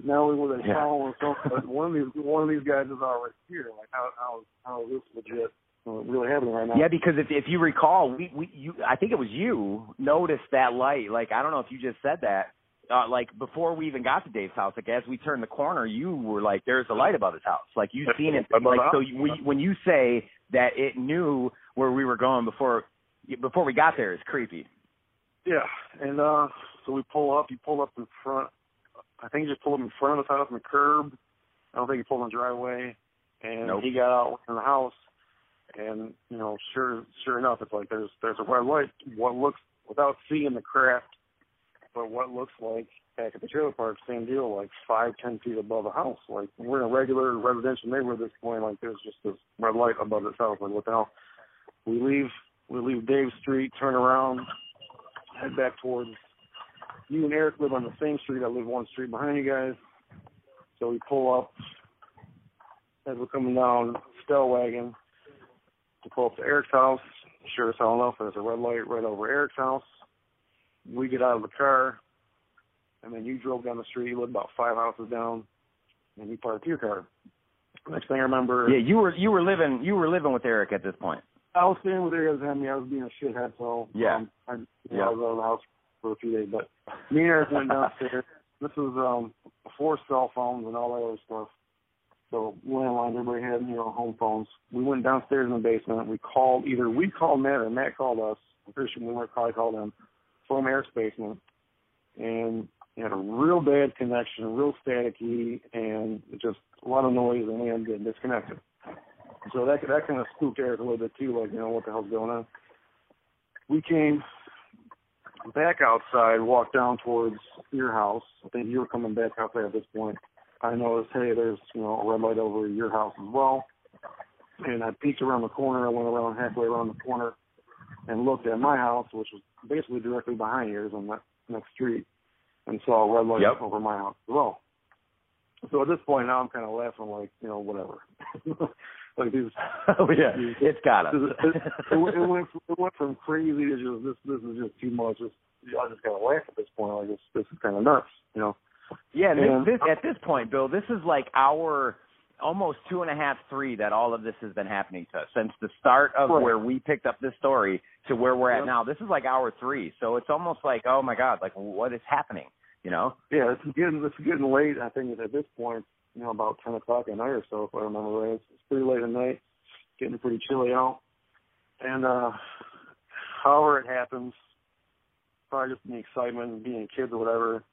now we were Yeah. following something. But one of these one of these guys is already here. Like how how how is this legit? Really happening right now? Yeah, because if if you recall, we we you I think it was you noticed that light. Like I don't know if you just said that. Uh, like before we even got to Dave's house, like as we turned the corner, you were like, "There's a light above his house." Like you've seen it. Like so, you, we, when you say that it knew where we were going before before we got there, it's creepy. Yeah, and uh so we pull up. You pull up in front. I think you just pulled up in front of his house on the curb. I don't think he pulled in the driveway. And Nope. he got out in the house, and you know, sure, sure enough, it's like there's there's a red light. What looks without seeing the craft, but what looks like back at the trailer park, same deal, like five, ten feet above the house. Like we're in a regular residential neighborhood at this point. Like there's just this red light above this house. Like what the hell? We leave. We leave Dave Street, turn around, head back towards you and Eric live on the same street. I live one street behind you guys. So we pull up as we're coming down Stellwagen to pull up to Eric's house. Sure as hell enough, there's a red light right over Eric's house. We get out of the car, and then you drove down the street. You lived about five houses down, and you parked your car. Next thing I remember, Yeah, you were you were living you were living with Eric at this point. I was staying with Eric and I was being a shithead, so Yeah. um, I, you know, Yeah. I was out of the house for a few days. But me and Eric went downstairs. This was um before cell phones and all that other stuff. So landlines, everybody had you know home phones. We went downstairs in the basement. We called either we called Matt or Matt called us. I'm pretty sure we were probably called him from Eric's basement, and he had a real bad connection, real staticky, and just a lot of noise, and we ended getting disconnected. So that that kind of spooked Eric a little bit too, like you know what the hell's going on. We came back outside, walked down towards your house. I think you were coming back outside at this point. I noticed, hey, there's you know a red light over your house as well. And I peeked around the corner. I went around halfway around the corner and looked at my house, which was basically directly behind yours on that next street, and saw a red light Yep. over my house as well. So at this point now, I'm kind of laughing like you know whatever. like these. oh yeah, it's got us. It, it, it, went- it went it went from crazy to just this this is just too much. Just I just kind of laugh at this point. Like this this is kind of nuts, you know. Yeah, and this, this at this point, Bill, this is like our almost two and a half, three that all of this has been happening to us since the start of Right. where we picked up this story to where we're at Yep. now. This is like hour three, so it's almost like, oh my god, like what is happening? You know? Yeah, it's getting it's getting late. I think at this point, you know, about ten o'clock at night or so, if I remember right. It's, it's pretty late at night, getting pretty chilly out. And uh however it happens, probably just the excitement and being kids or whatever.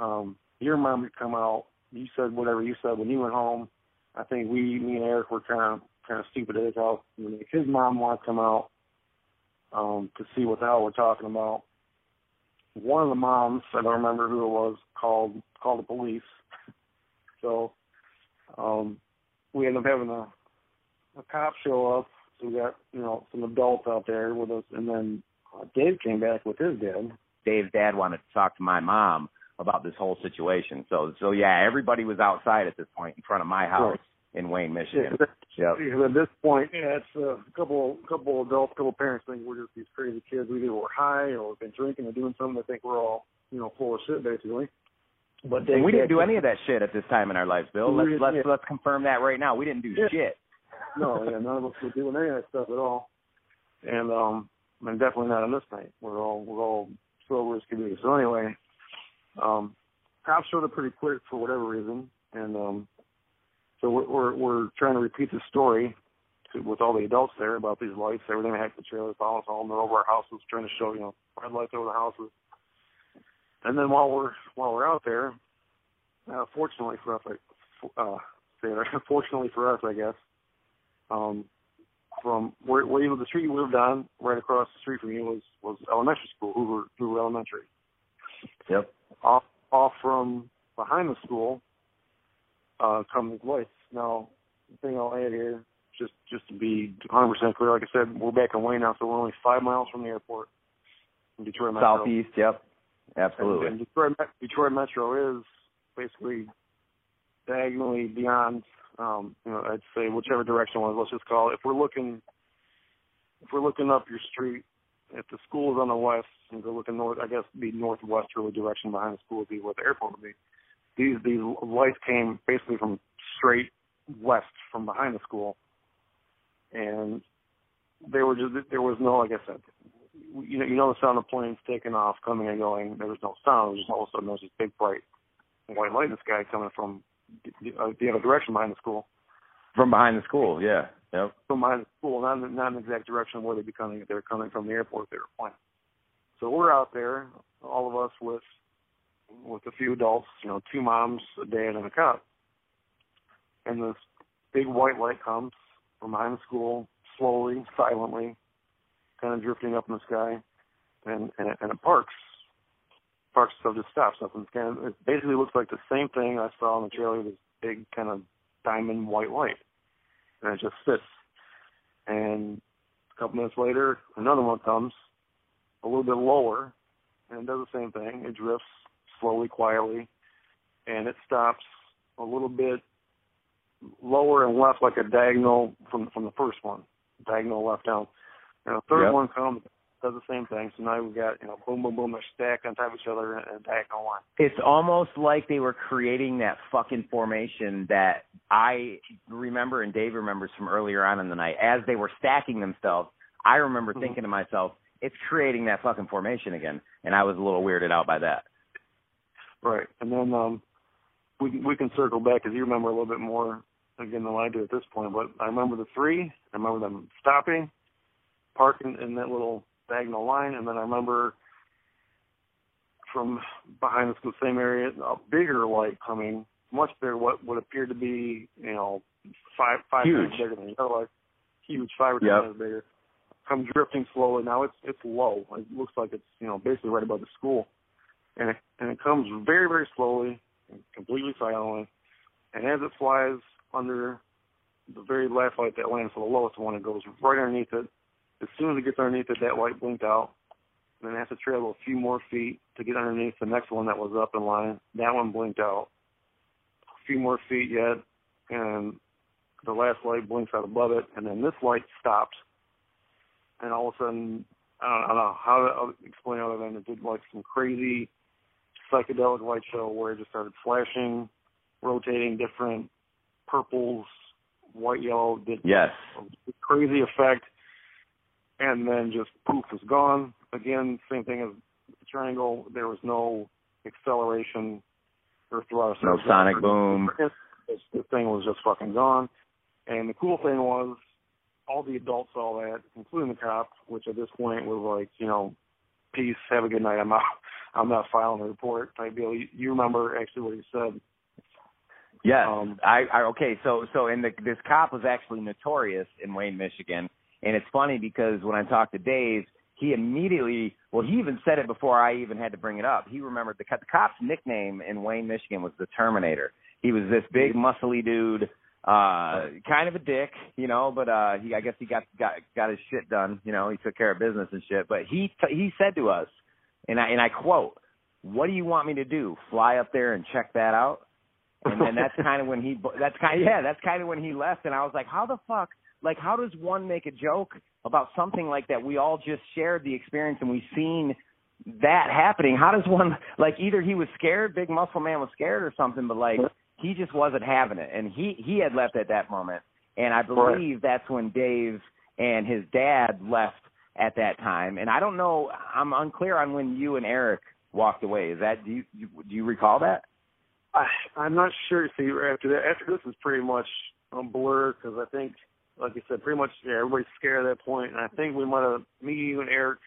Um, your mom would come out. You said whatever you said when you went home. I think we, me and Eric, were kind of kind of stupid at his house. And his mom wanted to come out um, to see what the hell we're talking about one of the moms, I don't remember who it was, called called the police. So um we ended up having a a cop show up. So we got, you know, some adults out there with us and then uh, Dave came back with his dad. Dave's dad wanted to talk to my mom about this whole situation. So so yeah, everybody was outside at this point in front of my house in Wayne, Michigan. Yeah, Yep. at this point, yeah, it's uh, a couple couple adults, couple parents think we're just these crazy kids. We either we're high or we've been drinking or doing something. They think we're all, you know, full of shit basically. But And we didn't do any of that shit at this time in our lives, Bill. Let's let's yeah. let's confirm that right now. We didn't do Yeah. shit. no, yeah, none of us were doing any of that stuff at all. And um and definitely not on this night. We're all we're all sober as can be. So anyway, um cops showed up pretty quick for whatever reason and um so we're we're, we're trying to repeat the story to, with all the adults there about these lights, everything to the trailer, follow us home, they're over our houses, trying to show, you know, red lights over the houses. And then while we're while we're out there, uh, fortunately for us, like, uh, fortunately for us, I guess, um, from where, where you, the street you lived on, right across the street from you was was elementary school, Hoover Hoover Elementary. Yep. Off off from behind the school, uh, these lights. Now, the thing I'll add here, just just to be 100 percent clear, like I said, we're back in Wayne now, so we're only five miles from the airport. In Detroit Metro. Southeast, yep. Absolutely. And, and Detroit, Detroit Metro is basically diagonally beyond, um, you know, I'd say whichever direction one. Let's just call it. If we're looking, if we're looking up your street, if the school is on the west and go looking north, I guess the northwesterly direction behind the school would be where the airport would be. These these lights came basically from straight west from behind the school, and they were just there was no like I said, you know you know the sound of planes taking off, coming and going. There was no sound. It was just all of a sudden there was this big bright white light in the sky coming from the, the other direction behind the school, From behind the school, yeah. Yep. from the school, not in, not in the exact direction where they be coming. They were coming from the airport. They were flying. So we're out there, all of us with with a few adults, you know, two moms, a dad, and a cop. And this big white light comes from behind the school, slowly, silently, kind of drifting up in the sky, and and, it- and it parks. Parks, so just stops up kind of, it basically looks like the same thing I saw in the trailer. This big kind of diamond white light, and it just sits. And a couple minutes later, another one comes, a little bit lower, and it does the same thing. It drifts slowly, quietly, and it stops a little bit lower and left, like a diagonal from from the first one, diagonal left down. And the third Yep. one comes, does the same thing. So now we've got you know boom, boom, boom, they're stacked on top of each other in a diagonal line. It's almost like they were creating that fucking formation that I remember and Dave remembers from earlier on in the night. As they were stacking themselves, I remember Mhm. thinking to myself, it's creating that fucking formation again. And I was a little weirded out by that. Right. And then um we we can circle back because you remember a little bit more again than I do at this point. But I remember the three. I remember them stopping, parking in that little diagonal line, and then I remember from behind the same area a bigger light coming, much bigger. What would appear to be you know five five Huge. times bigger than the other light. Huge, five or ten Yep. times bigger. Comes drifting slowly. Now it's it's low. It looks like it's you know basically right above the school and it, and it comes very, very slowly, and completely silently. And as it flies under the very last light that lands, so the lowest one, it goes right underneath it. As soon as it gets underneath it, that light blinked out. And then it has to travel a few more feet to get underneath the next one that was up in line. That one blinked out. A few more feet yet, and the last light blinks out above it, and then this light stops, and all of a sudden, I don't, I don't know how to explain other than it did like some crazy psychedelic light show where it just started flashing, rotating different purples, white, yellow, did Yes. crazy effect, and then just poof was gone. Again, same thing as the triangle. There was no acceleration or thrust. No sonic boom. The thing was just fucking gone. And the cool thing was, all the adults saw that, including the cop, which at this point was like, you know, peace, have a good night, I'm out. I'm not filing a report type deal. You, you remember actually what he said. Yes. Um, I, I okay, so so and the, this cop was actually notorious in Wayne, Michigan, and it's funny because when I talked to Dave, he immediately well, he even said it before I even had to bring it up. He remembered the, the cop's nickname in Wayne, Michigan was the Terminator. He was this big, muscly dude, uh, kind of a dick, you know, but uh, he I guess he got got got his shit done, you know, he took care of business and shit. But he t- he said to us, and I and I quote, "What do you want me to do? Fly up there and check that out?" and then that's kind of when he that's kind of yeah that's kind of when he left and i was like how the fuck like how does one make a joke about something like that? We all just shared the experience and we've seen that happening. How does one like either he was scared big muscle man was scared or something but like he just wasn't having it. And he he had left at that moment. And i believe that's when dave and his dad left at that time. And i don't know i'm unclear on when you and eric walked away. Is that do you do you recall that? I, I'm not sure. See, after that, after this is pretty much a blur because I think, like you said, pretty much yeah, everybody's scared at that point. and I think we might have me, you, and Eric,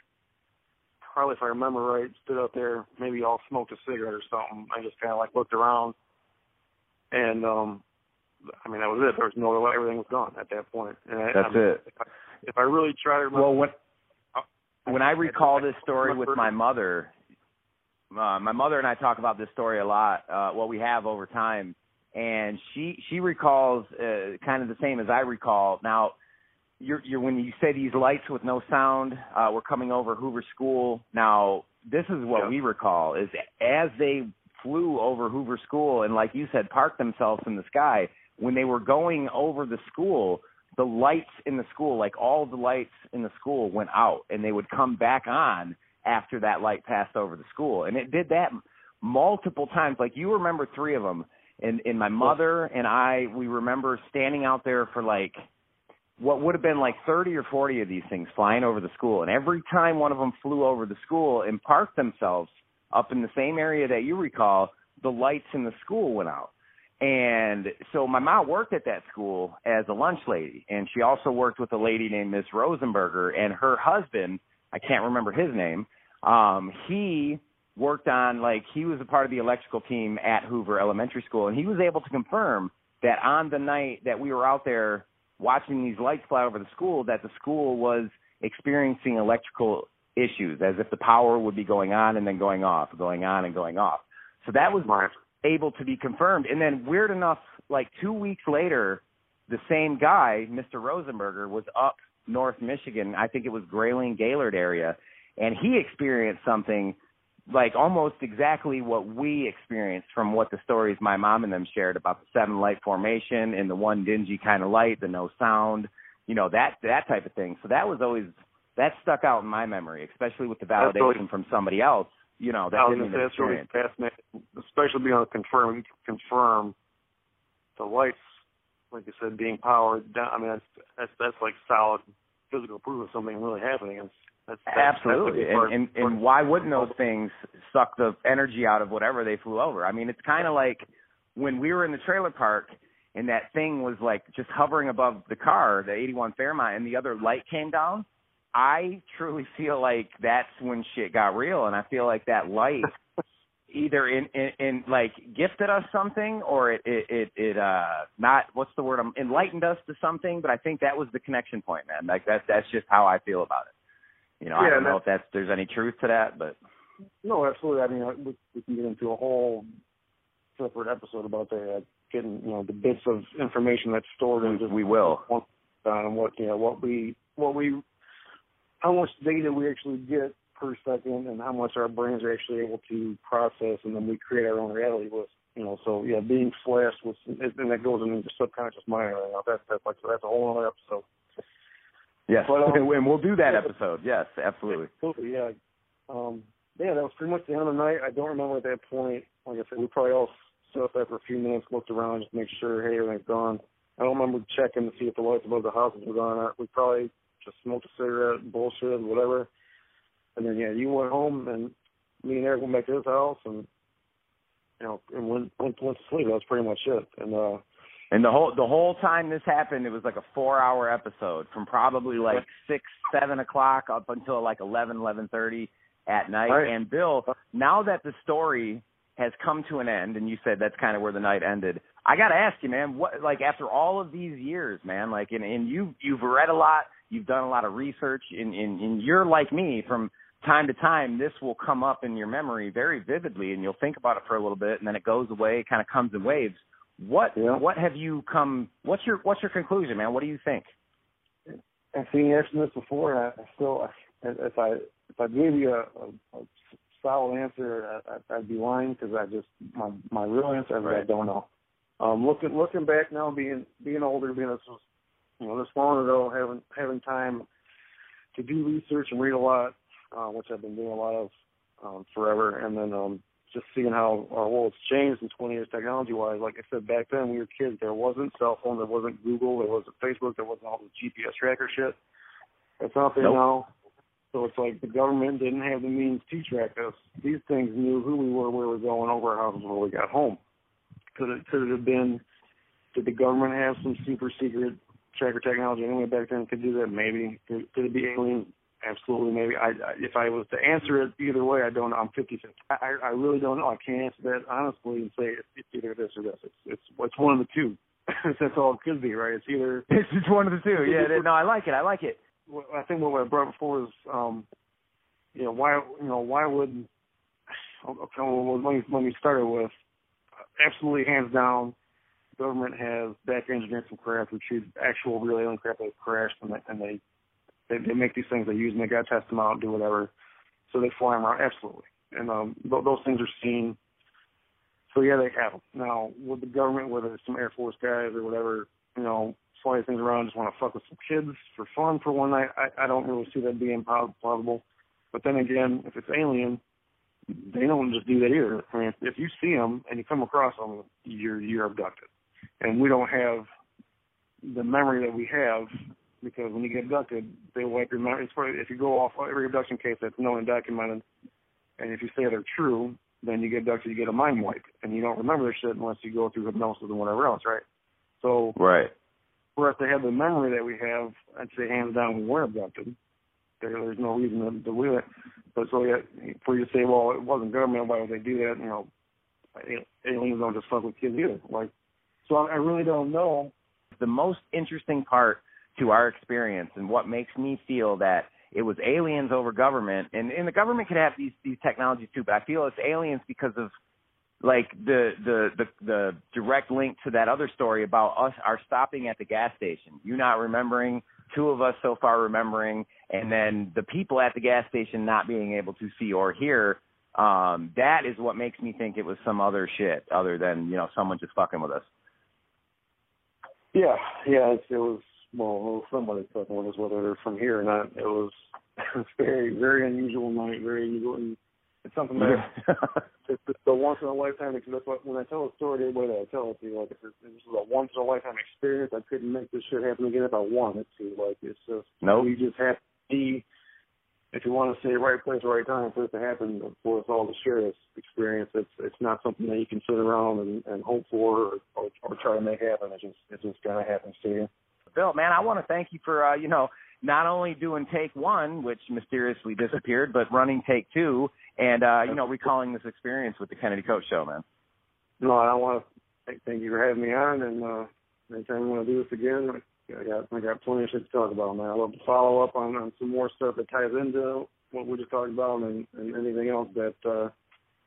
probably if I remember right, stood out there, maybe all smoked a cigarette or something. I just kind of like looked around, and um, I mean that was it. There was no everything was gone at that point. And I, That's I mean, it. If I, if I really try to remember, Well, when when I recall this story with my mother, uh, my mother and I talk about this story a lot. Uh, well, we have over time, and she she recalls uh, kind of the same as I recall. Now, you're, you're when you say these lights with no sound uh, were coming over Hoover School. Now, this is what Yeah. we recall is as they flew over Hoover School and, like you said, parked themselves in the sky. When they were going over the school, the lights in the school, like all the lights in the school, went out, and they would come back on after that light passed over the school, and it did that multiple times. Like you remember three of them, and and my mother and I, we remember standing out there for like what would have been like 30 or 40 of these things flying over the school. And every time one of them flew over the school and parked themselves up in the same area that you recall, the lights in the school went out. And so my mom worked at that school as a lunch lady, and she also worked with a lady named Miss Rosenberger, and her husband, I can't remember his name, um, he worked on like he was a part of the electrical team at Hoover Elementary School, and he was able to confirm that on the night that we were out there watching these lights fly over the school, that the school was experiencing electrical issues, as if the power would be going on and then going off, going on and going off. So that was able to be confirmed. And then weird enough, like two weeks later, the same guy, Mr. Rosenberger, was up North Michigan. I think it was Grayling Gaylord area, and he experienced something like almost exactly what we experienced from what the stories my mom and them shared about the seven light formation and the one dingy kind of light, the no sound, you know, that that type of thing. So that was always that stuck out in my memory, especially with the validation really- from somebody else, you know, that I was didn't that's really fascinating, especially being able to confirm you can confirm the lights, like you said, being powered down. I mean, that's that's that's like solid physical proof of something really happening. It's that's, that's Absolutely. that's and, and and why wouldn't those things suck the energy out of whatever they flew over? I mean, it's kind of like when we were in the trailer park and that thing was like just hovering above the car, the 81 Fairmont, and the other light came down. I truly feel like that's when shit got real, and I feel like that light either in, in, in like gifted us something or it, it it it uh not what's the word um enlightened us to something but i think that was the connection point man like that that's just how i feel about it you know i don't know if that's there's any truth to that but No, absolutely. I mean, uh, we, we can get into a whole separate episode about that. Uh, getting you know the bits of information that's stored in just we will one uh, on what you know what we what we how much data we actually get per second and how much our brains are actually able to process and then we create our own reality with You know, so yeah, being flashed with, and that goes into the subconscious mind. Right now. That's that's like that's a whole other episode. Yes, But, um, and we'll do that yeah, episode. Yes, absolutely. Absolutely, yeah. Um, yeah, that was pretty much the end of the night. I don't remember at that point. Like I said, we probably all stood up there for a few minutes, looked around, just to make sure, hey, everything's gone. I don't remember checking to see if the lights above the houses were gone. We probably just smoked a cigarette, bullshit, whatever. And then yeah, you went home, and me and Eric went back to his house, and you know, and went went, went to sleep. That was pretty much it. And uh, And the whole the whole time this happened, it was like a four hour episode from probably like six, seven o'clock up until like eleven, eleven thirty at night. Right. And Bill, now that the story has come to an end, and you said that's kind of where the night ended. I got to ask you, man, what like after all of these years, man, like and, and you you've read a lot, you've done a lot of research, and, and, and you're like me from time to time this will come up in your memory very vividly and you'll think about it for a little bit and then it goes away kind of comes in waves what Yeah. what have you come what's your what's your conclusion man what do you think I've seen you answer this before, and I, still, if I if I gave you a, a, a solid answer, I, I'd be lying because I just my my real answer is I don't know. Um, looking looking back now, being being older, being this was, you know this long ago, having having time to do research and read a lot, uh, which I've been doing a lot of um, forever, and then um, just seeing how our world's changed in 20 years technology wise. Like I said, back then we were kids. There wasn't cell phone, there wasn't Google, there wasn't Facebook, there wasn't all the GPS tracker shit. That's out there Nope. now. So it's like the government didn't have the means to track us. These things knew who we were, where we were going, over our houses, where we got home. Could it could it have been? Did the government have some super secret tracker technology anyway back then? Could do that? Maybe. Could, could it be alien? Absolutely, maybe. I, I if I was to answer it either way, I don't. know. I'm 50 50. I I really don't know. I can't answer that honestly and say it's, it's either this or this. It's it's it's one of the two. That's all it could be, right? It's either it's just one of the two yeah no i like it i like it I think what I brought before is, um, you know, why, you know, why would, okay, well, let me, let me start it with, absolutely hands down, government has back engineered some craft, retrieved actual real alien craft that crashed, and they, and they, they, they make these things, they use them, they gotta test them out, do whatever, so they fly them around, absolutely. And, um, th- those things are seen, so yeah, they have them. Now, with the government, whether it's some Air Force guys or whatever, you know, fly things around, just want to fuck with some kids for fun for one night, I, I don't really see that being plausible. But then again, if it's alien, they don't just do that either. I mean, if, if you see them and you come across them, you're you're abducted, and we don't have the memory that we have because when you get abducted, they wipe your memory. It's probably, if you go off every abduction case that's known and documented, and if you say they're true, then you get abducted, you get a mind wipe, and you don't remember this shit unless you go through hypnosis and whatever else, right? So right for us to have the memory that we have, I'd say hands down we were abducted. There, there's no reason to believe it. But so yeah, for you to say, well, it wasn't government, why would they do that? You know, aliens don't just fuck with kids either. Like, so I, I really don't know. the most interesting part to our experience and what makes me feel that it was aliens over government. And, and the government could have these these technologies too but i feel it's aliens because of like the the the the direct link to that other story about us our stopping at the gas station. You not remembering two of us so far remembering and then the people at the gas station not being able to see or hear. Um that is what makes me think it was some other shit other than you know someone just fucking with us. Yeah, yeah, it was well, somebody fucking with us, whether they're from here or not. It was it's very, very unusual night, very unusual. And it's something that it's, a once in a lifetime. Because that's what when I tell a story, the way that I tell it to you, like this is a once in a lifetime experience, I couldn't make this shit happen again if I wanted to. Like it's just Nope. you just have to be. If you want to say right place, right time for it to happen, for us all to share this experience, it's it's not something that you can sit around and, and hope for or, or, or try to make happen. It's just it's just gonna happen to you. Bill, man, I want to thank you for uh, you know not only doing take one, which mysteriously disappeared, but running take two, and uh, you know recalling this experience with the Kennedy Koch Show, man. No, I want to thank, you for having me on, and uh, anytime you want to do this again, I got I got plenty of shit to talk about, man. I love to follow up on, on some more stuff that ties into what we just talked about, and, and anything else that uh,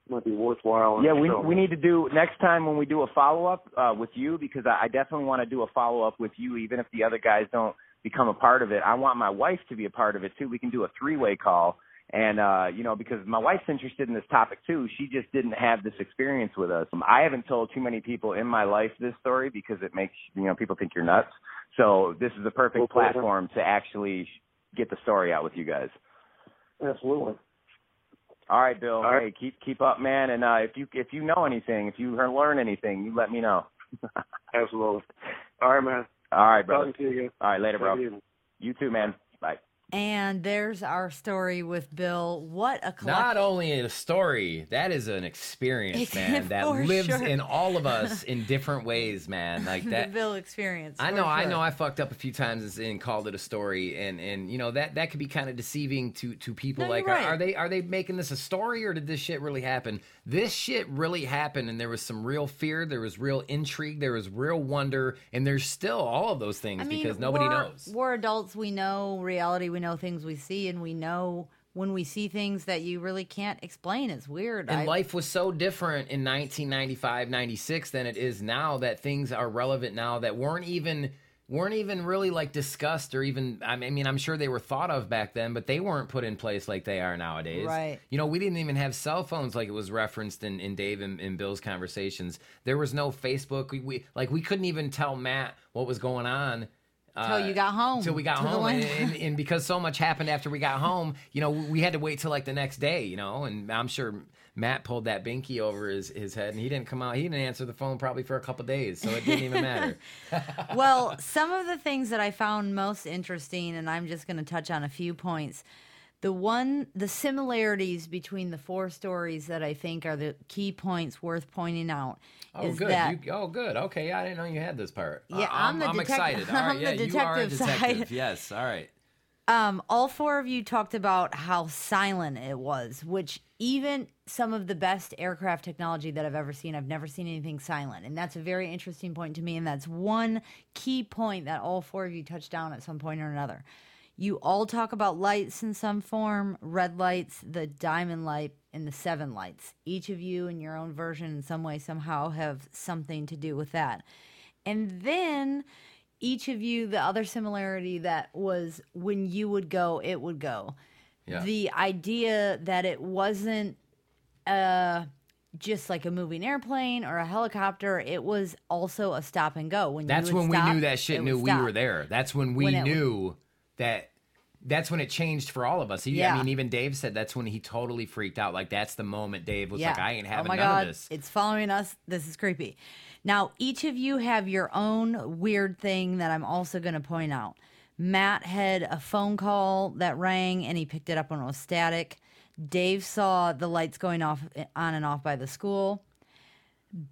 might be worthwhile. Yeah, we we need to do next time when we do a follow up uh, with you because I, I definitely want to do a follow up with you, even if the other guys don't become a part of it. I want my wife to be a part of it too. We can do a three way call And uh, you know, because my wife's interested in this topic too, she just didn't have this experience with us. I haven't told too many people in my life this story because it makes you know people think you're nuts. So this is a perfect platform to actually get the story out with you guys. Absolutely. All right, Bill. All right. Hey, keep keep up, man. And uh, if you if you know anything, if you learn anything, you let me know. Absolutely. All right, man. All right, brother. Talking to you again. All right, later, bro. evening. You too, man. And there's our story with Bill. What a Not only a story, that is an experience, man, that lives sure. in all of us in different ways, man. Like the that. Bill experience. I know, I know. I fucked up a few times and called it a story, and and you know that that could be kind of deceiving to to people. No, like, right. are, are they are they making this a story or did this shit really happen? This shit really happened, and there was some real fear, there was real intrigue, there was real wonder, and there's still all of those things I mean, because nobody knows. We're adults. We know reality. We know things we see, and we know when we see things that you really can't explain. It's weird. And I- life was so different in 1995, 96 than it is now that things are relevant now that weren't even weren't even really like discussed or even I mean I'm sure they were thought of back then but they weren't put in place like they are nowadays. Right. You know, we didn't even have cell phones like it was referenced in, in Dave and, and Bill's conversations. There was no Facebook. We, we like we couldn't even tell Matt what was going on Till you uh, got home, Until we got home, and, and, and because so much happened after we got home, you know, we had to wait till like the next day, you know. And I'm sure Matt pulled that binky over his, his head, and he didn't come out. He didn't answer the phone probably for a couple days, so it didn't even matter. well, some of the things that I found most interesting, and I'm just going to touch on a few points. The one, the similarities between the four stories that I think are the key points worth pointing out Oh, is good. that You, oh, good. Okay, I didn't know you had this part. Yeah, Uh, I'm I'm, the I'm detec- excited. All right, I'm the yeah, you are a detective detective. side. Yes. All right. um, all four of you talked about how silent it was, which even some of the best aircraft technology that I've ever seen, I've never seen anything silent. And that's a very interesting point to me. And that's one key point that all four of you touched down at some point or another. You all talk about lights in some form red lights, the diamond light, and the seven lights. Each of you, in your own version, in some way, somehow, have something to do with that. And then each of you, the other similarity that was when you would go, it would go. Yeah. The idea that it wasn't uh, just like a moving airplane or a helicopter, it was also a stop and go. When That's you would when we knew that shit knew would we stop. were there. That's when we When knew that. That's when it changed for all of us. He, Yeah. I mean, even Dave said that's when he totally freaked out. Like that's the moment Dave was Yeah. like, "I ain't oh having oh my none God, of this." It's following us. This is creepy. Now, each of you have your own weird thing that I'm also going to point out. Matt had a phone call that rang and he picked it up when it was static. Dave saw the lights going off eh, on and off by the school.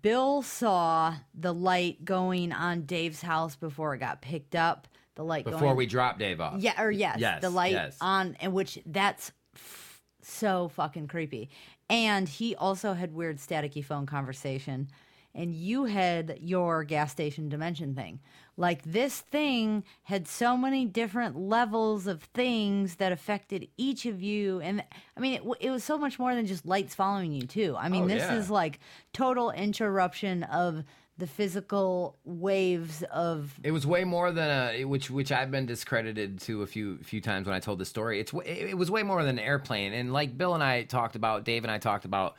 Bill saw the light going on Dave's house before it got picked up. The light Before going we dropped Dave off. yeah, or yes, Yes, the light yes. on, and which that's f- so fucking creepy. And he also had weird staticky phone conversation, and you had your gas station dimension thing. Like this thing had so many different levels of things that affected each of you, and I mean, it, w- it was so much more than just lights following you too. I mean, Oh, this yeah. is like total interruption of the physical waves of It was way more than a which which I've been discredited to a few few times when I told the story. It's it was way more than an airplane. And like Bill and I talked about, Dave and I talked about.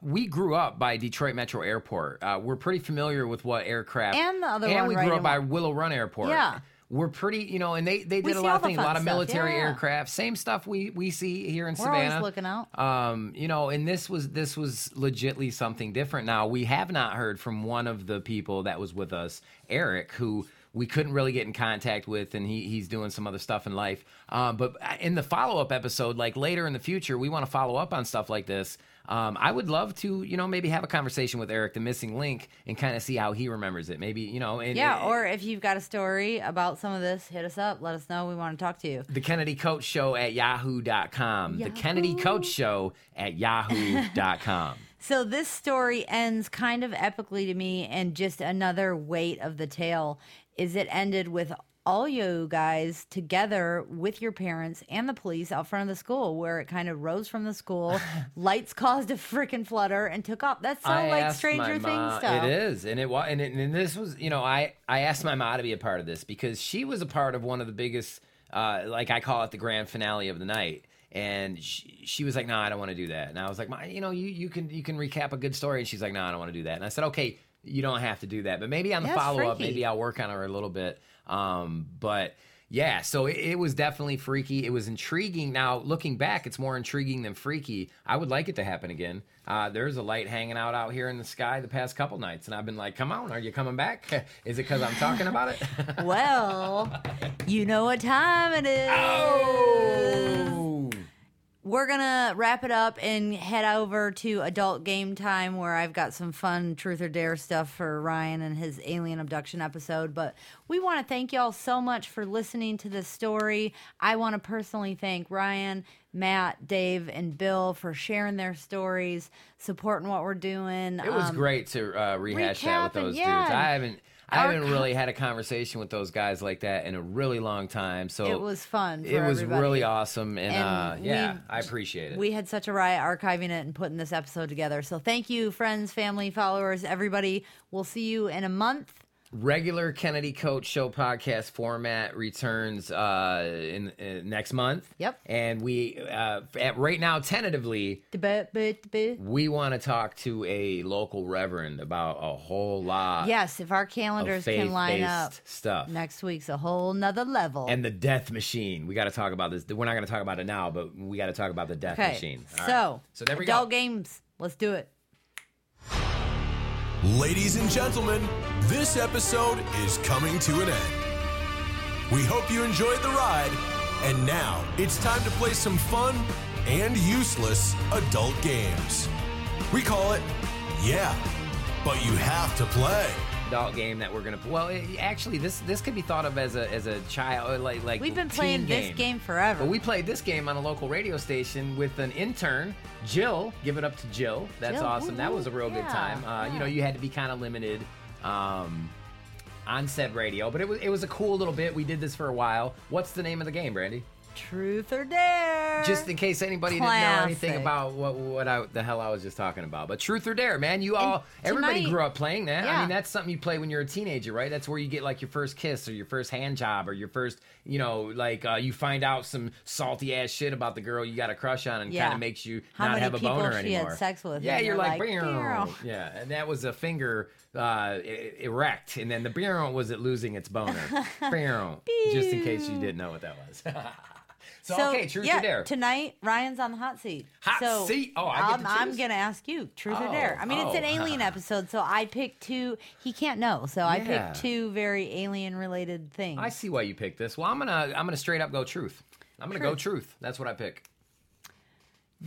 We grew up by Detroit Metro Airport. Uh, we're pretty familiar with what aircraft And the other and one we right grew up by Willow Run Airport. Yeah. We're pretty, you know, and they they did a lot of things, a lot of stuff. military Yeah. aircraft, same stuff we we see here in We're Savannah. always looking out. Um, you know, and this was this was legitly something different. Now we have not heard from one of the people that was with us, Eric, who we couldn't really get in contact with, and he he's doing some other stuff in life. Um, but in the follow up episode, like later in the future, we want to follow up on stuff like this. Um, I would love to, you know, maybe have a conversation with Eric, the missing link, and kind of see how he remembers it. Maybe, you know, and, Yeah, or if you've got a story about some of this, hit us up. Let us know. We want to talk to you. the Kennedy Koch Show at yahoo.com. The Kennedy Koch Show at yahoo.com. So this story ends kind of epically to me, and just another weight of the tale is it ended with all you guys together with your parents and the police out front of the school, where it kind of rose from the school, lights caused a freaking flutter and took off. That's so I like Stranger Things stuff. It is, and it was, and, it, and this was, you know, I I asked my mom to be a part of this because she was a part of one of the biggest, uh, like I call it, the grand finale of the night. and she, she was like, "No, I don't want to do that." And I was like, "My, you know, you you can you can recap a good story." And she's like, "No, I don't want to do that." And I said, "Okay, you don't have to do that, but maybe on the That's follow up, freaky. maybe I'll work on her a little bit." Um, but yeah, so it, it was definitely freaky. It was intriguing. Now looking back, it's more intriguing than freaky. I would like it to happen again. Uh, there's a light hanging out out here in the sky the past couple nights, and I've been like, "Come on, are you coming back? Is it because I'm talking about it?" Well, you know what time it is. oh. We're gonna wrap it up and head over to adult game time where I've got some fun truth or dare stuff for Ryan and his alien abduction episode. But we want to thank y'all so much for listening to this story. I want to personally thank Ryan, Matt, Dave, and Bill for sharing their stories, supporting what we're doing. It was Um, great to uh, rehash that with those yeah. dudes. I haven't. I Our haven't really had a conversation with those guys like that in a really long time. So It was fun. For it was everybody. really awesome, and, And uh, yeah, we- I appreciate it. We had such a riot archiving it and putting this episode together. So thank you, friends, family, followers, everybody. We'll see you in a month. Regular Kennedy Koch Show podcast format returns uh, in uh, next month. Yep. and we uh, at right now tentatively we want to talk to a local reverend about a whole lot. Yes, if our calendars can line up, stuff. next week's a whole nother level. and the death machine. We got to talk about this. We're not going to talk about it now, but we got to talk about the death okay, machine. All so right. so there we adult go. games. Let's do it. Ladies and gentlemen, this episode is coming to an end. We hope you enjoyed the ride, and now it's time to play some fun and useless adult games. We call it Yeah, but you have to play. Adult game that we're gonna. Well, it, actually, this this could be thought of as a as a child like like We've been playing this game forever. But we played this game on a local radio station with an intern, Jill. Give it up to Jill. That's Jill, awesome. That was a real good time. Uh, You know, you had to be kind of limited. Um, on said radio, but it was it was a cool little bit. We did this for a while. What's the name of the game, Brandy? Truth or dare. Just in case anybody didn't know anything about what what I, the hell I was just talking about. But truth or dare, man, you all everybody tonight- grew up playing that. I Yeah. mean, that's something you play when you're a teenager, right? That's where you get like your first kiss or your first hand job or your first, you know, like uh, you find out some salty ass shit about the girl you got a crush on and Yeah. kind of makes you How not many have a people boner she had anymore. sex with, Yeah, and you're you're like, like, "Meow." Yeah, and that was a finger uh, erect, and then the beer was it losing its boner. Just in case you didn't know what that was. so, okay, truth yeah, or dare. Tonight, Ryan's on the hot seat. Hot so seat? Oh, I get I'm, gonna ask you, truth Oh, or dare. Oh, I mean, it's an oh. alien episode, so I picked two. He can't know, so I Yeah. picked two very alien-related things. I see why you picked this. Well, I'm gonna I'm gonna straight up go truth. I'm gonna go Truth. truth. That's what I pick.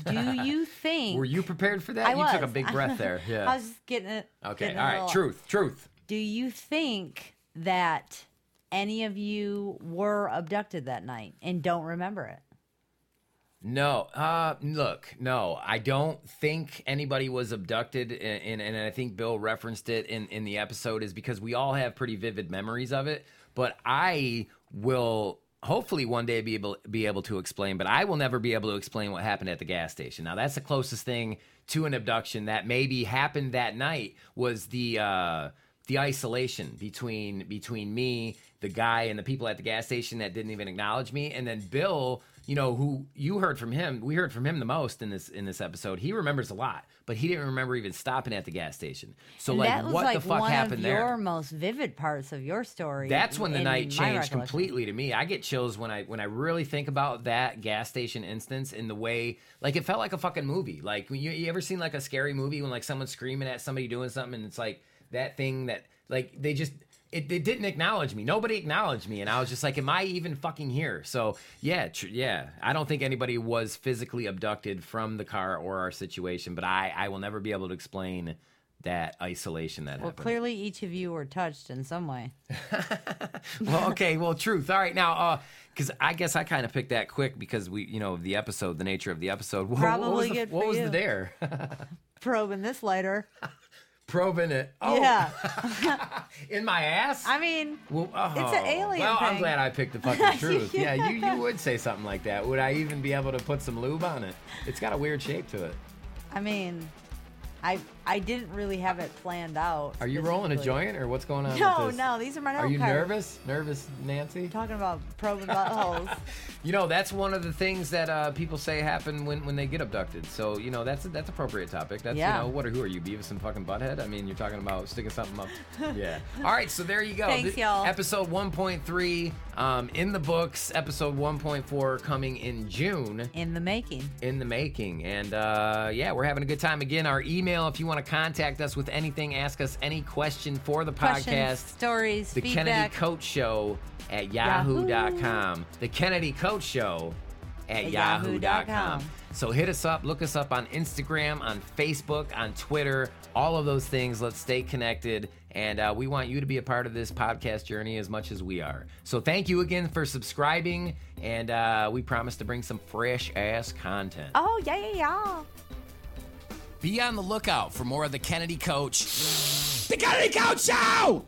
Do you think? Were you prepared for that? I you was. took a big breath there. Yeah. I was just getting it. okay. All right. up. Truth. Truth. Do you think that any of you were abducted that night and don't remember it? No. Uh, look. No, I don't think anybody was abducted, and, and, and I think Bill referenced it in in the episode is because we all have pretty vivid memories of it. But I will hopefully one day be able be able to explain. But I will never be able to explain what happened at the gas station. Now that's the closest thing to an abduction that maybe happened that night was the. Uh, the isolation between between me, the guy, and the people at the gas station that didn't even acknowledge me, and then Bill, you know, who you heard from him. We heard from him the most in this in this episode. He remembers a lot, but he didn't remember even stopping at the gas station. So And like, that was what like the fuck one happened of there? your most vivid parts of your story. That's when the night changed completely to me. I get chills when I when I really think about that gas station instance in the way like it felt like a fucking movie. Like you, you ever seen like a scary movie when like someone's screaming at somebody doing something and it's like that thing that like they just it, they didn't acknowledge me. Nobody acknowledged me, and I was just like, "Am I even fucking here?" So yeah, tr- yeah. I don't think anybody was physically abducted from the car or our situation, but I I will never be able to explain that isolation that happened. Well, happened. clearly each of you were touched in some way. well, okay, well, truth. All right, now, uh, because I guess I kind of picked that quick because we, you know, the episode, the nature of the episode. What, what was Probably the, good What was you. the dare? Probing this later. Probing it. Oh, Yeah. in my ass. I mean, Well, oh, It's an oh. alien Well, I'm glad I picked the fucking truth. yeah, you you would say something like that. Would I even be able to put some lube on it? It's got a weird shape to it. I mean, I I didn't really have it planned out. Are you rolling a joint or what's going on? No, no, these are my Are you cards. nervous? Nervous, Nancy? Talking about probing buttholes. You know, that's one of the things that uh, people say happen when, when they get abducted. So, you know, that's that's appropriate topic. That's Yeah. you know, what are who are you, Beavis and fucking Butthead? I mean, you're talking about sticking something up. yeah. All right, so there you go. Thanks, The- y'all. Episode 1.3 um, in the books. Episode 1.4 coming in June. in the making. in the making. And uh, yeah, we're having a good time. Again, our email, if you want to contact us with anything, ask us any question for the Questions, podcast. stories, The feedback. Kennedy Koch Show at Yahoo. yahoo.com. The Kennedy Koch Show at At yahoo.com. yahoo.com. So hit us up, look us up on Instagram, on Facebook, on Twitter, all of those things. Let's stay connected. And uh, we want you to be a part of this podcast journey as much as we are. So thank you again for subscribing. And uh, we promise to bring some fresh ass content. Oh, yeah, yeah, yeah. Be on the lookout for more of the Kennedy Koch. The Kennedy Koch Show!